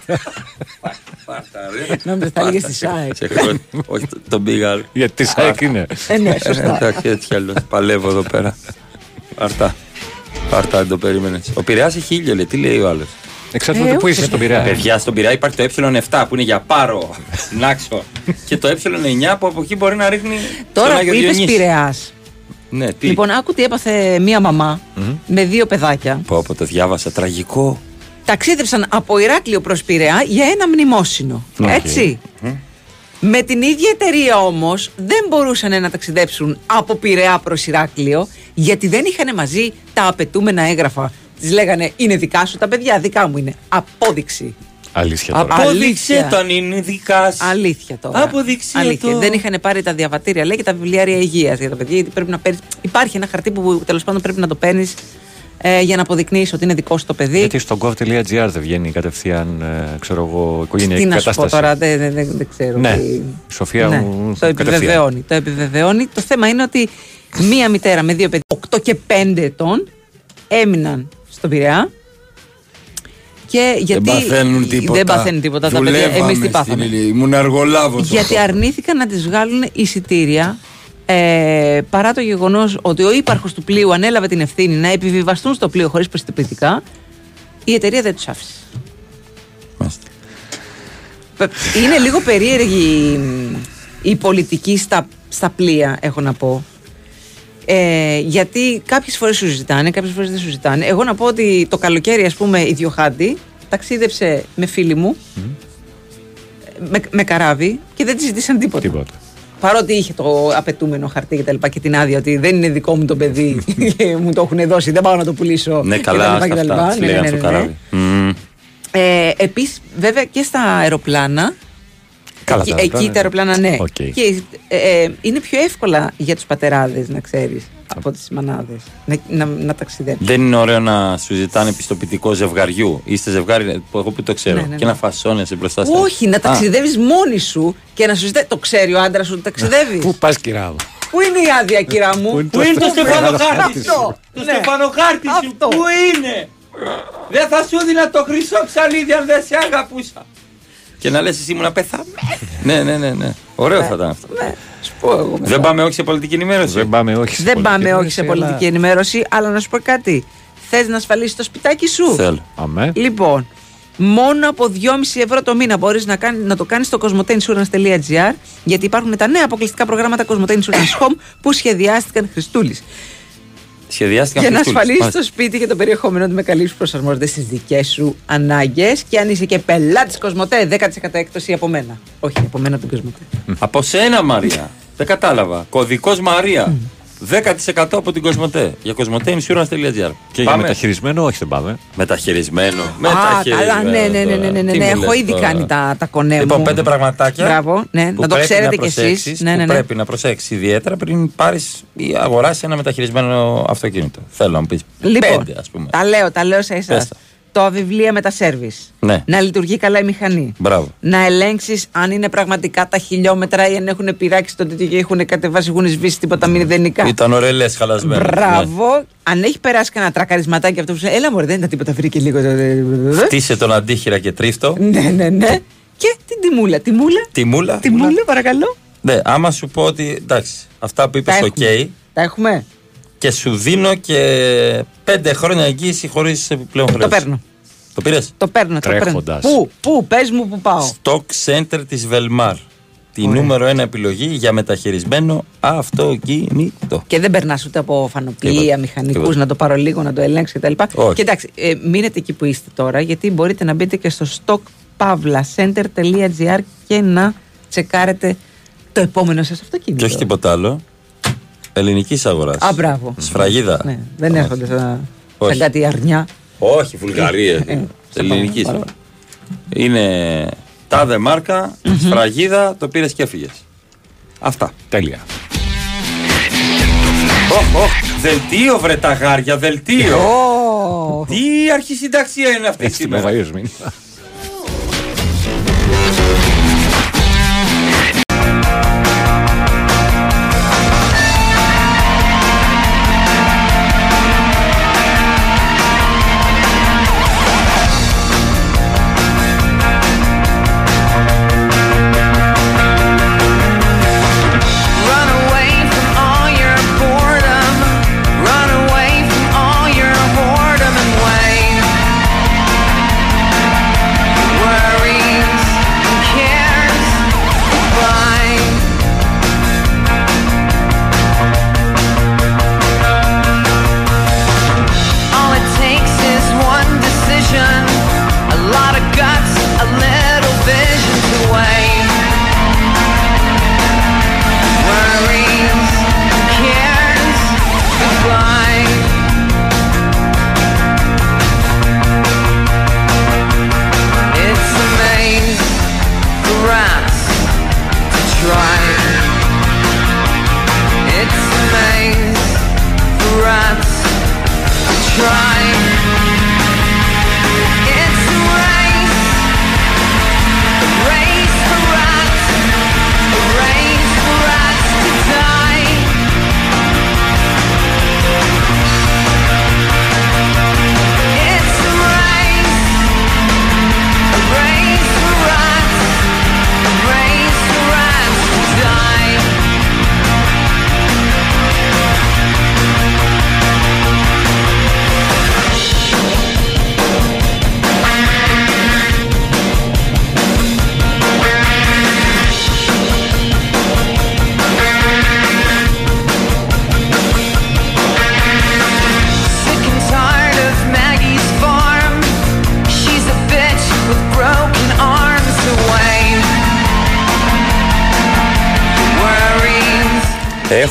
[SPEAKER 2] Νόμιζα θα έλεγες στη ΣΑΕΚ.
[SPEAKER 1] Σε χρόνια. Όχι, το- τον πήγα.
[SPEAKER 3] Γιατί τη ΣΑΕΚ είναι.
[SPEAKER 2] Ε, ναι, σωστά.
[SPEAKER 1] Εντάξει, έτσι κι αλλιώς. Παλεύω εδώ πέρα. Αρτά. Αρτά, δεν το περίμενες. Ο Πειραιάς έχει ήλιο, λέει. Τι λέει ο άλλος;
[SPEAKER 3] Εξαρτάται
[SPEAKER 2] Ε,
[SPEAKER 3] πού είσαι
[SPEAKER 2] όχι,
[SPEAKER 3] στον
[SPEAKER 2] ρε.
[SPEAKER 3] Πειραιά.
[SPEAKER 1] Παιδιά, στον Πειραιά υπάρχει το ε7 που είναι για πάρο. Νάξο. και το ε9 που από εκεί μπορεί να ρίχνει.
[SPEAKER 2] Τώρα
[SPEAKER 1] στον
[SPEAKER 2] που
[SPEAKER 1] Άγιο
[SPEAKER 2] είπες
[SPEAKER 1] Διονύσης.
[SPEAKER 2] Πειραιάς.
[SPEAKER 1] Ναι, τι;
[SPEAKER 2] Λοιπόν, άκου τι έπαθε μία μαμά με δύο παιδάκια.
[SPEAKER 1] Πω, πω, το διάβασα. Τραγικό.
[SPEAKER 2] Ταξίδευσαν από Ηράκλειο προς Πειραιά για ένα μνημόσυνο.
[SPEAKER 1] Οκ.
[SPEAKER 2] Έτσι. Με την ίδια εταιρεία όμως δεν μπορούσαν να ταξιδέψουν από Πειραιά προς Ηράκλειο γιατί δεν είχαν μαζί τα απαιτούμενα έγγραφα. Της λέγανε είναι δικά σου τα παιδιά, δικά μου είναι. Απόδειξη.
[SPEAKER 3] Αλήθεια τώρα.
[SPEAKER 1] Απόδειξε
[SPEAKER 2] Αλήθεια.
[SPEAKER 1] το αν είναι δικά σου.
[SPEAKER 2] Αλήθεια τώρα.
[SPEAKER 1] Αποδείξε
[SPEAKER 2] Αλήθεια.
[SPEAKER 1] το.
[SPEAKER 2] Δεν είχαν πάρει τα διαβατήρια λέει και τα βιβλιάρια υγείας για τα παιδιά. Γιατί πρέπει να παίρνεις... Υπάρχει ένα χαρτί που τέλος πάντων πρέπει να το παίρνεις ε, για να αποδεικνύεις ότι είναι δικό σου το παιδί.
[SPEAKER 3] Γιατί στο gov.gr δεν βγαίνει κατευθείαν, ε, ξέρω εγώ, οικογενειακή
[SPEAKER 2] Τι να σου πω
[SPEAKER 3] κατάσταση.
[SPEAKER 2] τώρα, δεν, δεν, δεν, δεν ξέρω.
[SPEAKER 3] Ναι.
[SPEAKER 2] τι-
[SPEAKER 3] Η Σοφία
[SPEAKER 2] Ναι,
[SPEAKER 3] μου
[SPEAKER 2] το
[SPEAKER 3] κατευθείαν.
[SPEAKER 2] επιβεβαιώνει. Το επιβεβαιώνει. Το θέμα είναι ότι μία μητέρα με δύο παιδιά, 8 και 5 ετών, έμειναν στον Πειραιά. Και γιατί
[SPEAKER 1] δεν παθαίνουν τίποτα.
[SPEAKER 2] Δεν παθαίνουν τίποτα τα παιδιά.
[SPEAKER 1] Δουλεύαμε
[SPEAKER 2] Εμείς τι
[SPEAKER 1] στην
[SPEAKER 2] πάθαμε;
[SPEAKER 1] ηλικία. Ήμουν εργολάβος.
[SPEAKER 2] Γιατί αρνήθηκαν να τις βγάλουν εισιτήρια Ε, παρά το γεγονός ότι ο ύπαρχος του πλοίου ανέλαβε την ευθύνη να επιβιβαστούν στο πλοίο χωρίς πιστοποιητικά, η εταιρεία δεν τους άφησε. Πε- Είναι λίγο περίεργη η πολιτική στα, στα πλοία, έχω να πω. Ε, γιατί κάποιες φορές σου ζητάνε, κάποιες φορές δεν σου ζητάνε. Εγώ να πω ότι το καλοκαίρι, ας πούμε, η Διοχάντη ταξίδεψε με φίλη μου με, με καράβι και δεν της ζητήσαν τίποτα.
[SPEAKER 3] Τίποτα.
[SPEAKER 2] Παρότι είχε το απαιτούμενο χαρτί και τα λοιπά και την άδεια ότι δεν είναι δικό μου το παιδί και μου το έχουν δώσει, δεν πάω να το πουλήσω.
[SPEAKER 1] Ναι,
[SPEAKER 2] και
[SPEAKER 1] καλά,
[SPEAKER 2] τα λοιπά
[SPEAKER 1] στα
[SPEAKER 2] και τα λοιπά.
[SPEAKER 1] αυτά.
[SPEAKER 2] Ναι, ναι,
[SPEAKER 1] Λέγανε
[SPEAKER 2] ναι,
[SPEAKER 1] στο
[SPEAKER 2] ναι.
[SPEAKER 1] καράβι. Μμμ.
[SPEAKER 2] Ε, Επίσης, βέβαια και στα αεροπλάνα.
[SPEAKER 3] Καλά,
[SPEAKER 2] εκεί,
[SPEAKER 3] τα αεροπλάνα,
[SPEAKER 2] εκεί τα αεροπλάνα, ναι.
[SPEAKER 3] Οκ.
[SPEAKER 2] Και, ε, ε, είναι πιο εύκολα για τους πατεράδες, να ξέρεις, από τις μανάδες να, να, να ταξιδέψουν.
[SPEAKER 1] Δεν είναι ωραίο να σου ζητάνε πιστοποιητικό ζευγαριού. Είστε ζευγάρι, που εγώ που το ξέρω.
[SPEAKER 2] Ναι, ναι, ναι.
[SPEAKER 1] Και να φασώνεσαι μπροστά στα.
[SPEAKER 2] Όχι, να
[SPEAKER 1] Α,
[SPEAKER 2] ταξιδεύεις μόνη σου και να σου ζητάει. Το ξέρει ο άντρας σου ότι ταξιδεύεις.
[SPEAKER 3] Πού πας, κυρά μου;
[SPEAKER 2] Πού είναι η άδεια, κυρά μου;
[SPEAKER 3] Πού είναι το
[SPEAKER 18] στεφανοχάρτης
[SPEAKER 2] Αυτό.
[SPEAKER 18] σου; Το
[SPEAKER 2] Ναι.
[SPEAKER 18] στεφανοχάρτη σου.
[SPEAKER 2] Αυτό.
[SPEAKER 18] Πού είναι; Δεν θα σου δίνα το χρυσό ψαλίδι αν δεν σε αγαπούσα.
[SPEAKER 1] Και να λες εσύ ήμουν πεθαμένο. ναι, ναι, ναι, ναι. Ωραίο θα ήταν αυτό.
[SPEAKER 2] Ναι, σου πω εγώ μετά.
[SPEAKER 1] Δεν πάμε όχι σε πολιτική ενημέρωση.
[SPEAKER 3] Δεν πάμε όχι σε
[SPEAKER 2] Δεν
[SPEAKER 3] πολιτική
[SPEAKER 2] πάμε όχι
[SPEAKER 3] ενημέρωση,
[SPEAKER 2] σε
[SPEAKER 3] αλλά-
[SPEAKER 2] πολιτική ενημέρωση, αλλά να σου πω κάτι. Θες να ασφαλίσεις το σπιτάκι σου;
[SPEAKER 1] Θέλω.
[SPEAKER 3] Αμέ.
[SPEAKER 2] Λοιπόν, μόνο από 2,5 ευρώ το μήνα μπορείς να, κάνει- να το κάνεις στο cosmoteinsurance.gr γιατί υπάρχουν τα νέα αποκλειστικά προγράμματα Cosmote Insurance Home που σχεδιάστηκαν Χριστούλης.
[SPEAKER 1] Σχεδιάστηκαν
[SPEAKER 2] Για να
[SPEAKER 1] Χριστούλης.
[SPEAKER 2] ασφαλίσεις
[SPEAKER 1] Μάλιστα.
[SPEAKER 2] το σπίτι και το περιεχόμενο του με καλύψεις που προσαρμόζονται στις δικές σου ανάγκες. Και αν είσαι και πελάτης Κοσμοτέ, 10% έκπτωση από μένα. Όχι, από μένα από την Κοσμοτέ.
[SPEAKER 1] Από σένα, Μαρία. Δεν κατάλαβα. Κωδικός Μαρία. 10% από την Κοσμοτέ. Για κοσμοτέinsurance.gr.
[SPEAKER 3] Και για μεταχειρισμένο, όχι δεν πάμε.
[SPEAKER 1] Μεταχειρισμένο.
[SPEAKER 2] Α,
[SPEAKER 1] Μεταχειρισμένο.
[SPEAKER 2] καλά, ναι, ναι, ναι, ναι, ναι, ναι,
[SPEAKER 1] Τι
[SPEAKER 2] ναι.
[SPEAKER 1] μου
[SPEAKER 2] Έχω
[SPEAKER 1] λες
[SPEAKER 2] ήδη
[SPEAKER 1] τώρα.
[SPEAKER 2] κάνει τα, τα κονέ
[SPEAKER 1] Λοιπόν,
[SPEAKER 2] μου.
[SPEAKER 1] πέντε πραγματάκια.
[SPEAKER 2] Μπράβο, ναι,
[SPEAKER 1] που
[SPEAKER 2] να το
[SPEAKER 1] πρέπει
[SPEAKER 2] ξέρετε κι
[SPEAKER 1] προσέξεις,
[SPEAKER 2] εσείς. Ναι, ναι,
[SPEAKER 1] Που
[SPEAKER 2] ναι.
[SPEAKER 1] πρέπει να προσέξεις ιδιαίτερα πριν πάρεις ή αγοράσεις ένα μεταχειρισμένο αυτοκίνητο. Θέλω να μου πεις.
[SPEAKER 2] Λοιπόν,
[SPEAKER 1] Πέντε, ας πούμε.
[SPEAKER 2] τα λέω, τα λέω σε εσάς.
[SPEAKER 1] Πες τα.
[SPEAKER 2] Το βιβλία με τα σέρβις.
[SPEAKER 1] Ναι.
[SPEAKER 2] Να λειτουργεί καλά η μηχανή.
[SPEAKER 1] Μπράβο.
[SPEAKER 2] Να ελέγξεις αν είναι πραγματικά τα χιλιόμετρα ή αν έχουν πειράξει το τέτοιο και έχουν κατεβάσει, έχουν σβήσει τίποτα μηδενικά.
[SPEAKER 1] Ήταν ωραίες χαλασμένες.
[SPEAKER 2] Μπράβο. Αν έχει περάσει κανένα τρακαρισματάκι αυτό που σου Έλα, Μωρέ, δεν ήταν τίποτα, βρήκε λίγο. το-
[SPEAKER 1] Χτίσε τον αντίχειρα και τρίψ' το.
[SPEAKER 2] Ναι, ναι, ναι. Και την τιμούλα. Τιμούλα.
[SPEAKER 1] Τιμούλα.
[SPEAKER 2] Τιμούλα, παρακαλώ.
[SPEAKER 1] Ναι, άμα σου πω ότι εντάξει, αυτά που είπες,
[SPEAKER 2] Τα
[SPEAKER 1] οκ.
[SPEAKER 2] έχουμε. Τα έχουμε.
[SPEAKER 1] Και σου δίνω και πέντε χρόνια εγγύηση χωρίς επιπλέον χρέος.
[SPEAKER 2] Το παίρνω.
[SPEAKER 1] Το πήρες;
[SPEAKER 2] Το παίρνω. Το παίρνω.
[SPEAKER 1] Τρέχοντας.
[SPEAKER 2] Πού, πού, πες μου που πάω.
[SPEAKER 1] Stock Center της Velmar. Τη
[SPEAKER 2] Ωραία.
[SPEAKER 1] νούμερο ένα επιλογή για μεταχειρισμένο αυτοκίνητο.
[SPEAKER 2] Και δεν περνάς ούτε από φανοπλία,
[SPEAKER 1] Τίποτα.
[SPEAKER 2] μηχανικούς,
[SPEAKER 1] Τίποτα.
[SPEAKER 2] να το πάρω λίγο, να το ελέγξει κτλ.
[SPEAKER 1] Όχι.
[SPEAKER 2] Κοιτάξτε, ε, μείνετε εκεί που είστε τώρα, γιατί μπορείτε να μπείτε και στο stockpavlacenter.gr και να τσεκάρετε το επόμενο σας αυτοκίνητο.
[SPEAKER 1] Και όχι τίποτα άλλο. Ελληνικής αγοράς.
[SPEAKER 2] Α, μπράβο.
[SPEAKER 1] Σφραγίδα.
[SPEAKER 2] Ναι, δεν έρχονται σαν, σαν
[SPEAKER 1] Όχι.
[SPEAKER 2] κάτι αρνιά.
[SPEAKER 1] Όχι, βουλγαρία.
[SPEAKER 2] Ε,
[SPEAKER 1] Ελληνική.
[SPEAKER 2] παρόλο.
[SPEAKER 1] Είναι τάδε μάρκα, σφραγίδα, το πήρες και έφυγες. Αυτά.
[SPEAKER 3] Τέλεια.
[SPEAKER 1] Οχ, οχ, δελτίο βρε τα γάρια, δελτίο. Τι αρχισυνταξία είναι αυτή
[SPEAKER 3] Έτσι με
[SPEAKER 1] σήμερα.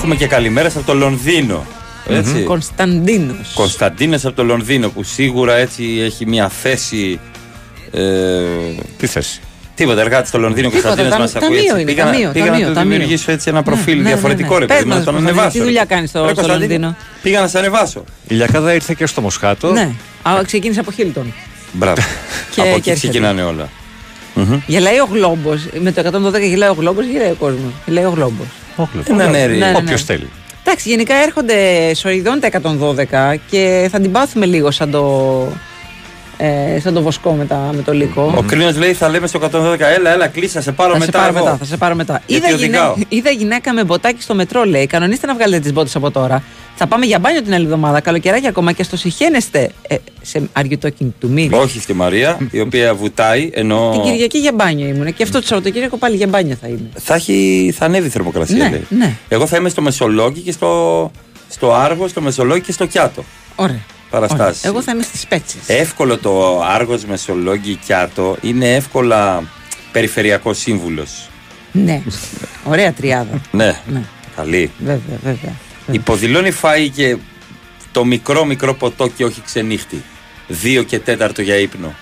[SPEAKER 1] Έχουμε και καλημέρα από το Λονδίνο. Έτσι.
[SPEAKER 2] Κωνσταντίνος.
[SPEAKER 1] Κωνσταντίνος από το Λονδίνο που σίγουρα έτσι έχει μια θέση. Ε,
[SPEAKER 3] Τι θέση;
[SPEAKER 1] Τίποτα, εργάτης στο Λονδίνο
[SPEAKER 2] Τίποτα,
[SPEAKER 1] Κωνσταντίνο
[SPEAKER 2] τα-
[SPEAKER 1] μας ακούει.
[SPEAKER 2] ταμείο
[SPEAKER 1] έτσι.
[SPEAKER 2] είναι,
[SPEAKER 1] Πήγα, να-
[SPEAKER 2] ταμείο,
[SPEAKER 1] πήγα
[SPEAKER 2] ταμείο,
[SPEAKER 1] να του
[SPEAKER 2] ταμείο.
[SPEAKER 1] δημιουργήσω έτσι ένα προφίλ
[SPEAKER 2] Ναι, ναι,
[SPEAKER 1] διαφορετικό
[SPEAKER 2] ναι.
[SPEAKER 1] ρε
[SPEAKER 2] Πες
[SPEAKER 1] παιδί μου,
[SPEAKER 2] μας,
[SPEAKER 1] να τον
[SPEAKER 2] Κωνσταντίνε,
[SPEAKER 1] ανεβάσω.
[SPEAKER 2] τι
[SPEAKER 1] ρε.
[SPEAKER 2] δουλειά κάνεις στο-
[SPEAKER 1] Ρε,
[SPEAKER 2] στο
[SPEAKER 1] Κωνσταντίνε,
[SPEAKER 2] Λονδίνο;
[SPEAKER 1] Πήγα να σε ανεβάσω.
[SPEAKER 3] Η Λιακάδα ήρθε και στο Μοσχάτο.
[SPEAKER 2] Ναι. Α, ξεκίνησε από Χίλτον.
[SPEAKER 1] Μπράβο.
[SPEAKER 2] Και-
[SPEAKER 1] Από
[SPEAKER 2] και
[SPEAKER 1] εκεί
[SPEAKER 2] έρχεται.
[SPEAKER 1] ξεκινάνε όλα. Μμμ.
[SPEAKER 2] Γελάει ο Γλόμπος. Με το 112 γελάει ο Γλόμπος, γελάει ο κόσμος; Γελάει ο Γλόμπος.
[SPEAKER 1] Ναι, ναι, ρε.
[SPEAKER 3] Όποιος θέλει.
[SPEAKER 2] Εντάξει, γενικά έρχονται σοειδών τα 112 και θα την πάθουμε λίγο σαν το. Ε, σαν το βοσκό με, τα, με το λύκο.
[SPEAKER 1] Ο Κρίνος λέει θα λέμε στο 112 έλα, έλα, κλείσα, σε πάρω
[SPEAKER 2] θα
[SPEAKER 1] μετά.
[SPEAKER 2] σε πάρω
[SPEAKER 1] εγώ».
[SPEAKER 2] μετά, θα σε πάρω μετά.
[SPEAKER 1] Γιατί
[SPEAKER 2] Είδα,
[SPEAKER 1] οδηγάω;
[SPEAKER 2] γυναίκα, είδα γυναίκα με μποτάκι στο μετρό, λέει. Κανονίστε να βγάλετε τις μπότες από τώρα. Θα πάμε για μπάνιο την άλλη εβδομάδα. Καλοκαιράκι ακόμα και στο συχαίνεστε. Ε, σε are you talking to me?
[SPEAKER 1] Όχι στη Μαρία, η οποία βουτάει, ενώ
[SPEAKER 2] Την Κυριακή για μπάνιο ήμουν. Και αυτό το Σαββατοκύριακο πάλι για μπάνιο θα είμαι.
[SPEAKER 1] θα, έχει, θα ανέβει η θερμοκρασία.
[SPEAKER 2] Ναι,
[SPEAKER 1] λέει.
[SPEAKER 2] ναι.
[SPEAKER 1] Εγώ θα είμαι στο Μεσολόγγι και στο, στο Άργο, στο Μεσολόγγι και στο Κιάτο.
[SPEAKER 2] Ωραία.
[SPEAKER 1] Παραστάσεις.
[SPEAKER 2] Εγώ θα είμαι στις πέτσες.
[SPEAKER 1] Εύκολο το Άργος, Μεσολόγγι, Κιάτο είναι εύκολα περιφερειακός σύμβουλος.
[SPEAKER 2] Ναι. Ωραία τριάδα.
[SPEAKER 1] Ναι.
[SPEAKER 2] Ναι.
[SPEAKER 1] Καλή.
[SPEAKER 2] Βέβαια, βέβαια.
[SPEAKER 1] Υποδηλώνει φάει και το μικρό μικρό ποτό και όχι ξενύχτη. Δύο και τέταρτο για ύπνο.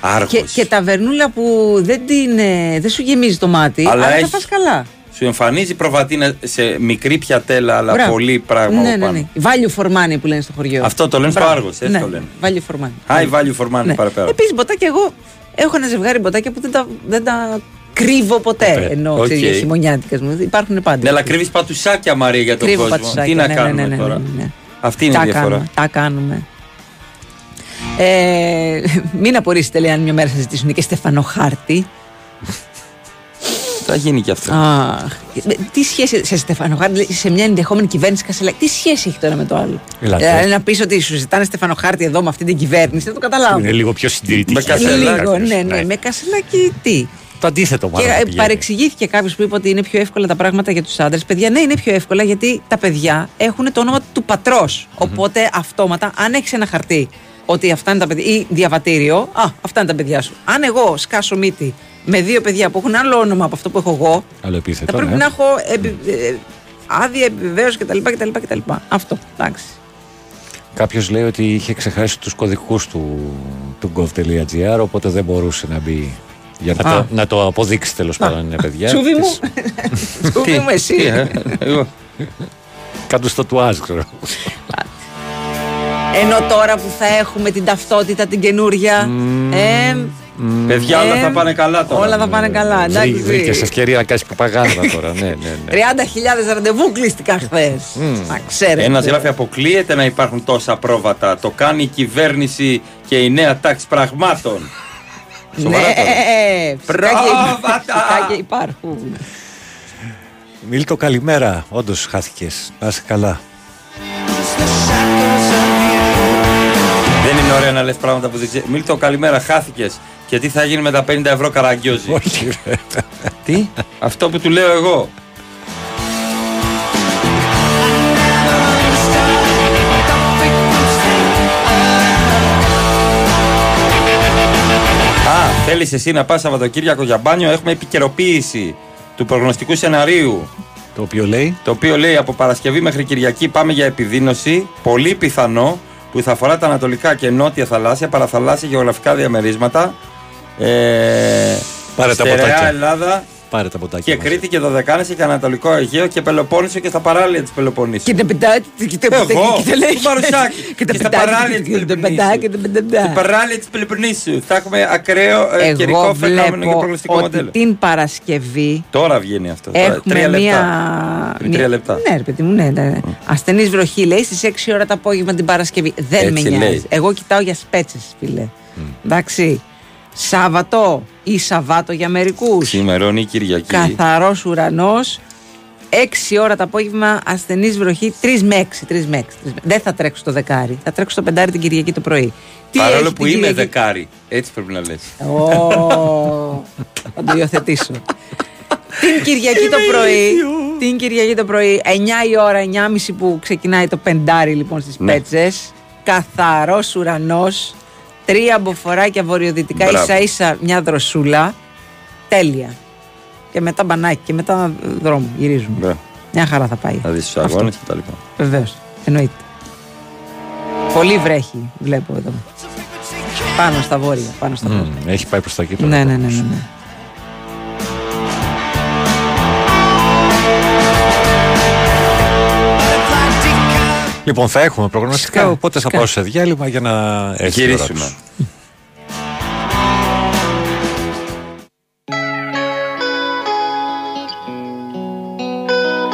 [SPEAKER 1] Άργος.
[SPEAKER 2] Και, και ταβερνούλα που δεν, την, ε, δεν σου γεμίζει το μάτι,
[SPEAKER 1] Αλλά
[SPEAKER 2] αλλά,
[SPEAKER 1] έχει-
[SPEAKER 2] θα φας καλά.
[SPEAKER 1] Σου εμφανίζει προβατίνα σε μικρή πιατέλα, αλλά
[SPEAKER 2] Μπράβο.
[SPEAKER 1] πολύ πράγμα
[SPEAKER 2] ναι,
[SPEAKER 1] από
[SPEAKER 2] ναι,
[SPEAKER 1] πάνω.
[SPEAKER 2] ναι. Value for money που λένε στο χωριό.
[SPEAKER 1] Αυτό το λένε στο
[SPEAKER 2] Μπράβο.
[SPEAKER 1] Άργος, έτσι
[SPEAKER 2] ναι.
[SPEAKER 1] το λένε.
[SPEAKER 2] Value for money.
[SPEAKER 1] High value for money,
[SPEAKER 2] Ναι.
[SPEAKER 1] παραπέρα.
[SPEAKER 2] Επίσης, μποτάκια, εγώ έχω ένα ζευγάρι μποτάκια που δεν τα, δεν τα κρύβω ποτέ.
[SPEAKER 1] Ποτέ.
[SPEAKER 2] Ενώ
[SPEAKER 1] Οκ.
[SPEAKER 2] ξέρεις, χειμωνιάτικες μου. Υπάρχουν πάντα.
[SPEAKER 1] Ναι, αλλά κρύβεις πατουσάκια Μαρία για τον
[SPEAKER 2] Κρύβω
[SPEAKER 1] κόσμο.
[SPEAKER 2] πατουσάκια,
[SPEAKER 1] Τι να
[SPEAKER 2] ναι, ναι,
[SPEAKER 1] κάνουμε
[SPEAKER 2] ναι, ναι,
[SPEAKER 1] τώρα;
[SPEAKER 2] ναι, ναι.
[SPEAKER 1] Αυτή είναι
[SPEAKER 2] τα
[SPEAKER 1] η διαφορά.
[SPEAKER 2] Κάνουμε, τα κάνουμε. Ε, μην απορρίσετε, λέει, αν μια μέρα σας ζητήσουν και Στεφανοχάρτη.
[SPEAKER 1] Θα γίνει και αυτό.
[SPEAKER 2] Αχ, ε, τι σχέση σε Στεφανοχάρτη, δηλαδή, σε μια ενδεχόμενη κυβέρνηση Κασελάκη, τι σχέση έχει το ένα με το άλλο;
[SPEAKER 3] Ελάτε.
[SPEAKER 2] Δηλαδή να πεις ότι σου ζητάνε Στεφανοχάρτη εδώ με αυτή την κυβέρνηση, δεν το καταλάβω.
[SPEAKER 3] Είναι λίγο πιο συντηρητική.
[SPEAKER 1] Με Κασελάκη.
[SPEAKER 2] Λίγο, ναι, ναι, με Κασελάκη τι;
[SPEAKER 3] Το αντίθετο μάλλον.
[SPEAKER 2] Και
[SPEAKER 3] θα
[SPEAKER 2] ε,
[SPEAKER 3] πηγαίνει.
[SPEAKER 2] παρεξηγήθηκε κάποιος που είπε ότι είναι πιο εύκολα τα πράγματα για τους άντρες. Παιδιά, ναι, είναι πιο εύκολα γιατί τα παιδιά έχουν το όνομα του πατρο Οπότε αυτόματα, αν έχεις ένα χαρτί ότι αυτά είναι τα παιδιά, ή διαβατήριο, α, αυτά είναι τα παιδιά σου. Αν εγώ σκάσω μύτη με δύο παιδιά που έχουν άλλο όνομα από αυτό που έχω εγώ,
[SPEAKER 3] Άλλο
[SPEAKER 2] θα
[SPEAKER 3] επίθετο.
[SPEAKER 2] πρέπει
[SPEAKER 3] ναι.
[SPEAKER 2] να έχω επι, ε, άδεια επιβεβαίωση κτλ, κτλ, κτλ. Αυτό, εντάξει.
[SPEAKER 3] Κάποιος λέει ότι είχε ξεχάσει τους κωδικούς του, του gov.gr, οπότε δεν μπορούσε να μπει. Για να,
[SPEAKER 2] Α.
[SPEAKER 3] το, να το αποδείξει τέλος πάντων, είναι παιδιά.
[SPEAKER 2] Τσούβι μου,
[SPEAKER 3] Της-
[SPEAKER 2] τσούβι μου εσύ.
[SPEAKER 1] Τι, ε, εγώ.
[SPEAKER 3] Κάτω στο τουάζ, ξέρω.
[SPEAKER 2] Ενώ τώρα που θα έχουμε την ταυτότητα την καινούρια. Ε,
[SPEAKER 1] Παιδιά, όλα
[SPEAKER 2] Ε,
[SPEAKER 1] θα πάνε καλά τώρα.
[SPEAKER 2] όλα θα πάνε καλά. Εντάξει.
[SPEAKER 3] Βρήκες ευκαιρία να κάνεις προπαγάνδα τώρα. ναι, ναι, ναι.
[SPEAKER 2] 30.000 ραντεβού κλείστηκα χθες. Να ξέρετε.
[SPEAKER 1] Ένα γράφει αποκλείεται να υπάρχουν τόσα πρόβατα. Το κάνει η κυβέρνηση και η νέα τάξη πραγμάτων. Σοβαρά τώρα.
[SPEAKER 2] Ναι, φυσικά και,
[SPEAKER 1] Πρόβατα.
[SPEAKER 2] φυσικά και υπάρχουν.
[SPEAKER 3] Μίλτο, καλημέρα. Όντως χάθηκες. Να είσαι καλά.
[SPEAKER 1] Δεν είναι ωραία να λες πράγματα που δεν ξέρεις. Μίλτο, καλημέρα, χάθηκες. Και τι θα γίνει με τα 50 ευρώ καραγκιόζη;
[SPEAKER 3] Όχι, ρε.
[SPEAKER 1] τι; Αυτό που του λέω εγώ. Α, θέλεις εσύ να πας Σαββατοκύριακο για μπάνιο; Έχουμε επικαιροποίηση του προγνωστικού σεναρίου.
[SPEAKER 3] Το οποίο λέει;
[SPEAKER 1] Το οποίο λέει από Παρασκευή μέχρι Κυριακή πάμε για επιδείνωση. Πολύ πιθανό που θα αφορά τα ανατολικά και νότια θαλάσσια, παραθαλάσσια γεωγραφικά διαμερίσματα. Ε,
[SPEAKER 3] Πάρε τα
[SPEAKER 1] στερεά
[SPEAKER 3] ποτάκια.
[SPEAKER 1] Ελλάδα
[SPEAKER 3] Πάρε τα ποτάκια.
[SPEAKER 1] και
[SPEAKER 3] μας.
[SPEAKER 1] Κρήτη και Δωδεκάνηση και Ανατολικό Αιγαίο και Πελοπόννησο και στα παράλια της Πελοποννήσου.
[SPEAKER 2] Και τα πεντά, και τα
[SPEAKER 1] Εγώ,
[SPEAKER 2] πεντά, και τα λέει.
[SPEAKER 1] του Μαρουσάκη.
[SPEAKER 2] Και τα
[SPEAKER 1] Και στα
[SPEAKER 2] πεντά,
[SPEAKER 1] παράλια
[SPEAKER 2] και
[SPEAKER 1] της
[SPEAKER 2] τα πεντά, και τα
[SPEAKER 1] Στην
[SPEAKER 2] πεντά.
[SPEAKER 1] παράλια της Πελοποννήσου θα έχουμε ακραίο ε,
[SPEAKER 2] Εγώ
[SPEAKER 1] καιρικό φαινόμενο και
[SPEAKER 2] βλέπω
[SPEAKER 1] προγνωστικό
[SPEAKER 2] ότι
[SPEAKER 1] μοντέλο.
[SPEAKER 2] την Παρασκευή
[SPEAKER 1] Τώρα βγαίνει αυτό. Τώρα,
[SPEAKER 2] έχουμε
[SPEAKER 1] τρία λεπτά.
[SPEAKER 2] μία.
[SPEAKER 1] Πριν τρία λεπτά.
[SPEAKER 2] Ναι, ρε παιδί μου, ναι. ναι. Ασθενής βροχή λέει στις 6 ώρα το απόγευμα την Παρασκευή. Δεν
[SPEAKER 1] Έτσι
[SPEAKER 2] με νοιάζει.
[SPEAKER 1] λέει.
[SPEAKER 2] Εγώ κοιτάω για σπέτσες, φίλε. Εντάξει. Σάββατο ή Σαββάτο για μερικούς.
[SPEAKER 1] Ξημερώνει η Κυριακή.
[SPEAKER 2] Καθαρός ουρανός. 6 ώρα το απόγευμα ασθενή βροχή. 3 με 6. 3 με 6. Δεν θα τρέξω το δεκάρι. Θα τρέξω το πεντάρι την Κυριακή το πρωί. Τι
[SPEAKER 1] Παρόλο
[SPEAKER 2] έχεις
[SPEAKER 1] που
[SPEAKER 2] την
[SPEAKER 1] είμαι
[SPEAKER 2] Κυριακή;
[SPEAKER 1] δεκάρι. Έτσι πρέπει να λες.
[SPEAKER 2] Ω, Θα το υιοθετήσω. την Κυριακή το πρωί. Την Κυριακή το πρωί, 9 η ώρα, 9.30 που ξεκινάει το πεντάρι λοιπόν στις
[SPEAKER 1] Ναι.
[SPEAKER 2] πέτσες. Καθαρός ουρανός. Τρία μποφοράκια βορειοδυτικά,
[SPEAKER 1] Μπράβο.
[SPEAKER 2] ίσα ίσα μια δροσούλα. Τέλεια. Και μετά μπανάκι και μετά δρόμο, γυρίζουμε.
[SPEAKER 1] Μπράβο.
[SPEAKER 2] Μια χαρά θα πάει.
[SPEAKER 1] Θα δεις τους
[SPEAKER 2] Αυτό.
[SPEAKER 1] αγώνες και τα λοιπά.
[SPEAKER 2] Βεβαίως. Εννοείται. Πολύ βρέχει, βλέπω εδώ. Πάνω στα βόρεια. Πάνω στα βόρεια.
[SPEAKER 3] Μμμ, Έχει πάει προς τα εκεί τώρα.
[SPEAKER 2] Ναι, ναι, ναι, ναι, ναι.
[SPEAKER 3] Λοιπόν, θα έχουμε προγνωστικά,
[SPEAKER 2] Φυσικά,
[SPEAKER 3] οπότε θα
[SPEAKER 2] φυσικά.
[SPEAKER 3] πάω σε διάλειμμα για να έρθει η ώρα
[SPEAKER 1] Γυρίσουμε.
[SPEAKER 3] τους.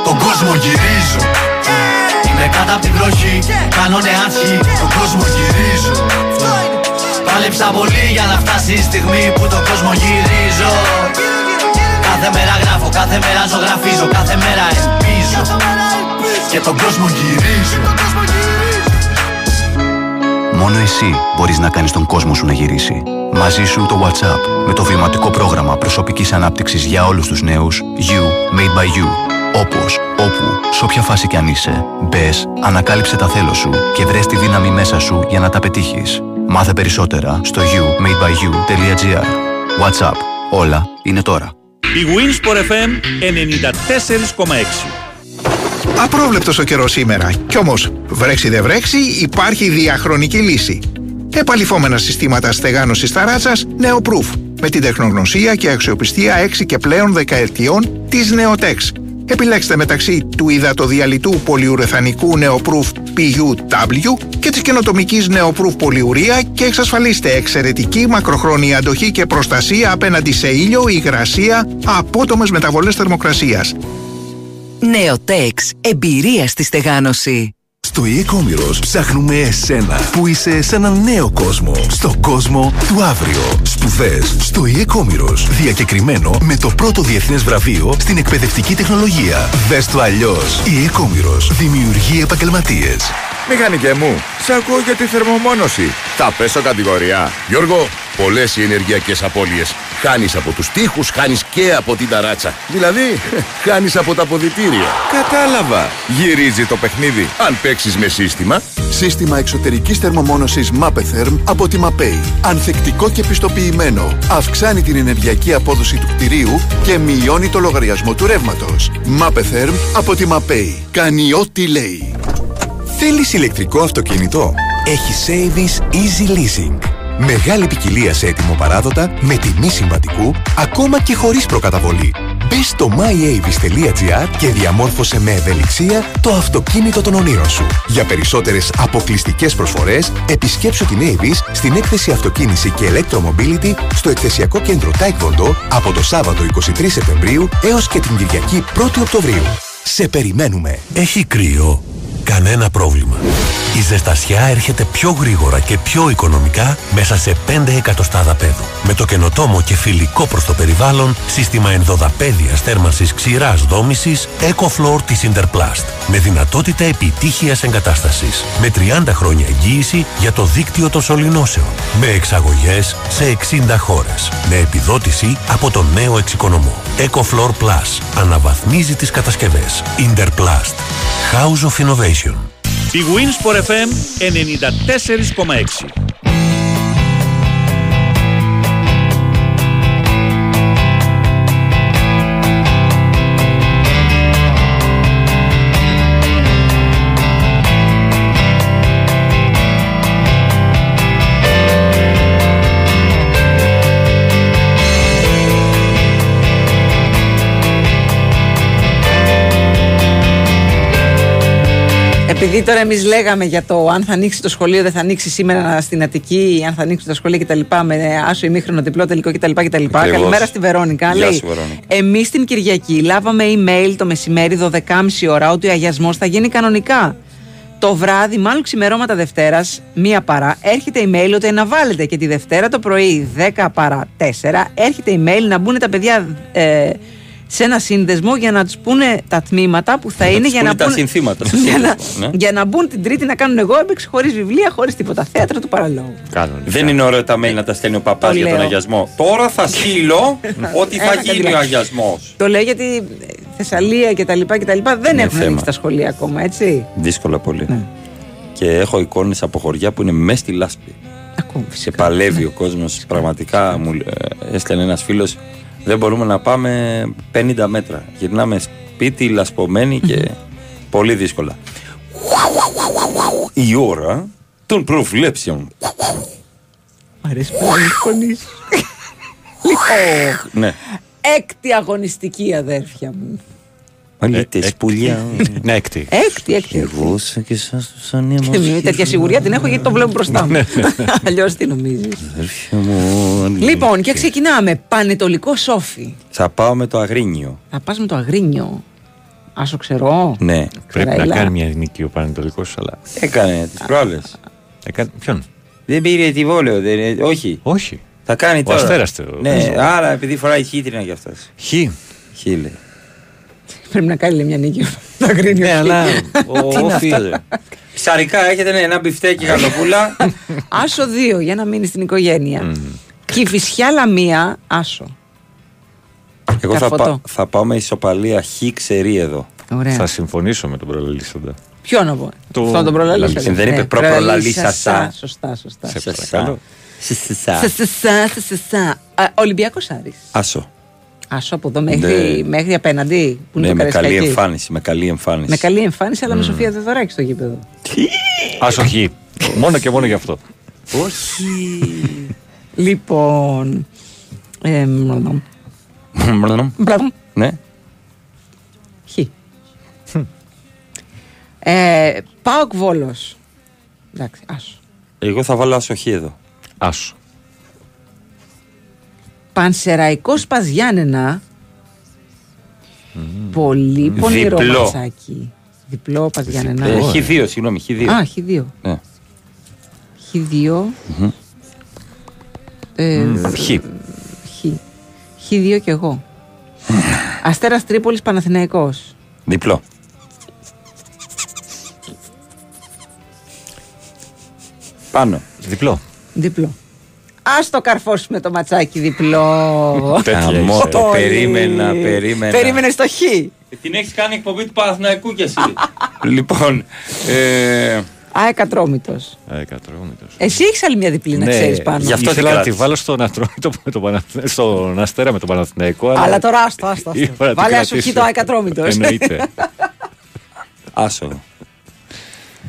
[SPEAKER 31] Τον κόσμο γυρίζω. Είμαι κάτω απ' την βροχή. Κάνω νεάρχη Τον κόσμο γυρίζω. Πάλεψα πολύ για να φτάσει η στιγμή που τον κόσμο γυρίζω. Κάθε μέρα γράφω, κάθε μέρα ζωγραφίζω Κάθε μέρα ελπίζω Και τον κόσμο γυρίζω
[SPEAKER 32] Μόνο εσύ μπορείς να κάνεις τον κόσμο σου να γυρίσει. Μαζί σου το WhatsApp με το βιωματικό πρόγραμμα προσωπικής ανάπτυξης για όλους τους νέους You Made by You. Όπως, όπου, σε όποια φάση κι αν είσαι, μπες, ανακάλυψε τα θέλω σου και βρες τη δύναμη μέσα σου για να τα πετύχεις. Μάθε περισσότερα στο youmadebyyou.gr WhatsApp. Όλα είναι τώρα.
[SPEAKER 9] Η Winsport FM 94,6.
[SPEAKER 33] Απρόβλεπτος ο καιρός σήμερα. Κι όμως, βρέξει δεν βρέξει, υπάρχει διαχρονική λύση. Επαλυφόμενα συστήματα στεγάνωσης ταράτσας Neoproof με την τεχνογνωσία και αξιοπιστία 6 και πλέον δεκαετιών της Neotex. Επιλέξτε μεταξύ του υδατοδιαλυτού πολυουρεθανικού Neoproof PUW και της καινοτομικής Neoproof πολυουρία και εξασφαλίστε εξαιρετική μακροχρόνια αντοχή και προστασία απέναντι σε ήλιο, υγρασία, απότομες μεταβολές θερμοκρασίας.
[SPEAKER 34] Νεοτέξ. Εμπειρία στη στεγάνωση.
[SPEAKER 5] Στο e-commerce ψάχνουμε εσένα που είσαι σε ένα νέο κόσμο. Στο κόσμο του αύριο. Σπουδές στο e-commerce. Διακεκριμένο με το πρώτο διεθνές βραβείο στην εκπαιδευτική τεχνολογία. Δες το αλλιώς. Η e-commerce δημιουργεί επαγγελματίες.
[SPEAKER 35] Μηχανικέ μου, σ' ακούω για τη θερμομόνωση. Θα πέσω κατηγορία. Γιώργο, πολλές οι ενεργειακές απώλειες. Χάνεις από τους τοίχους, χάνεις και από την ταράτσα. Δηλαδή, χάνεις από τα ποδητήρια. Κατάλαβα. Γυρίζει το παιχνίδι. Αν παίξεις με σύστημα.
[SPEAKER 5] Σύστημα εξωτερικής θερμομόνωσης Mapetherm από τη Mapei. Ανθεκτικό και πιστοποιημένο. Αυξάνει την ενεργειακή απόδοση του κτηρίου και μειώνει το λογαριασμό του ρεύματος. Mapetherm από τη Mapei. Κάνει ό,τι λέει.
[SPEAKER 36] Θέλεις ηλεκτρικό αυτοκίνητο; Έχει Savings Easy Leasing. Μεγάλη ποικιλία σε έτοιμο παράδοτα, με τιμή συμβατικού, ακόμα και χωρίς προκαταβολή. Μπες στο myavis.gr και διαμόρφωσε με ευελιξία το αυτοκίνητο των ονείρων σου. Για περισσότερες αποκλειστικές προσφορές, επισκέψου την Avis στην έκθεση Αυτοκίνηση και Electromobility στο εκθεσιακό κέντρο Taekwondo από το Σάββατο 23 Σεπτεμβρίου έως και την Κυριακή 1η Οκτωβρίου. Σε περιμένουμε.
[SPEAKER 25] Έχει κρύο. Κανένα πρόβλημα. Η ζεστασιά έρχεται πιο γρήγορα και πιο οικονομικά μέσα σε 5 εκατοστάδα πέδου. Με το καινοτόμο και φιλικό προς το περιβάλλον σύστημα ενδοδαπέδιας θέρμανσης ξηράς δόμησης EcoFloor της Interplast. Με δυνατότητα επιτύχειας εγκατάστασης. Με 30 χρόνια εγγύηση για το δίκτυο των σωληνώσεων. Με εξαγωγές σε 60 χώρες. Με επιδότηση από το νέο εξοικονομό. EcoFloor Plus. Αναβαθμίζει τις κατασκευές. Interplast. House of Innovation.
[SPEAKER 9] Η Winsport FM 94,6.
[SPEAKER 2] Επειδή τώρα εμείς λέγαμε για το αν θα ανοίξει το σχολείο, δεν θα ανοίξει σήμερα στην Αττική, αν θα ανοίξει τα σχολεία κτλ. Με άσο ημίχρονο διπλό τελικό κτλ. κτλ.
[SPEAKER 1] Ακριβώς.
[SPEAKER 2] Καλημέρα στη Βερόνικα.
[SPEAKER 1] Γεια
[SPEAKER 2] Λέει,
[SPEAKER 1] σου, Βερόνικα.
[SPEAKER 2] εμείς την Κυριακή λάβαμε email το μεσημέρι 12.30 ώρα ότι ο αγιασμός θα γίνει κανονικά. Το βράδυ, μάλλον ξημερώματα Δευτέρας, μία παρά, έρχεται email ότι να βάλετε και τη Δευτέρα το πρωί 10 παρά 4, έρχεται email να μπουν τα παιδιά ε, σε ένα σύνδεσμο για να τους πούνε τα τμήματα που θα
[SPEAKER 1] Να
[SPEAKER 2] είναι
[SPEAKER 1] τους
[SPEAKER 2] για
[SPEAKER 1] πούνε
[SPEAKER 2] να,
[SPEAKER 1] τα
[SPEAKER 2] πούνε-
[SPEAKER 1] συνθήματα στο
[SPEAKER 2] για, να,
[SPEAKER 1] σύνδεσμο, ναι.
[SPEAKER 2] για να μπουν την Τρίτη να κάνουν εγώ έπαιξη χωρίς βιβλία, χωρίς τίποτα. Θέατρο του παραλόγου.
[SPEAKER 1] Δεν είναι ωραίο τα mail να τα στέλνει ο παπάς
[SPEAKER 2] Το
[SPEAKER 1] για τον
[SPEAKER 2] λέω.
[SPEAKER 1] αγιασμό. Τώρα θα στείλω ότι θα
[SPEAKER 2] Ένα
[SPEAKER 1] γίνει ο
[SPEAKER 2] καντιλάκι.
[SPEAKER 1] αγιασμός.
[SPEAKER 2] Το λέω γιατί ε, Θεσσαλία και τα λοιπά και τα λοιπά δεν
[SPEAKER 1] Είναι
[SPEAKER 2] έχουν
[SPEAKER 1] θέμα.
[SPEAKER 2] ανοίξει τα σχολεία ακόμα, έτσι.
[SPEAKER 1] Δύσκολα πολύ.
[SPEAKER 2] Ναι.
[SPEAKER 1] Και έχω εικόνες από χωριά που είναι μέσα στη λάσπη. Και παλεύει ο κόσμος. Πραγματικά μου ε, έστελνε ένας φίλος. Δεν μπορούμε να πάμε 50 μέτρα. Γυρνάμε σπίτι, λασπωμένη και πολύ δύσκολα. Η ώρα των προβλέψεων.
[SPEAKER 2] Μ' αρέσει πάρα πολύ η φωνή σου. Λοιπόν,
[SPEAKER 1] Ναι.
[SPEAKER 2] έκτη αγωνιστική αδέρφια μου.
[SPEAKER 1] Αλήτες πουλιά.
[SPEAKER 3] Ναι, έκτη.
[SPEAKER 2] Έκτη, έκτη.
[SPEAKER 1] Εγώ σαν και εσάς τους
[SPEAKER 2] Και
[SPEAKER 1] ανέμους.
[SPEAKER 2] μια τέτοια σιγουριά την έχω γιατί το βλέπω μπροστά
[SPEAKER 1] Ναι,
[SPEAKER 2] μου. Αλλιώς τι νομίζεις.
[SPEAKER 1] Αδέρφια μου.
[SPEAKER 2] Λοιπόν, και ξεκινάμε. Πανετολικό σόφι.
[SPEAKER 1] Θα πάω με το αγρίνιο.
[SPEAKER 2] Θα πας με το αγρίνιο. Άσο ξερό.
[SPEAKER 1] Ναι.
[SPEAKER 3] Πρέπει να
[SPEAKER 2] Καραήλα.
[SPEAKER 3] κάνει μια νίκη ο Πανετολικός, αλλά.
[SPEAKER 1] Έκανε τις προάλλες.
[SPEAKER 3] Έκανε... Ποιον;
[SPEAKER 1] Δεν πήρε τη βόλεο. Δεν... είναι- Όχι.
[SPEAKER 3] Όχι.
[SPEAKER 1] Θα κάνει
[SPEAKER 3] Ο
[SPEAKER 1] τώρα.
[SPEAKER 3] Αστέρας το
[SPEAKER 1] Ναι,
[SPEAKER 3] παίζει.
[SPEAKER 1] άρα επειδή φοράει χύτρινα κι αυτός.
[SPEAKER 3] Χ.
[SPEAKER 1] Χ λέει.
[SPEAKER 2] Πρέπει να κάνει λέει, μια νίκη. Το αγρίνιο.
[SPEAKER 1] Ναι, αλλά ο
[SPEAKER 2] Τι είναι
[SPEAKER 1] Όφης,
[SPEAKER 2] αυτά?
[SPEAKER 1] ρε. Ψαρικά έχετε ναι, ένα μπιφτέκι γαλοπούλα.
[SPEAKER 2] Άσο 2 για να μείνει στην οικογένεια. Κυφισιά λαμία, άσο.
[SPEAKER 1] Εγώ θα,
[SPEAKER 2] Καρφωτό.
[SPEAKER 1] πά- θα πάω με ισοπαλία χ ξερή εδώ.
[SPEAKER 2] Ωραία.
[SPEAKER 3] Θα συμφωνήσω με τον προλαλήσαντα.
[SPEAKER 2] Ποιο να πω.
[SPEAKER 3] Το-
[SPEAKER 2] Αυτό τον προλαλήσατε.
[SPEAKER 1] Δεν είπε
[SPEAKER 2] Ναι,
[SPEAKER 1] προπρολαλήσασα.
[SPEAKER 2] Σωστά, σωστά.
[SPEAKER 3] Σε
[SPEAKER 1] Σασά.
[SPEAKER 3] παρακαλώ.
[SPEAKER 1] Σασά.
[SPEAKER 2] Σασασά, σασασά. Ολυμπιακό Άρη.
[SPEAKER 1] Άσο.
[SPEAKER 2] Άσο από εδώ μέχρι,
[SPEAKER 1] Ναι.
[SPEAKER 2] μέχρι απέναντι. Που είναι
[SPEAKER 1] Ναι,
[SPEAKER 2] το
[SPEAKER 1] με καλή
[SPEAKER 2] Καραϊσκάκι.
[SPEAKER 1] εμφάνιση. Με καλή εμφάνιση.
[SPEAKER 2] Με καλή εμφάνιση, αλλά με Σοφία Δεδωράκη στο γήπεδο.
[SPEAKER 3] Άσο Χ. Μόνο και μόνο γι' αυτό.
[SPEAKER 1] Όχι.
[SPEAKER 2] Λοιπόν. Ε, μ, μπράβο.
[SPEAKER 1] Ναι.
[SPEAKER 2] Χ. Ε, Πάοκ Βόλος. Εντάξει, άσο.
[SPEAKER 1] Εγώ θα βάλω άσο χ εδώ.
[SPEAKER 3] Άσο.
[SPEAKER 2] Πανσεραϊκός Παζιάννενα. Πολύ πονηρό
[SPEAKER 1] Διπλό.
[SPEAKER 2] ματσάκι. Διπλό Παζιάννενα.
[SPEAKER 1] Ε, χ δύο, συγγνώμη, χ δύο.
[SPEAKER 2] Α, Χ2.
[SPEAKER 1] Ναι.
[SPEAKER 2] Χ2. Ε,
[SPEAKER 3] Χ.
[SPEAKER 2] Χ. Χ2 κι εγώ. Αστέρας Τρίπολης Παναθηναϊκός.
[SPEAKER 1] Διπλό. Πάνω.
[SPEAKER 3] Διπλό.
[SPEAKER 2] Διπλό. Ας το καρφώσουμε το ματσάκι διπλό.
[SPEAKER 3] Τέτοια
[SPEAKER 1] Αμώ,
[SPEAKER 3] είσαι.
[SPEAKER 1] το
[SPEAKER 2] Όλοι.
[SPEAKER 1] περίμενα, περίμενα.
[SPEAKER 2] Περίμενε στο Χ.
[SPEAKER 1] Την έχεις κάνει εκπομπή του Παναθηναϊκού κι εσύ. λοιπόν. Ε,
[SPEAKER 2] Α, εκατρόμητος.
[SPEAKER 3] Ε, κατρόμητος.
[SPEAKER 2] Εσύ έχεις άλλη μια διπλή να ξέρεις πάνω.
[SPEAKER 1] Ναι, γι' αυτό
[SPEAKER 3] Ήθελα
[SPEAKER 1] την
[SPEAKER 3] να τη
[SPEAKER 1] κράτησα.
[SPEAKER 3] βάλω στον Ατρόμητο με το Παναθ- στον Αστέρα με τον Παναθηναϊκό.
[SPEAKER 2] Αλλά τώρα άστο, άστο. άστο.
[SPEAKER 3] Είπα να την
[SPEAKER 2] Βάλε άσο Χ
[SPEAKER 3] κρατήσω.
[SPEAKER 2] το εκατρόμητος.
[SPEAKER 3] Εννοείται.
[SPEAKER 1] άσο.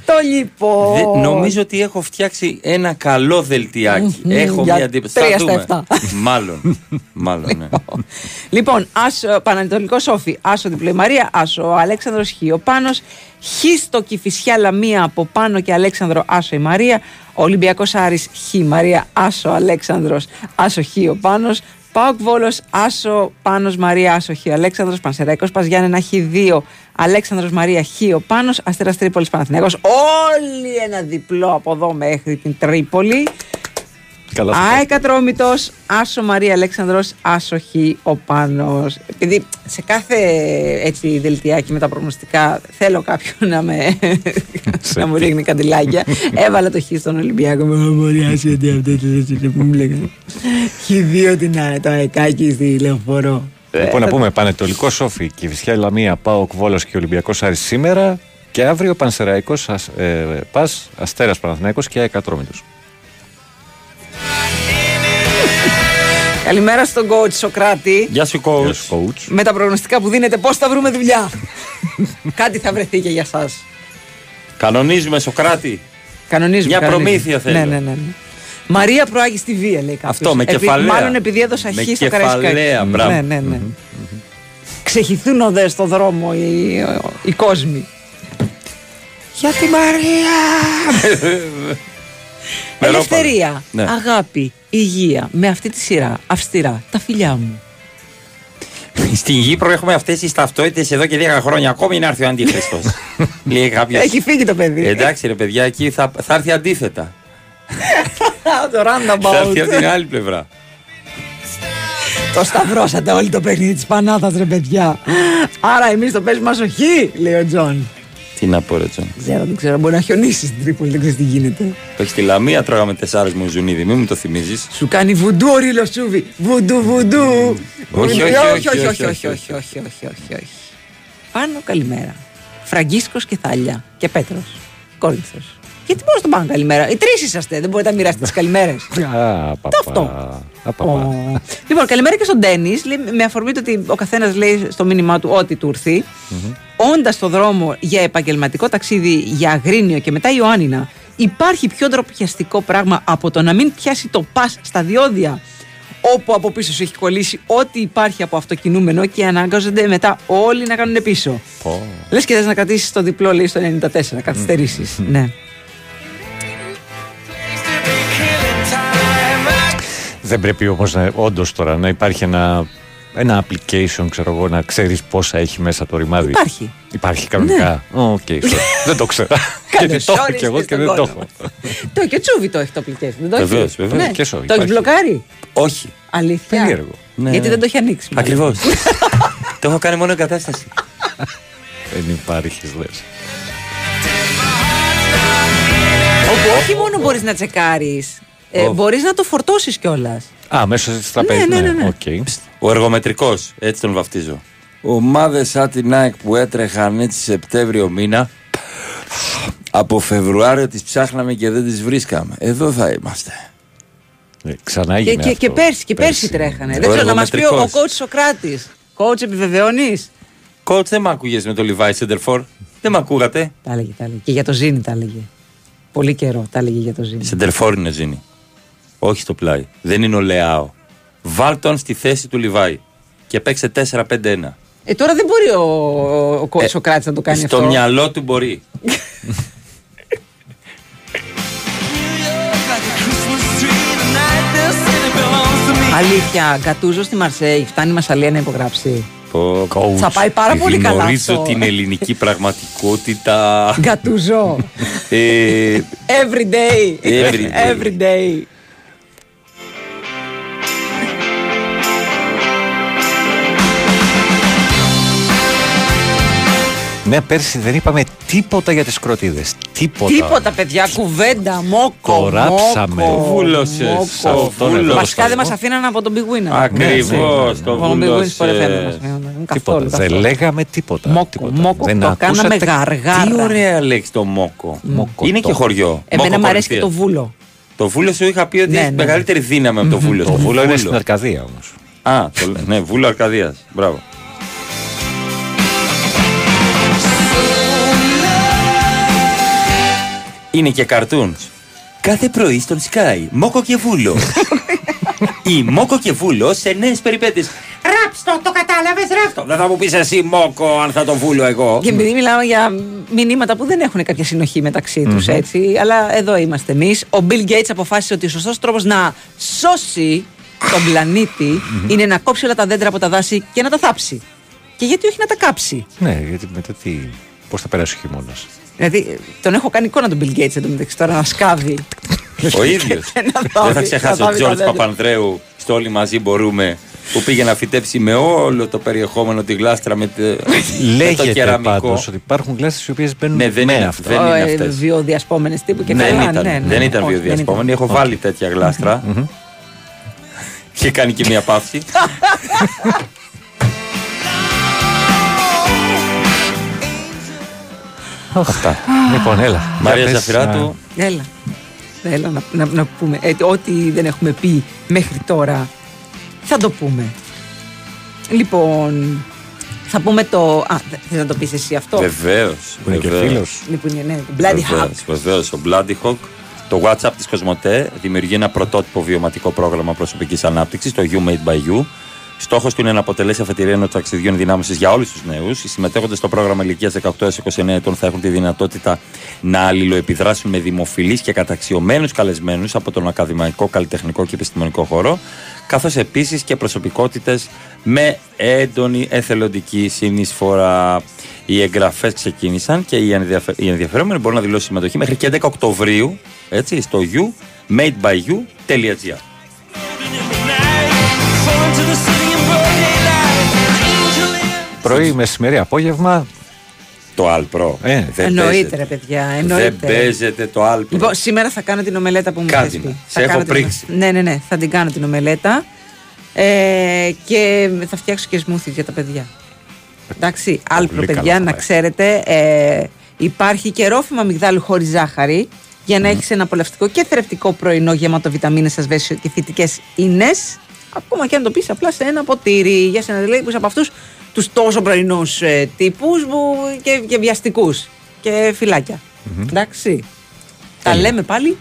[SPEAKER 2] Το λοιπόν.
[SPEAKER 1] Δε- νομίζω ότι έχω φτιάξει ένα καλό δελτιάκι.
[SPEAKER 2] Μμμ,
[SPEAKER 1] έχω
[SPEAKER 2] για
[SPEAKER 1] μια εντύπωση.
[SPEAKER 2] τρία
[SPEAKER 1] Θα
[SPEAKER 2] στα
[SPEAKER 1] δούμε.
[SPEAKER 2] εφτά.
[SPEAKER 1] Μάλλον. Μάλλον, ναι.
[SPEAKER 2] Λοιπόν, άσο, Πανατολικό Σόφι, Άσο διπλό η Μαρία, Άσο ο Αλέξανδρος Χ ο Πάνος, Χ στο Κηφισιά Λαμία από Πάνο και Αλέξανδρο Άσο η Μαρία, Ολυμπιακός Άρης Χ Μαρία, Άσο Αλέξανδρος, Άσο Χ ο Πάνος, Πάοκ Βόλος, Άσο Πάνος Μαρία, Άσο Χ Αλέξανδρος, Πανσεραϊκός Παζιάννενα Χ2, Αλέξανδρος Μαρία Χ ο Πάνος, Αστέρας Τρίπολης Παναθηναϊκός, όλοι ένα διπλό από εδώ μέχρι την Τρίπολη.
[SPEAKER 3] Καλά θα
[SPEAKER 2] Α,
[SPEAKER 3] πάει.
[SPEAKER 2] εκατρόμητος, Άσο Μαρία Αλέξανδρος, Άσο Χ, ο Πάνος. Επειδή σε κάθε έτσι δελτιάκι με τα προγνωστικά θέλω κάποιον να, με, να μου ρίχνει καντιλάκια. Έβαλα το Χ στον Ολυμπιακό. Μου μπορεί άσο τι αυτό το που μου λέγανε. Χ2 την α- το αεκάκι στη λεωφορώ.
[SPEAKER 3] Λοιπόν, να πούμε Πανετολικό Σόφι, Κυφυσιά Λαμία, Πάοκ Βόλος και Ολυμπιακός Άρης σήμερα και αύριο Πανσεραϊκός ε, Πας, Αστέρας Παναθηναϊκός και Αεκατρόμητο.
[SPEAKER 2] Καλημέρα στον coach Σοκράτη.
[SPEAKER 1] Γεια σου, coach.
[SPEAKER 3] coach.
[SPEAKER 2] Με τα προγνωστικά που δίνετε, πώς θα βρούμε δουλειά; Κάτι θα βρεθεί και για σας.
[SPEAKER 1] Κανονίζουμε, Σοκράτη.
[SPEAKER 2] Κανονίζουμε.
[SPEAKER 1] Μια
[SPEAKER 2] κανονίζουμε.
[SPEAKER 1] προμήθεια θέλω.
[SPEAKER 2] Ναι, ναι, ναι. Ναι. Μαρία προάγει στη βία, λέει κάποιος.
[SPEAKER 1] Αυτό, με
[SPEAKER 2] Επί-
[SPEAKER 1] κεφαλαία.
[SPEAKER 2] Μάλλον επειδή έδωσα
[SPEAKER 1] Με
[SPEAKER 2] χ στο
[SPEAKER 1] κεφαλαία,
[SPEAKER 2] Καραϊσκάκι.
[SPEAKER 1] μπράβο.
[SPEAKER 2] Ναι, ναι, ναι. Ξεχυθούν οδές στο δρόμο οι, οι κόσμοι. Για τη Μαρία! Ελευθερία,
[SPEAKER 1] Ναι.
[SPEAKER 2] αγάπη, υγεία. Με αυτή τη σειρά, αυστηρά, τα φιλιά μου.
[SPEAKER 1] Στην Κύπρο έχουμε αυτές τις ταυτότητες εδώ και 10 χρόνια. Ακόμη να έρθει ο Αντίχριστο. Λέει κάποιος.
[SPEAKER 2] Έχει φύγει το παιδί.
[SPEAKER 1] Εντάξει, ρε παιδιά, εκεί θα, θα έρθει αντίθετα.
[SPEAKER 2] το roundabout.
[SPEAKER 1] Θα έρθει από την άλλη πλευρά.
[SPEAKER 2] Το σταυρώσατε όλη το παιχνίδι της Πανάθας ρε παιδιά. Άρα εμείς το παίζουμε ασοχή, λέει ο Τζον.
[SPEAKER 1] Τι να πω, ρε Τζον.
[SPEAKER 2] Ξέρω, δεν ξέρω. Μπορεί να χιονίσεις στην Τρίπολη, δεν ξέρεις τι γίνεται.
[SPEAKER 1] Το έχεις στη Λαμία, τρώγαμε τεσσάρες μου ζουνίδι, μην μου το θυμίζεις.
[SPEAKER 2] Σου κάνει βουντού ο Ρίλος Σούβι. Βουντού, βουντού.
[SPEAKER 1] Όχι, όχι,
[SPEAKER 2] όχι,
[SPEAKER 1] όχι,
[SPEAKER 2] όχι, όχι, όχι, όχι. Πάνω καλημέρα. Φραγκίσκος και Θάλια. Και Πέτρος. Κόλυθο. Γιατί μπορεί να τον πάνε καλημέρα. Οι τρεις είσαστε, δεν μπορείτε να μοιράσετε τις καλημέρες.
[SPEAKER 3] Α, παπα.
[SPEAKER 2] αυτό.
[SPEAKER 3] Α, παπα.
[SPEAKER 2] Λοιπόν, καλημέρα και στον Ντένι. Με αφορμή το ότι ο καθένας λέει στο μήνυμά του ό,τι του ήρθει. Όντας στο δρόμο για επαγγελματικό ταξίδι για Αγρίνιο και μετά Ιωάννινα, υπάρχει πιο ντροπιαστικό πράγμα από το να μην πιάσει το πας στα διόδια όπου από πίσω σου έχει κολλήσει ό,τι υπάρχει από αυτοκινούμενο και ανάγκαζονται μετά όλοι να κάνουν πίσω.
[SPEAKER 3] Πω.
[SPEAKER 2] Λες και θες να κρατήσεις το διπλό, λέει στο 94, καθυστερήσεις. ναι.
[SPEAKER 3] Δεν πρέπει όμως όντως τώρα να υπάρχει ένα, ένα application, ξέρω εγώ, να ξέρεις πόσα έχει μέσα το ρημάδι.
[SPEAKER 2] Υπάρχει.
[SPEAKER 3] Υπάρχει κανονικά. Οκ, sorry. δεν το ξέρω. Γιατί το έχω
[SPEAKER 2] όρισες
[SPEAKER 3] κι εγώ και
[SPEAKER 2] στον
[SPEAKER 3] δεν το
[SPEAKER 2] κόσμο.
[SPEAKER 3] έχω.
[SPEAKER 2] Το και τσούβι το έχει το application. Δεν το έχει;
[SPEAKER 1] Βεβαίως, βεβαίως.
[SPEAKER 2] Ναι.
[SPEAKER 3] Και εσύ,
[SPEAKER 2] Το έχει
[SPEAKER 3] υπάρχει.
[SPEAKER 2] μπλοκάρει;
[SPEAKER 1] Όχι.
[SPEAKER 2] Αλήθεια.
[SPEAKER 3] Περίεργο.
[SPEAKER 1] Ναι,
[SPEAKER 2] Γιατί
[SPEAKER 1] ναι.
[SPEAKER 2] δεν το έχει ανοίξει. μάλλον.
[SPEAKER 1] Ακριβώς. το έχω κάνει μόνο εγκατάσταση.
[SPEAKER 3] Δεν υπάρχεις, λες.
[SPEAKER 2] Όπου όχι μόνο μπορείς να τσεκάρεις, ε,
[SPEAKER 1] Ω.
[SPEAKER 2] μπορείς να το φορτώσεις κιόλας.
[SPEAKER 3] Α, μέσω της τραπέζη.
[SPEAKER 2] ναι, ναι, ναι.
[SPEAKER 3] Οκ.
[SPEAKER 1] Ο εργομετρικός, έτσι τον βαφτίζω. Ομάδες σαν την ΑΕΚ που έτρεχαν έτσι Σεπτέμβριο μήνα, από Φεβρουάριο τις ψάχναμε και δεν τις βρίσκαμε. Εδώ θα είμαστε.
[SPEAKER 3] Ε, Ξανά
[SPEAKER 2] Και,
[SPEAKER 3] έγινε
[SPEAKER 2] και,
[SPEAKER 3] αυτό.
[SPEAKER 2] και πέρσι, και πέρσι τρέχανε. Δεν ξέρω να μας πει ο, ο
[SPEAKER 1] εργομετρικός.
[SPEAKER 2] coach Σωκράτης. Coach επιβεβαιώνεις;
[SPEAKER 1] Coach δεν με ακούγες με το Levi σέντερ φορ. Δεν με ακούγατε.
[SPEAKER 2] Τα έλεγε, τα έλεγε. Και για το Ζήνη τα έλεγε. Πολύ καιρό τα έλεγε για το Ζήνη.
[SPEAKER 1] Σεντερφόρ είναι Ζήνη. Όχι στο πλάι. Δεν είναι ο Λεάο. Βάλ τον στη θέση του Λιβάη. Και παίξε 4-5-1.
[SPEAKER 2] Ε, τώρα δεν μπορεί ο, ο, ο
[SPEAKER 1] Ε,
[SPEAKER 2] Σοκράτης να το κάνει
[SPEAKER 1] Στο
[SPEAKER 2] αυτό.
[SPEAKER 1] μυαλό του μπορεί.
[SPEAKER 2] Αλήθεια, Γκατούζο στη Μαρσέη, φτάνει η Μασαλία να υπογράψει.
[SPEAKER 1] Πω, coach.
[SPEAKER 2] Θα πάει πάρα πολύ καλά
[SPEAKER 1] Γνωρίζω
[SPEAKER 2] αυτό.
[SPEAKER 1] την ελληνική πραγματικότητα.
[SPEAKER 2] Γκατούζο.
[SPEAKER 1] ε,
[SPEAKER 2] Every day.
[SPEAKER 1] Every day.
[SPEAKER 2] Every day.
[SPEAKER 3] Ναι, πέρσι δεν είπαμε τίποτα για τις κροτίδες. Τίποτα.
[SPEAKER 2] Τίποτα, παιδιά, κουβέντα, μόκο.
[SPEAKER 3] Το ράψαμε.
[SPEAKER 2] μόκο,
[SPEAKER 1] Βούλωσες.
[SPEAKER 2] μόκο.
[SPEAKER 3] Σε αυτόν εδώ το
[SPEAKER 2] Βασικά δεν
[SPEAKER 3] σκασμό.
[SPEAKER 2] μας αφήναν από τον Big Winner.
[SPEAKER 1] Ακριβώς, το
[SPEAKER 2] Από τον Big Win
[SPEAKER 1] βούλωσες.
[SPEAKER 2] Sport FM δεν μας αφήναν.
[SPEAKER 3] Τίποτα.
[SPEAKER 2] Καθόλου.
[SPEAKER 3] Δεν
[SPEAKER 2] καθόλου.
[SPEAKER 3] λέγαμε τίποτα.
[SPEAKER 2] Μόκο,
[SPEAKER 3] τίποτα.
[SPEAKER 2] μόκο,
[SPEAKER 3] δεν
[SPEAKER 2] το
[SPEAKER 3] ακούσατε
[SPEAKER 2] κάναμε γαργάρα.
[SPEAKER 1] Τι ωραία λέξη το μόκο.
[SPEAKER 3] Μόκο
[SPEAKER 1] είναι
[SPEAKER 3] το.
[SPEAKER 1] και χωριό.
[SPEAKER 2] Εμένα
[SPEAKER 1] Μόκο
[SPEAKER 2] μου αρέσει και το
[SPEAKER 1] Κορινθίας.
[SPEAKER 2] βούλο.
[SPEAKER 1] Το βούλο σου είχα πει ότι
[SPEAKER 2] Ναι,
[SPEAKER 1] έχει
[SPEAKER 2] ναι.
[SPEAKER 1] μεγαλύτερη δύναμη από το βούλο.
[SPEAKER 3] Το
[SPEAKER 1] σου.
[SPEAKER 3] βούλο είναι στην Αρκαδία όμως.
[SPEAKER 1] Α, το, λέ- ναι, βούλο Αρκαδίας. Μπράβο. Είναι και cartoons. Κάθε πρωί στον Sky, Μόκο και Βούλο. Ή Μόκο και Βούλο σε νέες περιπέτειες. Ράψτο, το κατάλαβες, ράψτο. Δεν θα μου πεις εσύ Μόκο αν θα το βούλω εγώ.
[SPEAKER 2] Και επειδή μιλάμε για μηνύματα που δεν έχουν κάποια συνοχή μεταξύ τους, έτσι. Αλλά εδώ είμαστε εμείς. Ο Bill Gates αποφάσισε ότι ο σωστός τρόπος να σώσει τον πλανήτη είναι να κόψει όλα τα δέντρα από τα δάση και να τα θάψει. Και γιατί όχι να τα κάψει;
[SPEAKER 3] Ναι, γιατί μετά τι. Πώς θα περάσει ο χειμώνας.
[SPEAKER 2] Δηλαδή, τον έχω κάνει εικόνα τον Bill Gates εντωμεταξύ τώρα να σκάβει.
[SPEAKER 1] Ο ίδιος.
[SPEAKER 2] Και να
[SPEAKER 1] Δεν
[SPEAKER 2] θάβει-
[SPEAKER 1] θα ξεχάσει
[SPEAKER 2] να
[SPEAKER 1] ο
[SPEAKER 2] θάβει τα
[SPEAKER 1] Τζόρτζ
[SPEAKER 2] δέντρα.
[SPEAKER 1] Παπανδρέου στο Όλοι μαζί μπορούμε που πήγε να φυτέψει με όλο το περιεχόμενο τη γλάστρα με, τε- με το
[SPEAKER 3] Λέγεται
[SPEAKER 1] κεραμικό.
[SPEAKER 3] πάντως ότι υπάρχουν γλάστρες οι οποίες μπαίνουν
[SPEAKER 1] Ναι, δεν
[SPEAKER 3] με
[SPEAKER 1] είναι
[SPEAKER 3] αυτά.
[SPEAKER 1] Δεν είναι
[SPEAKER 2] Ε,
[SPEAKER 1] αυτές.
[SPEAKER 2] Βιοδιασπόμενες τύπου και
[SPEAKER 1] δεν
[SPEAKER 2] καλά.
[SPEAKER 1] ήταν,
[SPEAKER 2] ναι, ναι.
[SPEAKER 1] δεν ήταν
[SPEAKER 2] Όχι,
[SPEAKER 1] βιοδιασπόμενη. Έχω βάλει τέτοια γλάστρα. και κάνει και μια παύση.
[SPEAKER 3] Αυτά. Λοιπόν, έλα.
[SPEAKER 1] Μαρία
[SPEAKER 3] Για πες,
[SPEAKER 1] Ζαφυράτου.
[SPEAKER 2] Έλα. Έλα να, να, να πούμε. Ε, ό,τι δεν έχουμε πει μέχρι τώρα θα το πούμε. Λοιπόν, θα πούμε το. Α, θε- θες να το πεις εσύ αυτό;
[SPEAKER 1] Βεβαίως.
[SPEAKER 3] Που είναι και φίλος.
[SPEAKER 2] Λοιπόν, ναι, το Bloody Hawk.
[SPEAKER 1] Βεβαίως. Ο Bloody Hawk. Το WhatsApp της Κοσμοτέ δημιουργεί ένα πρωτότυπο βιωματικό πρόγραμμα προσωπικής ανάπτυξης, το You Made by You. Στόχος του είναι να αποτελέσει αφετηρία ενός ταξιδιού ενδυνάμωση για όλους τους νέους. Οι συμμετέχοντες στο πρόγραμμα ηλικίας 18 έως 29 ετών θα έχουν τη δυνατότητα να αλληλοεπιδράσουν με δημοφιλείς και καταξιωμένους καλεσμένους από τον ακαδημαϊκό, καλλιτεχνικό και επιστημονικό χώρο, καθώς επίσης και προσωπικότητες με έντονη εθελοντική συνεισφορά. Οι εγγραφές ξεκίνησαν και οι, ενδιαφε... οι ενδιαφερόμενοι μπορούν να δηλώσουν συμμετοχή μέχρι και 11 Οκτωβρίου έτσι, στο you madebyou.gr.
[SPEAKER 3] Πρωί, μεσημέρι, απόγευμα.
[SPEAKER 1] Το Alpro.
[SPEAKER 3] Ε,
[SPEAKER 1] δεν
[SPEAKER 2] Εννοείται,
[SPEAKER 1] παίζεται.
[SPEAKER 2] ρε παιδιά.
[SPEAKER 1] Δεν
[SPEAKER 2] Εννοείται.
[SPEAKER 1] παίζεται το Alpro.
[SPEAKER 2] Λοιπόν, σήμερα θα κάνω την ομελέτα που μου
[SPEAKER 1] Κάντε
[SPEAKER 2] θες
[SPEAKER 1] με.
[SPEAKER 2] πει.
[SPEAKER 1] Σε
[SPEAKER 2] Θα
[SPEAKER 1] έχω
[SPEAKER 2] κάνω την-
[SPEAKER 1] πρίξει.
[SPEAKER 2] Ναι, ναι, ναι. Θα την κάνω την ομελέτα. Ε, και θα φτιάξω και σμούθις για τα παιδιά. Εντάξει, άλπρο
[SPEAKER 3] Πολύ
[SPEAKER 2] παιδιά,
[SPEAKER 3] καλά θα
[SPEAKER 2] να
[SPEAKER 3] πάει.
[SPEAKER 2] ξέρετε. Ε, υπάρχει και ρόφημα μυγδάλου χωρίς ζάχαρη. για να έχεις ένα απολαυστικό και θρεπτικό πρωινό γεμάτο βιταμίνες, ασβέσιο και θητικές ίνες ακόμα και αν το πεις απλά σε ένα ποτήρι για σένα δηλαδή που είσαι από αυτούς τους τόσο πρωινούς ε, τύπους που, και, και βιαστικούς και φυλάκια. Εντάξει. Τα λέμε πάλι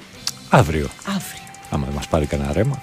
[SPEAKER 3] Αύριο.
[SPEAKER 2] αύριο.
[SPEAKER 3] Άμα δεν μας πάρει κανένα ρέμα.